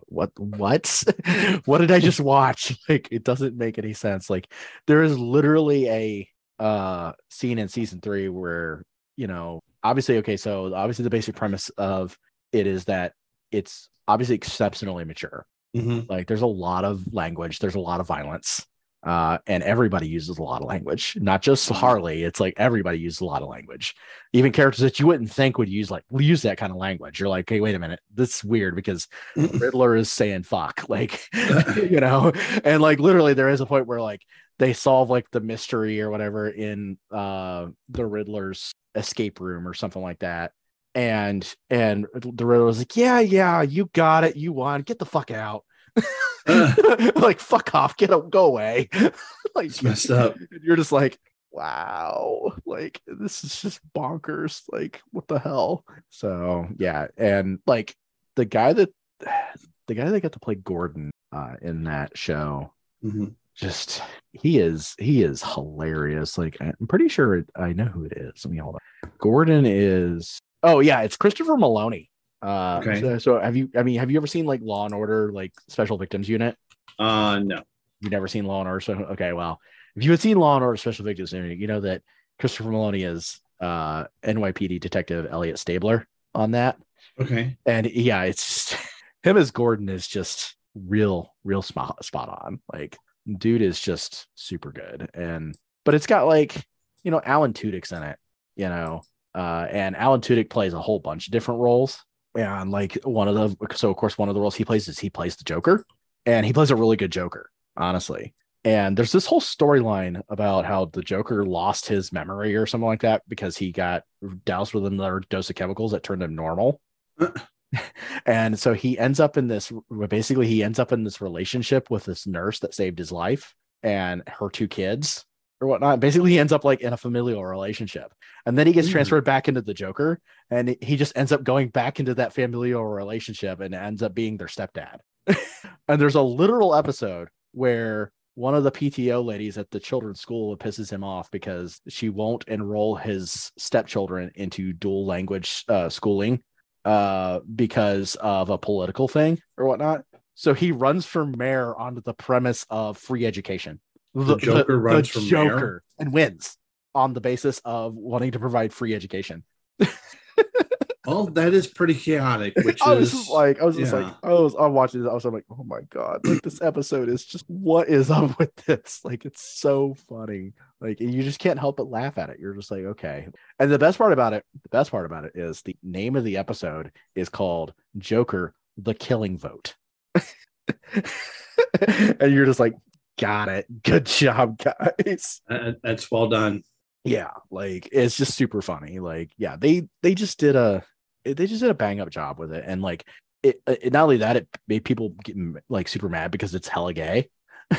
Speaker 2: What what what? did I just watch? Like it doesn't make any sense. Like there is literally a uh scene in season 3 where, you know, obviously okay, so obviously the basic premise of it is that it's obviously exceptionally mature
Speaker 3: Mhm.
Speaker 2: like there's a lot of language there's a lot of violence uh and everybody uses a lot of language not just harley it's like everybody uses a lot of language. Even characters that you wouldn't think would use like use that kind of language you're like hey wait a minute this is weird because riddler is saying fuck like you know? And like literally there is a point where like they solve like the mystery or whatever in uh the riddler's escape room or something like that. And and the riddler was like yeah yeah you got it you won get the fuck out like fuck off get up go away. Like
Speaker 3: It's messed up.
Speaker 2: you're just like wow like this is just bonkers like what the hell? So yeah and like the guy that the guy that got to play gordon uh in that show
Speaker 3: Mhm.
Speaker 2: just he is he is hilarious. Like i'm pretty sure it, i know who it is. Let me hold on gordon is oh yeah it's christopher meloni uh
Speaker 3: Okay.
Speaker 2: so, so have you i mean have you ever seen like law and order like special victims unit
Speaker 3: Uh no.
Speaker 2: You've never seen Law and Order. So okay, well, if you had seen Law and Order Special Victims Unit, you know that Christopher Meloni is uh NYPD detective Elliot Stabler on that.
Speaker 3: Okay.
Speaker 2: And yeah, it's just, him as Gordon is just real, real spot spot on. Like dude is just super good. And but it's got like, you know, Alan Tudyk's in it, you know. Uh and Alan Tudyk plays a whole bunch of different roles. And like one of the so of course one of the roles he plays is he plays the Joker. And he plays a really good Joker honestly. And there's this whole storyline about how the Joker lost his memory or something like that because he got doused with another dose of chemicals that turned him normal. and so he ends up in this basically he ends up in this relationship with this nurse that saved his life and her two kids or whatnot. Basically, he ends up like in a familial relationship. And then he gets
Speaker 3: Mm.
Speaker 2: transferred back into the Joker and he just ends up going back into that familial relationship and ends up being their stepdad. and there's a literal episode where one of the PTO ladies at the children's school pisses him off because she won't enroll his stepchildren into dual language uh, schooling uh, because of a political thing or whatnot. So he runs for mayor on the premise of free education.
Speaker 3: The Joker runs for mayor?
Speaker 2: and wins on the basis of wanting to provide free education.
Speaker 3: Well, that is pretty chaotic, which
Speaker 2: I was
Speaker 3: is
Speaker 2: just like, I was just like, I was, I'm watching this. I was like, oh my god, like this episode is just what is up with this? Like, it's so funny. Like, you just can't help but laugh at it. You're just like, okay. And the best part about it, the best part about it is the name of the episode is called Joker: The Killing Vote. and you're just like, got it. Good job, guys
Speaker 3: uh, that's well done.
Speaker 2: yeah like it's just super funny like yeah they they just did a they just did a bang up job with it and like it, it not only that it made people get like super mad because it's hella gay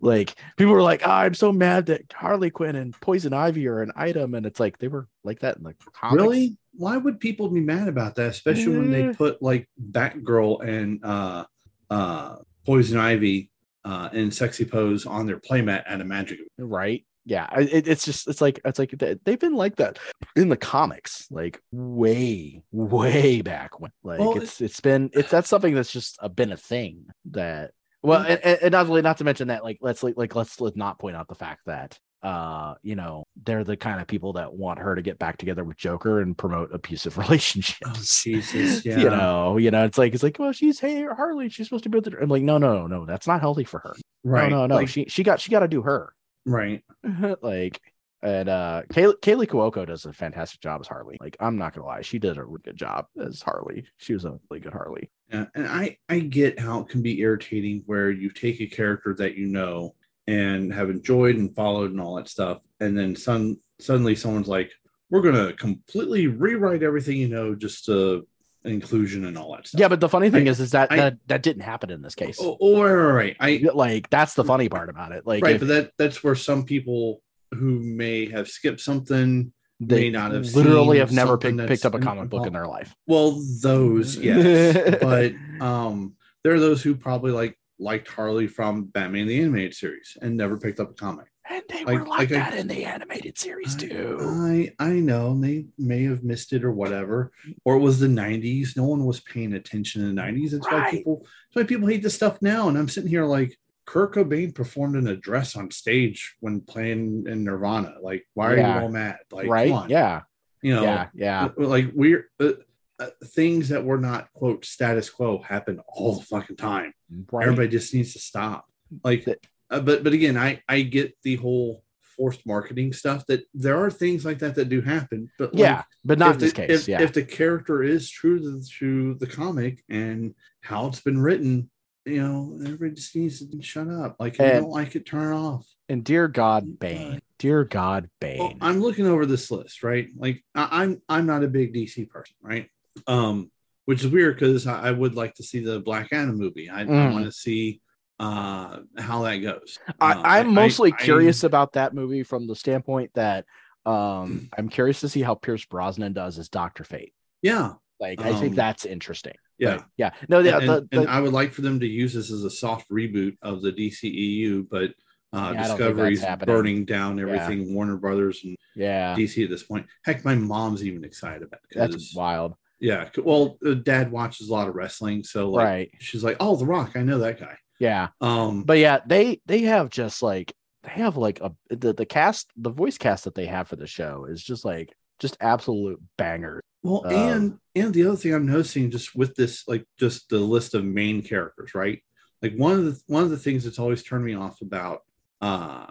Speaker 2: like people were like oh, i'm so mad that harley quinn and poison ivy are an item and it's like they were like that in the comics.
Speaker 3: Really? Why would people be mad about that? Especially when they
Speaker 2: Eh.
Speaker 3: put like Batgirl and uh uh Poison Ivy uh in sexy pose on their playmat at a magic
Speaker 2: right? Yeah it, it's just it's like it's like they- they've been like that in the comics like way way back when like
Speaker 3: Well,
Speaker 2: it's it's been it's that's something that's just a, been a thing that well and, and and not, not to mention that like let's like, like let's let's not point out the fact that uh you know they're the kind of people that want her to get back together with joker and promote abusive relationships
Speaker 3: Oh, Jesus, yeah.
Speaker 2: you know you know it's like it's like well she's hey harley she's supposed to be with the i'm like no no no that's not healthy for her
Speaker 3: right?
Speaker 2: no no no
Speaker 3: like,
Speaker 2: she she got she got to do her
Speaker 3: right.
Speaker 2: like and uh Kaley, Kaley Cuoco does a fantastic job as Harley. Like I'm not gonna lie, she did a really good job as Harley. She was a really good Harley.
Speaker 3: Yeah, and I I get how it can be irritating where you take a character that you know and have enjoyed and followed and all that stuff, and then some suddenly someone's like, "We're gonna completely rewrite everything you know just to inclusion and all that stuff."
Speaker 2: Yeah, but the funny thing
Speaker 3: I-
Speaker 2: is, is that
Speaker 3: I-
Speaker 2: that that didn't happen in this case.
Speaker 3: oh, oh right, right, right. I
Speaker 2: like that's the funny part about it. Like
Speaker 3: right,
Speaker 2: if
Speaker 3: but that that's where some people who may have skipped something
Speaker 2: they
Speaker 3: may not have
Speaker 2: literally have never
Speaker 3: something
Speaker 2: picked, up a comic book in their life.
Speaker 3: Well, those, yes. but um there are those who probably like liked Harley from Batman the Animated Series and never picked up a comic.
Speaker 2: And they
Speaker 3: Like-
Speaker 2: were like,
Speaker 3: like I-
Speaker 2: that in the animated series
Speaker 3: I-
Speaker 2: too.
Speaker 3: I I know they may have missed it or whatever, or it was the '90s. No one was paying attention in the '90s. That's why people. That's why people hate this stuff now. And I'm sitting here like Kurt Cobain performed in a dress on stage when playing in Nirvana. Like, why are
Speaker 2: Yeah.
Speaker 3: you all mad? Like,
Speaker 2: right?
Speaker 3: come on.
Speaker 2: Yeah.
Speaker 3: you know,
Speaker 2: yeah. Yeah.
Speaker 3: like we're uh, uh, things that were not quote status quo happen all the fucking time.
Speaker 2: Right.
Speaker 3: Everybody just needs to stop. Like, uh, but but again, I I get the whole forced marketing stuff. That there are things like that that do happen. But like,
Speaker 2: yeah. But not this
Speaker 3: the,
Speaker 2: case.
Speaker 3: If,
Speaker 2: yeah.
Speaker 3: if the character is true to, to the comic and how it's been written, you know, everybody just needs to shut up. Like, if you don't like it, turn it off.
Speaker 2: and dear God, Bane. Dear God, Bane.
Speaker 3: Well, I'm looking over this list, right? Like I, I'm I'm not a big DC person, right? Um, which is weird because I, I would like to see the Black Adam movie. I, I
Speaker 2: Mm.
Speaker 3: want to see uh how that goes. Uh,
Speaker 2: I, I'm mostly
Speaker 3: I-
Speaker 2: curious about that movie from the standpoint that um I'm curious to see how Pierce Brosnan does as Doctor Fate.
Speaker 3: yeah,
Speaker 2: Like I think
Speaker 3: Um,
Speaker 2: that's interesting.
Speaker 3: yeah.
Speaker 2: But, yeah. No, yeah,
Speaker 3: and,
Speaker 2: the, the-
Speaker 3: and I would like for them to use this as a soft reboot of the DCEU, but uh,
Speaker 2: Yeah, I
Speaker 3: Discovery's burning down everything Warner Brothers and
Speaker 2: yeah.
Speaker 3: DC at this point. Heck, my mom's even excited about it.
Speaker 2: That's wild.
Speaker 3: Yeah, well, Dad watches a lot of wrestling, so like
Speaker 2: right.
Speaker 3: she's like, "Oh, The Rock, I know that guy."
Speaker 2: Yeah.
Speaker 3: Um,
Speaker 2: But yeah, they they have just like they have like a the, the cast the voice cast that they have for the show is just like just absolute bangers.
Speaker 3: well,
Speaker 2: um,
Speaker 3: and and the other thing I'm noticing just with this, like, just the list of main characters, right? Like one of the one of the things that's always turned me off about uh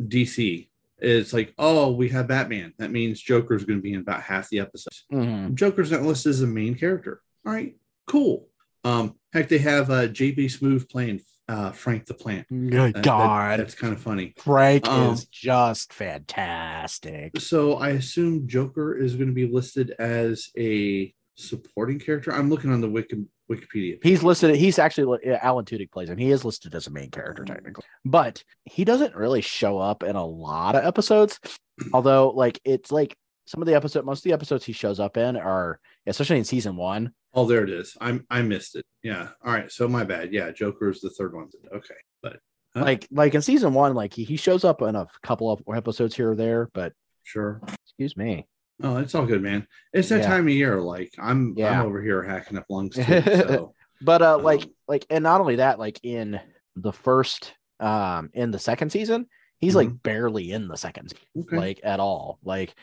Speaker 3: DC is like, oh, we have Batman. That means Joker's going to be in about half the episodes.
Speaker 2: Mhm.
Speaker 3: Joker's not listed as a main character. All right, cool. Um, heck, they have uh JB Smoove playing uh Frank the Plant.
Speaker 2: Good
Speaker 3: That- that-
Speaker 2: God.
Speaker 3: that's kind of funny.
Speaker 2: Frank
Speaker 3: Um,
Speaker 2: is just fantastic.
Speaker 3: So I assume Joker is going to be listed as a supporting character. I'm looking on the Wiki, Wikipedia.
Speaker 2: He's listed. He's actually Alan Tudyk plays him. He is listed as a main character mm-hmm. technically, but he doesn't really show up in a lot of episodes. Although, like it's like some of the episode, most of the episodes he shows up in are, especially in season one.
Speaker 3: Oh, there it is. I'm I missed it. Yeah. All right. So my bad. Yeah, Joker is the third one. Okay, but Huh?
Speaker 2: Like like in season one, like he, he shows up in a couple of episodes here or there. But
Speaker 3: sure.
Speaker 2: excuse me,
Speaker 3: Oh, it's all good, man. It's that
Speaker 2: Yeah.
Speaker 3: time of year. Like I'm
Speaker 2: Yeah.
Speaker 3: I'm over here hacking up lungs too. So
Speaker 2: but uh, like
Speaker 3: Um,
Speaker 2: like and not only that, like in the first um in the second season, he's like barely in the second
Speaker 3: okay.
Speaker 2: like at all like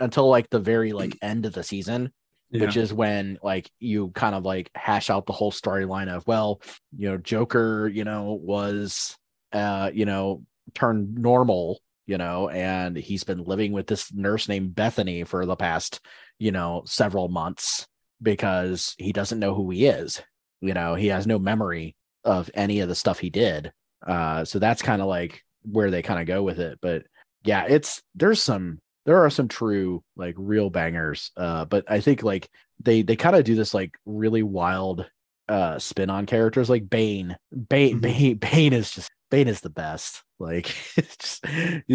Speaker 2: until like the very like end of the season
Speaker 3: yeah.
Speaker 2: which is when like you kind of like hash out the whole storyline of well you know joker you know was uh you know turned normal you know and he's been living with this nurse named bethany for the past you know several months because he doesn't know who he is. You know he has no memory of any of the stuff he did. Uh so that's kind of like where they kind of go with it. But yeah it's there's some there are some true like real bangers. Uh but i think like they they kind of do this like really wild uh spin on characters. Like bane bane
Speaker 3: Mhm.
Speaker 2: bane bane is just bane is the best. Like it's just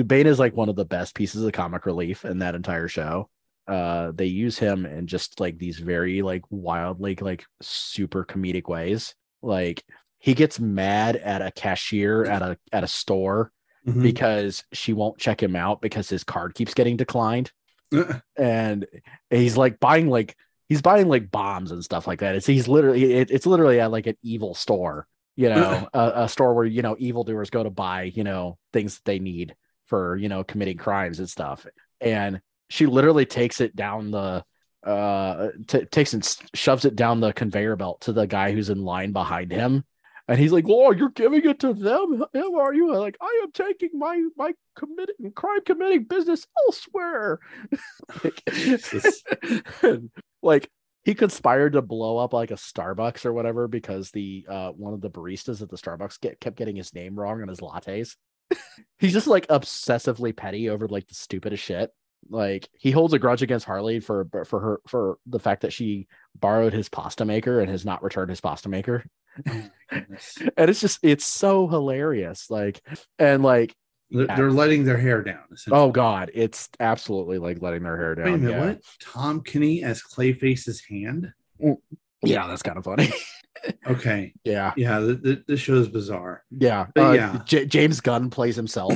Speaker 2: bane is like one of the best pieces of comic relief in that entire show. Uh they use him in just like these very like wildly like super comedic ways. Like he gets mad at a cashier at a at a store
Speaker 3: Mhm.
Speaker 2: because she won't check him out because his card keeps getting declined.
Speaker 3: Uh,
Speaker 2: and he's like buying like he's buying like bombs and stuff like that. It's he's literally it, it's literally at like an evil store you know, a, a store where you know evildoers go to buy you know things that they need for you know committing crimes and stuff. And she literally takes it down the uh t- takes and shoves it down the conveyor belt to the guy who's in line behind him and he's like oh you're giving it to them Who are you like i am taking my my committing crime committing business elsewhere
Speaker 3: Jesus.
Speaker 2: like he conspired to blow up like a starbucks or whatever because the uh one of the baristas at the starbucks get, kept getting his name wrong on his lattes he's just like obsessively petty over like the stupidest shit like he holds a grudge against Harley for for her for the fact that she borrowed his pasta maker and has not returned his pasta maker.
Speaker 3: Oh.
Speaker 2: And it's just it's so hilarious. Like and like
Speaker 3: They're, they're letting their hair down.
Speaker 2: oh god, it's absolutely like letting their hair down.
Speaker 3: Wait a minute,
Speaker 2: yeah.
Speaker 3: what? Tom Kenny as Clayface's hand?
Speaker 2: yeah, that's kind of funny.
Speaker 3: Okay,
Speaker 2: yeah,
Speaker 3: yeah, th- th- this show is bizarre.
Speaker 2: yeah, Uh,
Speaker 3: yeah.
Speaker 2: J- James Gunn plays himself.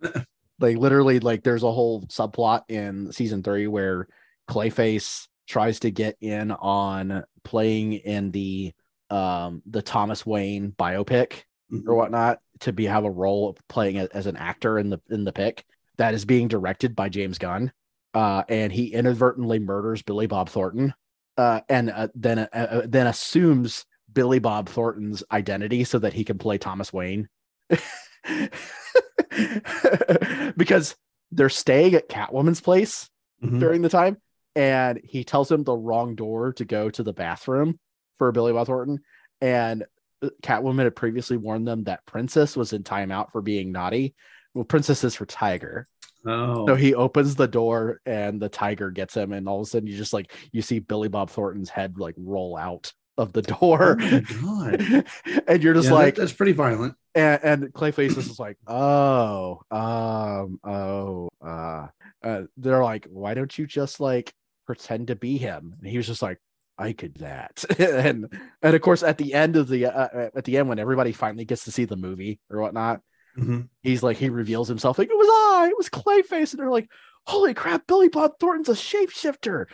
Speaker 2: like literally, like there's a whole subplot in season three where Clayface tries to get in on playing in the um the Thomas Wayne biopic
Speaker 3: Mhm.
Speaker 2: or whatnot to be have a role of playing as an actor in the in the pick that is being directed by James Gunn. Uh, and he inadvertently murders Billy Bob Thornton, uh, and uh, then uh, uh, then assumes Billy Bob Thornton's identity so that he can play Thomas Wayne. because they're staying at Catwoman's place
Speaker 3: Mhm.
Speaker 2: during the time, and he tells him the wrong door to go to the bathroom for Billy Bob Thornton. And Catwoman had previously warned them that Princess was in timeout for being naughty. Well, Princess is for Tiger.
Speaker 3: Oh,
Speaker 2: So he opens the door and the tiger gets him, and all of a sudden you just like you see Billy Bob Thornton's head like roll out of the door.
Speaker 3: Oh my God.
Speaker 2: and you're just
Speaker 3: Yeah, that-
Speaker 2: like
Speaker 3: that's pretty violent.
Speaker 2: and, and Clayface is just like, oh, um, oh, uh, uh, they're like, why don't you just like pretend to be him? And he was just like, I could that, and and of course at the end of the uh, uh, at the end when everybody finally gets to see the movie or whatnot,
Speaker 3: Mhm.
Speaker 2: he's like he reveals himself like it was I, it was Clayface, and they're like, holy crap, Billy Bob Thornton's a shapeshifter.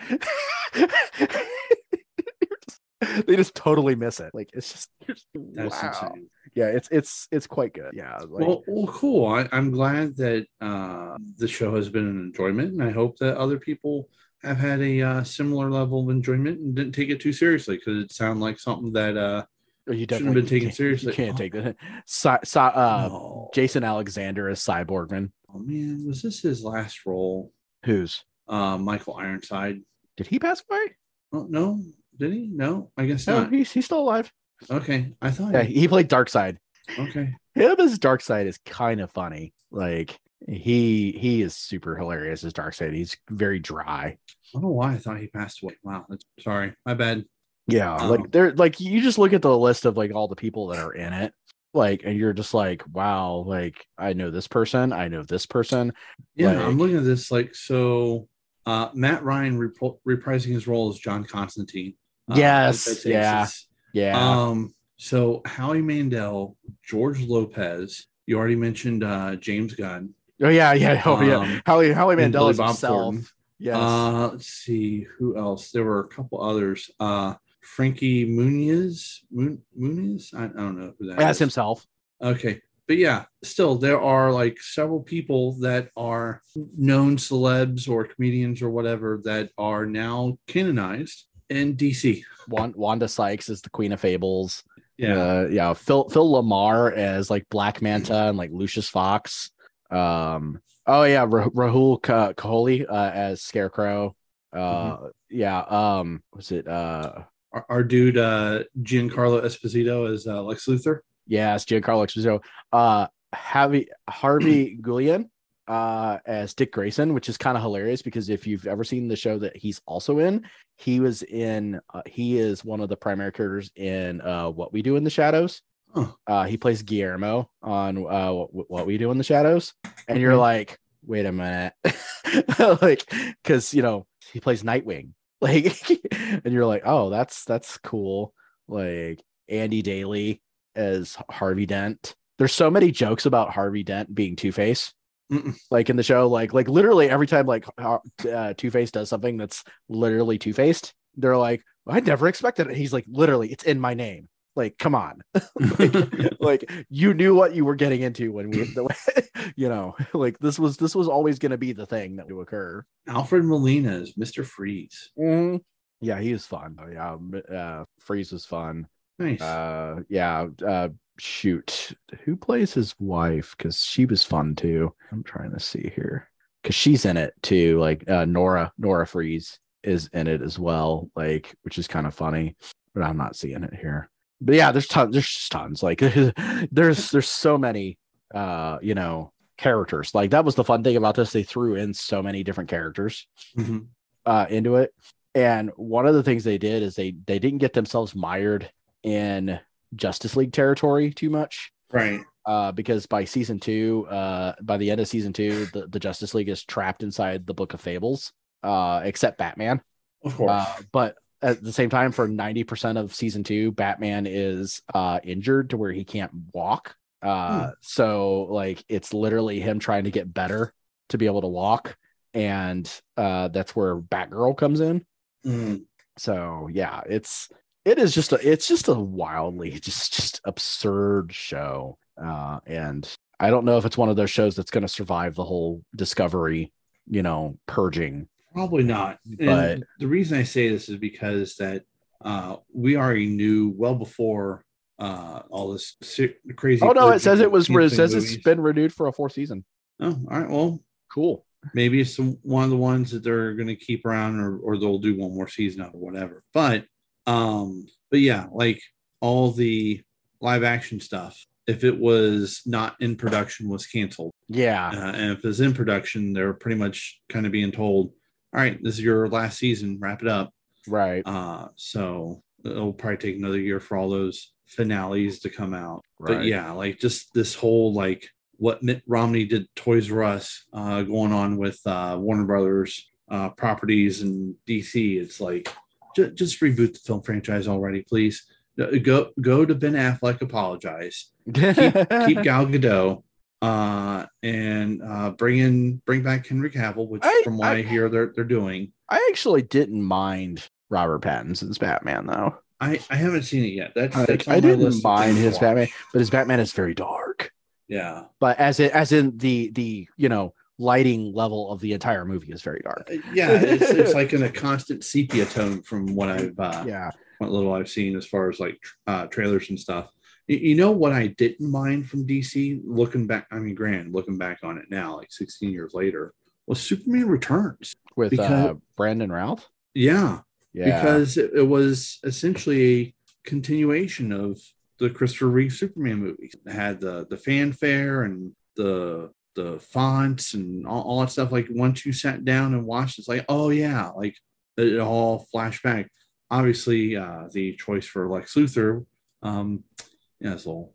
Speaker 2: they just totally miss it. Like it's just, just- wow.
Speaker 3: insane.
Speaker 2: Yeah, it's it's it's quite good. Yeah, like,
Speaker 3: well, well, cool. I, I'm glad that uh, the show has been an enjoyment, and I hope that other people have had a uh, similar level of enjoyment and didn't take it too seriously because it sounded like something that uh,
Speaker 2: you
Speaker 3: shouldn't
Speaker 2: definitely
Speaker 3: have been taken seriously.
Speaker 2: You can't take that. Si, si, uh,
Speaker 3: no.
Speaker 2: Jason Alexander is Sy Borgman.
Speaker 3: oh man, was this his last role?
Speaker 2: Who's
Speaker 3: Uh, Michael Ironside.
Speaker 2: did he pass away?
Speaker 3: Oh no, did he? No, I guess
Speaker 2: No,
Speaker 3: not.
Speaker 2: he's he's still alive.
Speaker 3: Okay, I thought.
Speaker 2: Yeah, he played Darkseid.
Speaker 3: Okay.
Speaker 2: Him as Darkseid is kind of funny. Like he he is super hilarious as dark Darkseid. He's very dry.
Speaker 3: I don't know why I thought he passed away. Wow, that's, sorry, my bad.
Speaker 2: Yeah,
Speaker 3: Um,
Speaker 2: like they're like you just look at the list of like all the people that are in it, like, and you're just like, wow, like I know this person, I know this person.
Speaker 3: Yeah,
Speaker 2: Like-
Speaker 3: I'm looking at this like so. Uh, Matt Ryan repro- reprising his role as John Constantine. Uh,
Speaker 2: Yes,
Speaker 3: that- that takes
Speaker 2: yeah. Yeah,
Speaker 3: Um. So Howie Mandel, George Lopez. You already mentioned uh, James Gunn.
Speaker 2: Oh yeah, yeah, oh yeah.
Speaker 3: um,
Speaker 2: Howie Howie
Speaker 3: and
Speaker 2: Mandel himself. Yes.
Speaker 3: Uh, let's see who else. There were a couple others. Uh, Frankie Muniz. Mun- Muniz. I, I don't know who that
Speaker 2: as
Speaker 3: is.
Speaker 2: himself.
Speaker 3: Okay. But yeah, still there are like several people that are known celebs or comedians or whatever that are now canonized in DC.
Speaker 2: Wanda Sykes is the Queen of Fables.
Speaker 3: Yeah.
Speaker 2: Uh, yeah. Phil Phil LaMarr as like Black Manta and like Lucius Fox. Um. Oh yeah, Ra- Rahul Ka- Kohli uh, as Scarecrow. Uh. Yeah. Um. Was it? Uh.
Speaker 3: Our, our dude uh Giancarlo Esposito as uh, Lex Luthor.
Speaker 2: Yeah, it's Giancarlo Esposito. Uh. Harvey Harvey Guillen uh as Dick Grayson, which is kind of hilarious because if you've ever seen the show that he's also in, he was in uh, he is one of the primary characters in uh What We Do in the Shadows.
Speaker 3: Huh.
Speaker 2: Uh he plays Guillermo on uh what, what We Do in the Shadows. And you're
Speaker 3: Okay.
Speaker 2: like, wait a minute. like cuz you know, he plays Nightwing. Like and you're like, "Oh, that's that's cool." Like Andy Daly as Harvey Dent. There's so many jokes about Harvey Dent being Two-Face like in the show like like literally every time like uh, two-face does something that's literally two-faced they're like i never expected it he's like literally it's in my name Like, come on. like, like, you knew what you were getting into when we the you know, like this was this was always gonna be the thing that would occur.
Speaker 3: Alfred Molina is Mr. Freeze.
Speaker 2: Yeah, he was fun. Oh, yeah, uh Freeze was fun.
Speaker 3: Nice.
Speaker 2: Uh yeah, uh shoot. Who plays his wife? Because she was fun too. I'm trying to see here. Because she's in it too. Like uh Nora, Nora Freeze is in it as well, like which is kind of funny, but I'm not seeing it here. But yeah, there's tons, there's just tons. Like there's there's so many uh, you know, characters. Like that was the fun thing about this. They threw in so many different characters
Speaker 3: Mhm.
Speaker 2: uh, into it. And one of the things they did is they they didn't get themselves mired in Justice League territory too much.
Speaker 3: Right.
Speaker 2: Uh, because by season two, uh, by the end of season two, the, the Justice League is trapped inside the Book of Fables, uh, except Batman.
Speaker 3: Of course.
Speaker 2: Uh, but at the same time, for 90% of season two, Batman is uh, injured to where he can't walk. Uh,
Speaker 3: Hmm.
Speaker 2: So, like, it's literally him trying to get better to be able to walk. And uh, that's where Batgirl comes in.
Speaker 3: Mm.
Speaker 2: So, yeah, it's. It is just a it's just a wildly just just absurd show. Uh and I don't know if it's one of those shows that's going to survive the whole discovery, you know, purging.
Speaker 3: Probably not.
Speaker 2: But-
Speaker 3: and the reason I say this is because that uh, we already knew well before uh, all this crazy.
Speaker 2: Oh no, it says it was it says
Speaker 3: movies.
Speaker 2: it's been renewed for a fourth season.
Speaker 3: Oh, all right. Well,
Speaker 2: Cool.
Speaker 3: maybe it's some, one of the ones that they're going to keep around, or or they'll do one more season of or whatever. But um, but yeah, like all the live action stuff. If it was not in production, was canceled.
Speaker 2: Yeah.
Speaker 3: Uh, and if it's in production, they're pretty much kind of being told, "All right, this is your last season. Wrap it up."
Speaker 2: Right.
Speaker 3: Uh, so it'll probably take another year for all those finales to come out.
Speaker 2: Right.
Speaker 3: But yeah, like just this whole like what Mitt Romney did Toys R Us uh, going on with uh, Warner Brothers uh, properties and DC. It's like ju- just reboot the film franchise already, please. Go go to Ben Affleck, apologize, keep Gal Gadot, uh, and uh, bring in bring back Henry Cavill, which
Speaker 2: I-
Speaker 3: from what I,
Speaker 2: I-
Speaker 3: hear they're they're doing.
Speaker 2: I actually didn't mind Robert Pattinson's Batman though.
Speaker 3: I, I haven't seen it yet. That's, that's
Speaker 2: I didn't mind his. Batman, but his Batman is very dark.
Speaker 3: Yeah,
Speaker 2: But as it as in the the you know lighting level of the entire movie is very dark.
Speaker 3: Uh, yeah, it's, it's like in a constant sepia tone from what I've uh,
Speaker 2: Yeah.
Speaker 3: what little I've seen as far as like uh, trailers and stuff. You, know what I didn't mind from DC looking back. I mean, grand looking back on it now, like 16 years later, was Superman Returns.
Speaker 2: With
Speaker 3: Because-
Speaker 2: uh, Brandon Routh.
Speaker 3: Yeah,
Speaker 2: Yeah.
Speaker 3: because it, it was essentially a continuation of the Christopher Reeve Superman movies. It had the the fanfare and the the fonts and all, all that stuff. Like once you sat down and watched, it's like, oh yeah, like it, it all flashed back. Obviously, uh, the choice for Lex Luthor, um, yeah, it's a little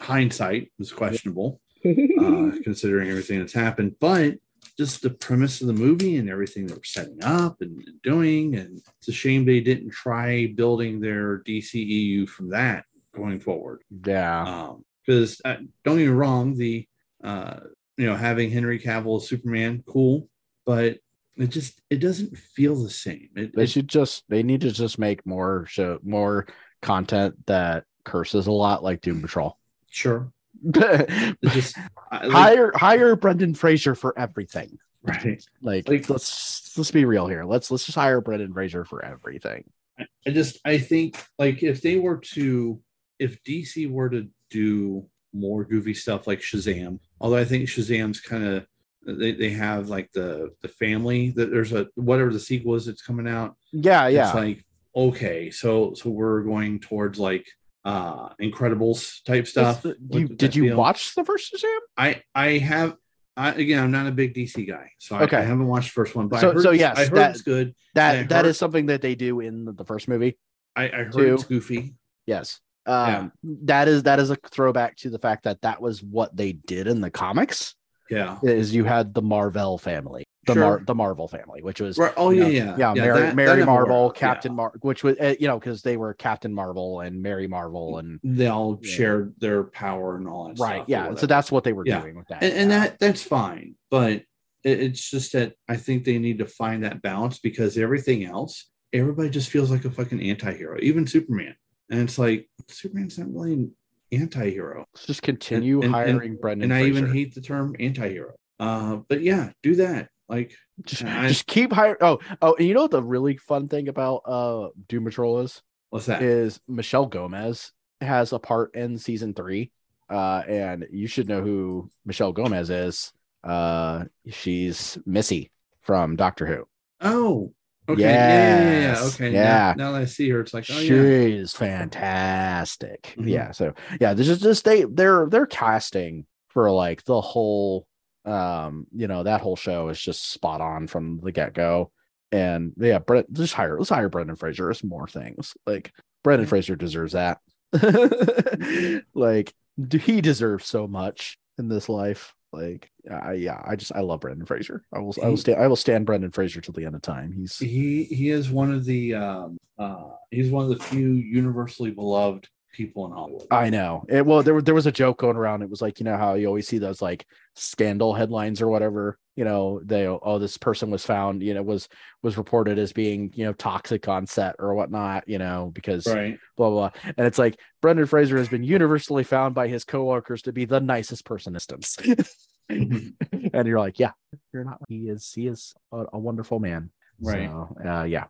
Speaker 3: hindsight was questionable uh, considering everything that's happened. But just the premise of the movie and everything they were setting up and doing, and it's a shame they didn't try building their DCEU from that going forward.
Speaker 2: yeah.
Speaker 3: Because uh, don't get me wrong, the uh, you know having Henry Cavill as Superman, cool, but it just it doesn't feel the same. It,
Speaker 2: They
Speaker 3: it-
Speaker 2: should just they need to just make more show more content that curses a lot like Doom mm. Patrol.
Speaker 3: sure. Just I, like,
Speaker 2: hire hire Brendan Fraser for everything.
Speaker 3: right.
Speaker 2: Like,
Speaker 3: Like-
Speaker 2: let's let's be real here. Let's let's just hire Brendan Fraser for everything.
Speaker 3: I just I think like if they were to if DC were to do more goofy stuff like Shazam, although I think Shazam's kind of they, they have like the the family that there's a whatever the sequel is that's coming out.
Speaker 2: Yeah, yeah.
Speaker 3: It's like okay, so so we're going towards like uh Incredibles type stuff.
Speaker 2: The- you, did you watch the first Shazam?
Speaker 3: I I have I, again, I'm not a big DC guy, so I,
Speaker 2: Okay.
Speaker 3: I haven't watched the first one. But
Speaker 2: So-
Speaker 3: I heard,
Speaker 2: so yes,
Speaker 3: I heard
Speaker 2: that-
Speaker 3: it's good.
Speaker 2: That
Speaker 3: I heard-
Speaker 2: is something that they do in the, the first movie.
Speaker 3: I, I heard
Speaker 2: Two.
Speaker 3: it's goofy.
Speaker 2: Yes. Um, that is that is a throwback to the fact that that was what they did in the comics.
Speaker 3: Yeah.
Speaker 2: Is you had the Marvel family, the
Speaker 3: Sure.
Speaker 2: Mar- the Marvel family, which was
Speaker 3: Right. Oh yeah,
Speaker 2: know,
Speaker 3: yeah,
Speaker 2: yeah, Mary,
Speaker 3: that- that
Speaker 2: Mary
Speaker 3: I'm
Speaker 2: Marvel, Captain
Speaker 3: yeah.
Speaker 2: Mar, which was uh, you know because they were Captain Marvel and Mary Marvel and
Speaker 3: They all
Speaker 2: Yeah.
Speaker 3: shared their power and all that.
Speaker 2: right, yeah. So that's what they were
Speaker 3: Yeah.
Speaker 2: doing with that,
Speaker 3: and, and that that's fine, but it, it's just that I think they need to find that balance because everything else, everybody just feels like a fucking anti-hero, even Superman. and it's like Superman's not really an anti-hero.
Speaker 2: Let's just continue
Speaker 3: and- and-
Speaker 2: hiring Brendan.
Speaker 3: and I even hate the term anti-hero. Uh, but yeah, do that. Like,
Speaker 2: just,
Speaker 3: I-
Speaker 2: just keep hiring. Oh, oh, and you know what the really fun thing about uh Doom Patrol is?
Speaker 3: what's that?
Speaker 2: is Michelle Gomez has a part in season three. Uh, and you should know who Michelle Gomez is. Uh, she's Missy from Doctor Who.
Speaker 3: Oh, okay, yeah, yeah, yeah, yeah. Okay,
Speaker 2: yeah.
Speaker 3: Now, now that I see her, it's like, oh yeah,
Speaker 2: she's fantastic.
Speaker 3: Mhm.
Speaker 2: Yeah. So yeah, this is just they they're they're casting for like the whole um, you know, that whole show is just spot on from the get-go. And yeah, Brent just hire let's hire Brendan Fraser as more things. Like Brendan Fraser deserves that. like he deserves so much in this life. Like I yeah, I just I love Brendan Fraser. I will I will stand I will stand Brendan Fraser till the end of time. He's
Speaker 3: he he is one of the um uh he's one of the few universally beloved people in Hollywood.
Speaker 2: I know. It, well, there, there was a joke going around. It was like, you know, how you always see those like scandal headlines or whatever, you know, they, oh, this person was found, you know, was, was reported as being, you know, toxic on set or whatnot, you know, because
Speaker 3: right.
Speaker 2: blah, blah. And it's like Brendan Fraser has been universally found by his coworkers to be the nicest person in instance. and you're like, yeah, you're not, he is, he is a, a wonderful man.
Speaker 3: Right.
Speaker 2: So, uh, yeah.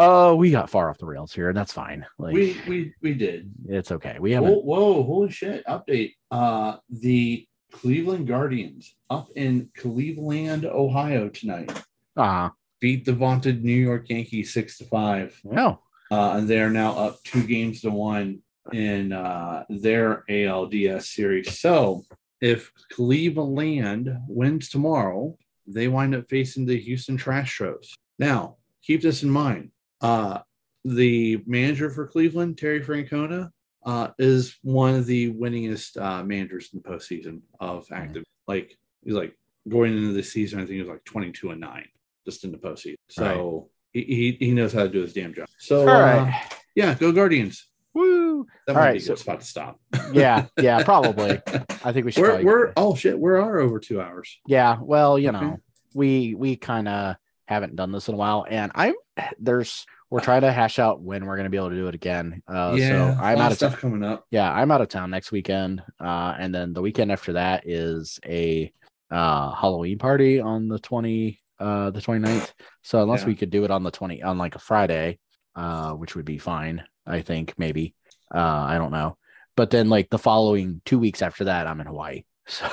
Speaker 2: Oh, we got far off the rails here, and that's fine. Like,
Speaker 3: we we we did.
Speaker 2: it's okay. We haven't.
Speaker 3: Whoa, whoa, holy shit! Update. Uh, the Cleveland Guardians up in Cleveland, Ohio tonight
Speaker 2: Uh,
Speaker 3: beat the vaunted New York Yankees six to five.
Speaker 2: no.
Speaker 3: uh, and they are now up two games to one in uh, their ALDS series. So if Cleveland wins tomorrow, they wind up facing the Houston Trash Astros. Now, keep this in mind. Uh, the manager for Cleveland, Terry Francona, uh, is one of the winningest uh, managers in the postseason of active. Like he's like going into the season, I think he was like 22 and nine just in the postseason. So he, he he knows how to do his damn job. So
Speaker 2: All
Speaker 3: uh, yeah, go Guardians.
Speaker 2: Woo.
Speaker 3: That
Speaker 2: All
Speaker 3: might
Speaker 2: right,
Speaker 3: be a
Speaker 2: so-
Speaker 3: good spot to stop.
Speaker 2: Yeah. Yeah. Probably. I think we should.
Speaker 3: We're we're oh shit, we are over two hours.
Speaker 2: Yeah. Well, you
Speaker 3: Okay.
Speaker 2: know, we we kind of haven't done this in a while, and I'm there's we're trying to hash out when we're gonna be able to do it again. Uh,
Speaker 3: yeah,
Speaker 2: so I'm out of
Speaker 3: stuff
Speaker 2: town.
Speaker 3: coming up.
Speaker 2: Yeah, I'm out of town next weekend, uh, and then the weekend after that is a uh Halloween party on the 20 uh the 29th. So unless
Speaker 3: Yeah.
Speaker 2: we could do it on the 20 on like a Friday, uh, which would be fine, I think maybe. Uh, I don't know. But then like the following two weeks after that, I'm in Hawaii. So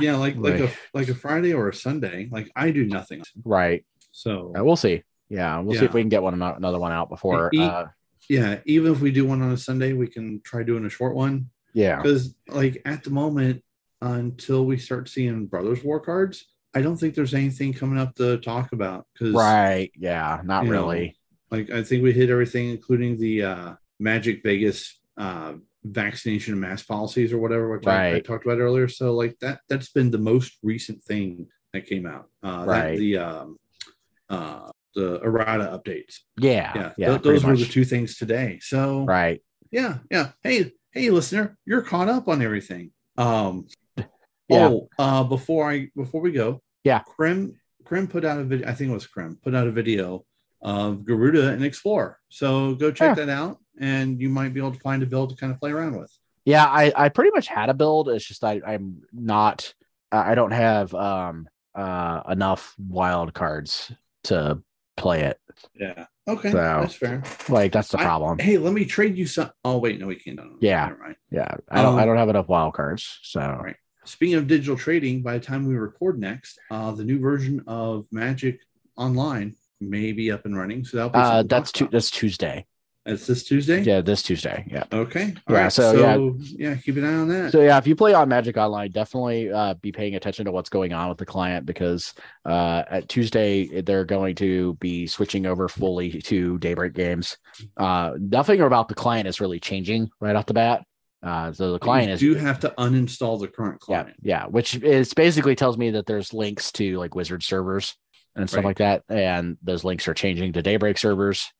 Speaker 3: Yeah, like like a like a Friday or a Sunday. Like I do nothing.
Speaker 2: right.
Speaker 3: So
Speaker 2: Uh, we'll see. Yeah, we'll see if we can get one another one out before.
Speaker 3: E-
Speaker 2: Uh,
Speaker 3: yeah, even if we do one on a Sunday, we can try doing a short one.
Speaker 2: yeah,
Speaker 3: Because like at the moment, until we start seeing Brothers War cards, I don't think there's anything coming up to talk about. Because
Speaker 2: right. Yeah, not
Speaker 3: you know,
Speaker 2: really.
Speaker 3: like I think we hit everything, including the uh, Magic Vegas uh, vaccination and mask policies or whatever, which I, I talked about earlier. So like that that's been the most recent thing that came out. Uh, that-
Speaker 2: Right.
Speaker 3: the um, uh, the errata updates.
Speaker 2: Yeah,
Speaker 3: Yeah,
Speaker 2: yeah.
Speaker 3: th- those were the two things today. So
Speaker 2: Right.
Speaker 3: yeah, yeah. Hey, hey, listener, you're caught up on everything. Um,
Speaker 2: Yeah.
Speaker 3: Oh, uh, before I before we go,
Speaker 2: Yeah.
Speaker 3: Krim Krim put out a video. I think it was Krim put out a video of Garuda and Explorer. So go check that out, and you might be able to find a build to kind of play around with.
Speaker 2: Yeah, I I pretty much had a build. It's just I I'm not. I I don't have um uh enough wild cards to play it.
Speaker 3: Yeah. Okay,
Speaker 2: So-
Speaker 3: that's fair.
Speaker 2: Like that's the
Speaker 3: I-
Speaker 2: problem.
Speaker 3: Hey, let me trade you some. Oh wait, no, we can't. No,
Speaker 2: Yeah.
Speaker 3: mind.
Speaker 2: Yeah, I don't I
Speaker 3: Um,
Speaker 2: don't have enough wild cards. So
Speaker 3: right. Speaking of digital trading, by the time we record next, uh, the new version of Magic Online may be up and running. So that'll be
Speaker 2: uh that's tu- that's Tuesday.
Speaker 3: It's this Tuesday.
Speaker 2: Yeah, this Tuesday. Yeah.
Speaker 3: Okay.
Speaker 2: Yeah,
Speaker 3: Alright,
Speaker 2: so, yeah.
Speaker 3: yeah, keep an eye on that.
Speaker 2: So yeah, if you play on Magic Online, definitely uh, be paying attention to what's going on with the client because uh, at Tuesday they're going to be switching over fully to Daybreak games. Uh, nothing about the client is really changing right off the bat. Uh, so the client is
Speaker 3: you do have to uninstall the current
Speaker 2: yeah,
Speaker 3: client.
Speaker 2: yeah, which is basically tells me that there's links to like Wizard servers and stuff
Speaker 3: Right.
Speaker 2: like that, and those links are changing to Daybreak servers.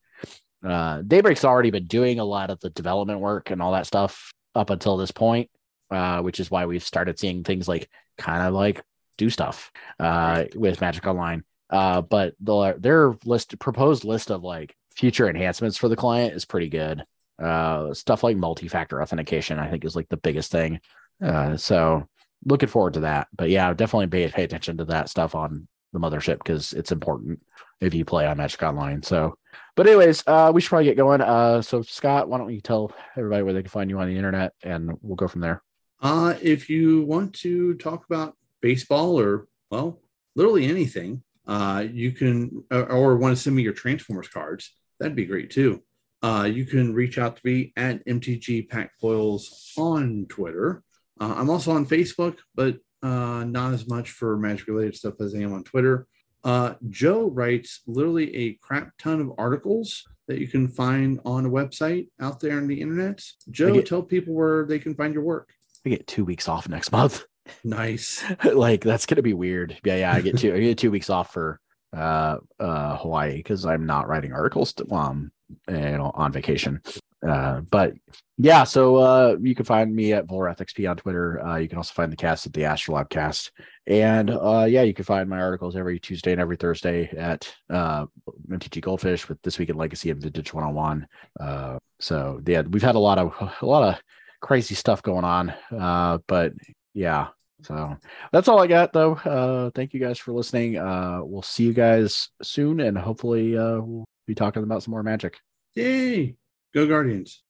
Speaker 2: Uh, Daybreak's already been doing a lot of the development work and all that stuff up until this point, uh, which is why we've started seeing things like kind of like do stuff uh, with Magic Online. Uh, but the, their list proposed list of like future enhancements for the client is pretty good. Uh, stuff like multi-factor authentication, I think, is like the biggest thing. Uh, so looking forward to that. But yeah, definitely pay pay attention to that stuff on the mothership because it's important if you play on Magic Online. So, but anyways, uh, we should probably get going. Uh, so Scott, why don't you tell everybody where they can find you on the internet, and we'll go from there.
Speaker 3: Uh, if you want to talk about baseball or well, literally anything, uh, you can or, or want to send me your Transformers cards. That'd be great too. Uh, you can reach out to me at MTG Pack Foils on Twitter. Uh, I'm also on Facebook, but uh, not as much for magic related stuff as I am on Twitter. Uh, Joe writes literally a crap ton of articles that you can find on a website out there on the internet. Joe,
Speaker 2: get-
Speaker 3: tell people where they can find your work.
Speaker 2: I get two weeks off next month.
Speaker 3: Nice.
Speaker 2: like that's gonna be weird. Yeah, yeah. I get two. I get two weeks off for uh uh Hawaii because I'm not writing articles. To, um, you know, on vacation. Uh, but yeah, so uh, you can find me at VolrathXP on Twitter. Uh, you can also find the cast at the Astrolab Cast, and uh, yeah, you can find my articles every Tuesday and every Thursday at uh, MTG Goldfish with this week in Legacy and Vintage One Hundred One. Uh, so yeah, we've had a lot of a lot of crazy stuff going on. Uh, but yeah, so that's all I got though. Uh, thank you guys for listening. Uh, we'll see you guys soon, and hopefully uh, we'll be talking about some more magic.
Speaker 3: Yay. Go Guardians.